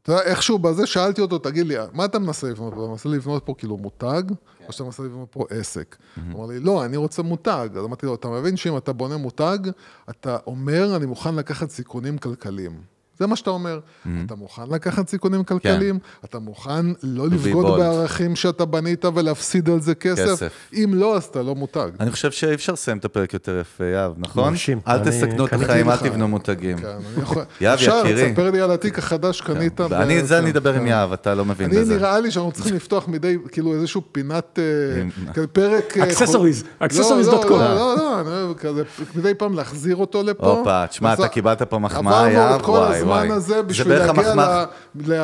אתה יודע, איכשהו בזה שאלתי אותו, תגיד לי, מה אתה מנסה לבנות פה? אתה מנסה לבנות פה כאילו מותג, או שאתה מנסה לבנות פה עסק? הוא אמר לי, לא, אני רוצה מותג. אז אמרתי לו, אתה מבין שאם אתה בונה מותג, אתה אומר, אני מוכן לקחת סיכונים כלכליים. זה מה שאתה אומר. אתה מוכן לקחת סיכונים כלכליים, אתה מוכן לא לבגוד. בערכים שאתה בנית ולהפסיד על זה כסף.
כסף.
אם לא, אז אתה לא מותג.
אני חושב שאי אפשר לסיים את הפרק יותר יפה, יהב, נכון?
מרשים.
אל
אני
תסכנו את החיים, אל. תבנו מותגים.
כן, אני יכול...
יהב,
אפשר,
יקירי.
תספר לי על התיק החדש שקנית. ב-
אני, זה אני אדבר עם
כן.
יהב, אתה לא מבין
אני
בזה.
נראה לי שאנחנו צריכים לפתוח מדי, כאילו איזשהו פינת, אה, פרק... אה,
Accessories,
חו-
accessories.com.
לא, לא, לא, אני אוהב כזה, מדי פעם להחזיר אותו לפה.
הופה, תשמע, אתה קיבלת פה מחמאה,
כל
וואי,
הזמן. הזה
זה
בשביל להגיע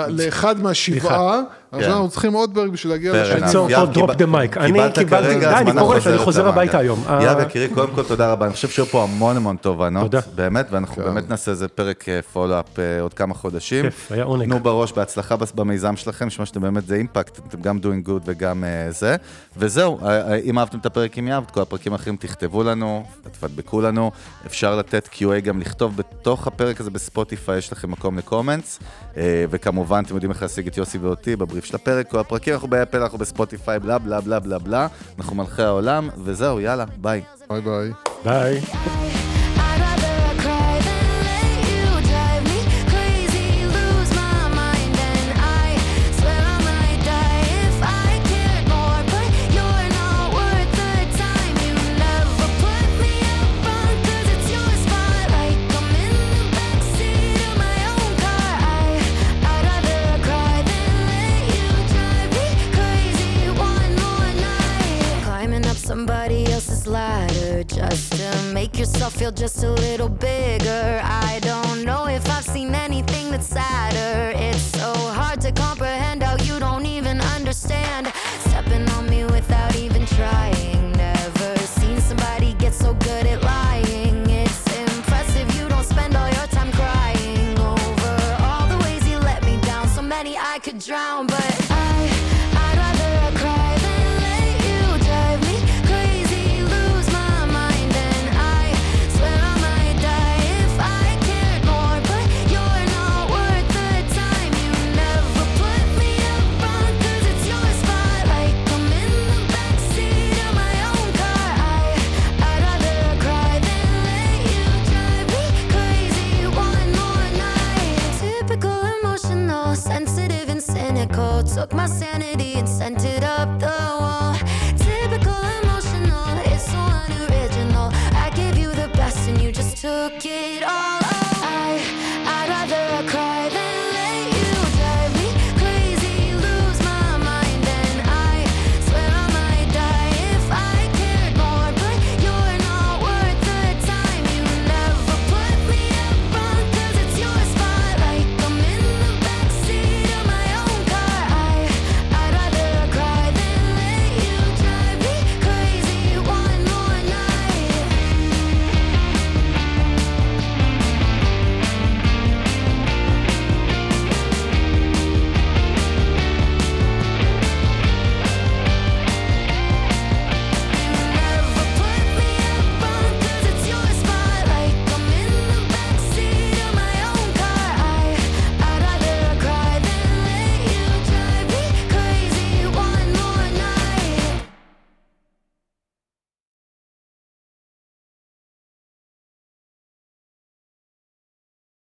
לאחד מהשבעה. עכשיו אנחנו צריכים עוד פרק בשביל להגיע לשני.
יהב,
פה,
קיבל-
the mic. אני
קיבלת
קיבלתי- די, אני פורש, אני חוזר. הביתה היום. אה,
יקירי, קודם כל תודה רבה, אני חושב שהיו פה המון המון תובנות.
תודה.
באמת, ואנחנו באמת נעשה איזה פרק פולו-אפ עוד כמה חודשים.
כיף, היה עונג.
תנו בראש, בהצלחה במיזם שלכם, שמע שאתם באמת זה אימפקט, אתם גם doing good וגם אה, זה. וזהו, אה, אה, אם אהבתם את הפרק עם יהב, את כל הפרקים האחרים תכתבו לנו, תפדבקו לנו. אפשר לתת QA גם לכתוב בתוך הפרק הזה בספוטיפיי, יש לכם מקום ל comments. אה, וכמובן, אתם יודעים איך להשיג את יוסי ואותי בבריף של הפרק, כל הפרקים, אנחנו באפל, אנחנו בספוטיפיי, בלה בלה בלה בלה בלה. אנחנו מלכי העולם, וזהו, יאללה, ביי.
ביי ביי.
ביי.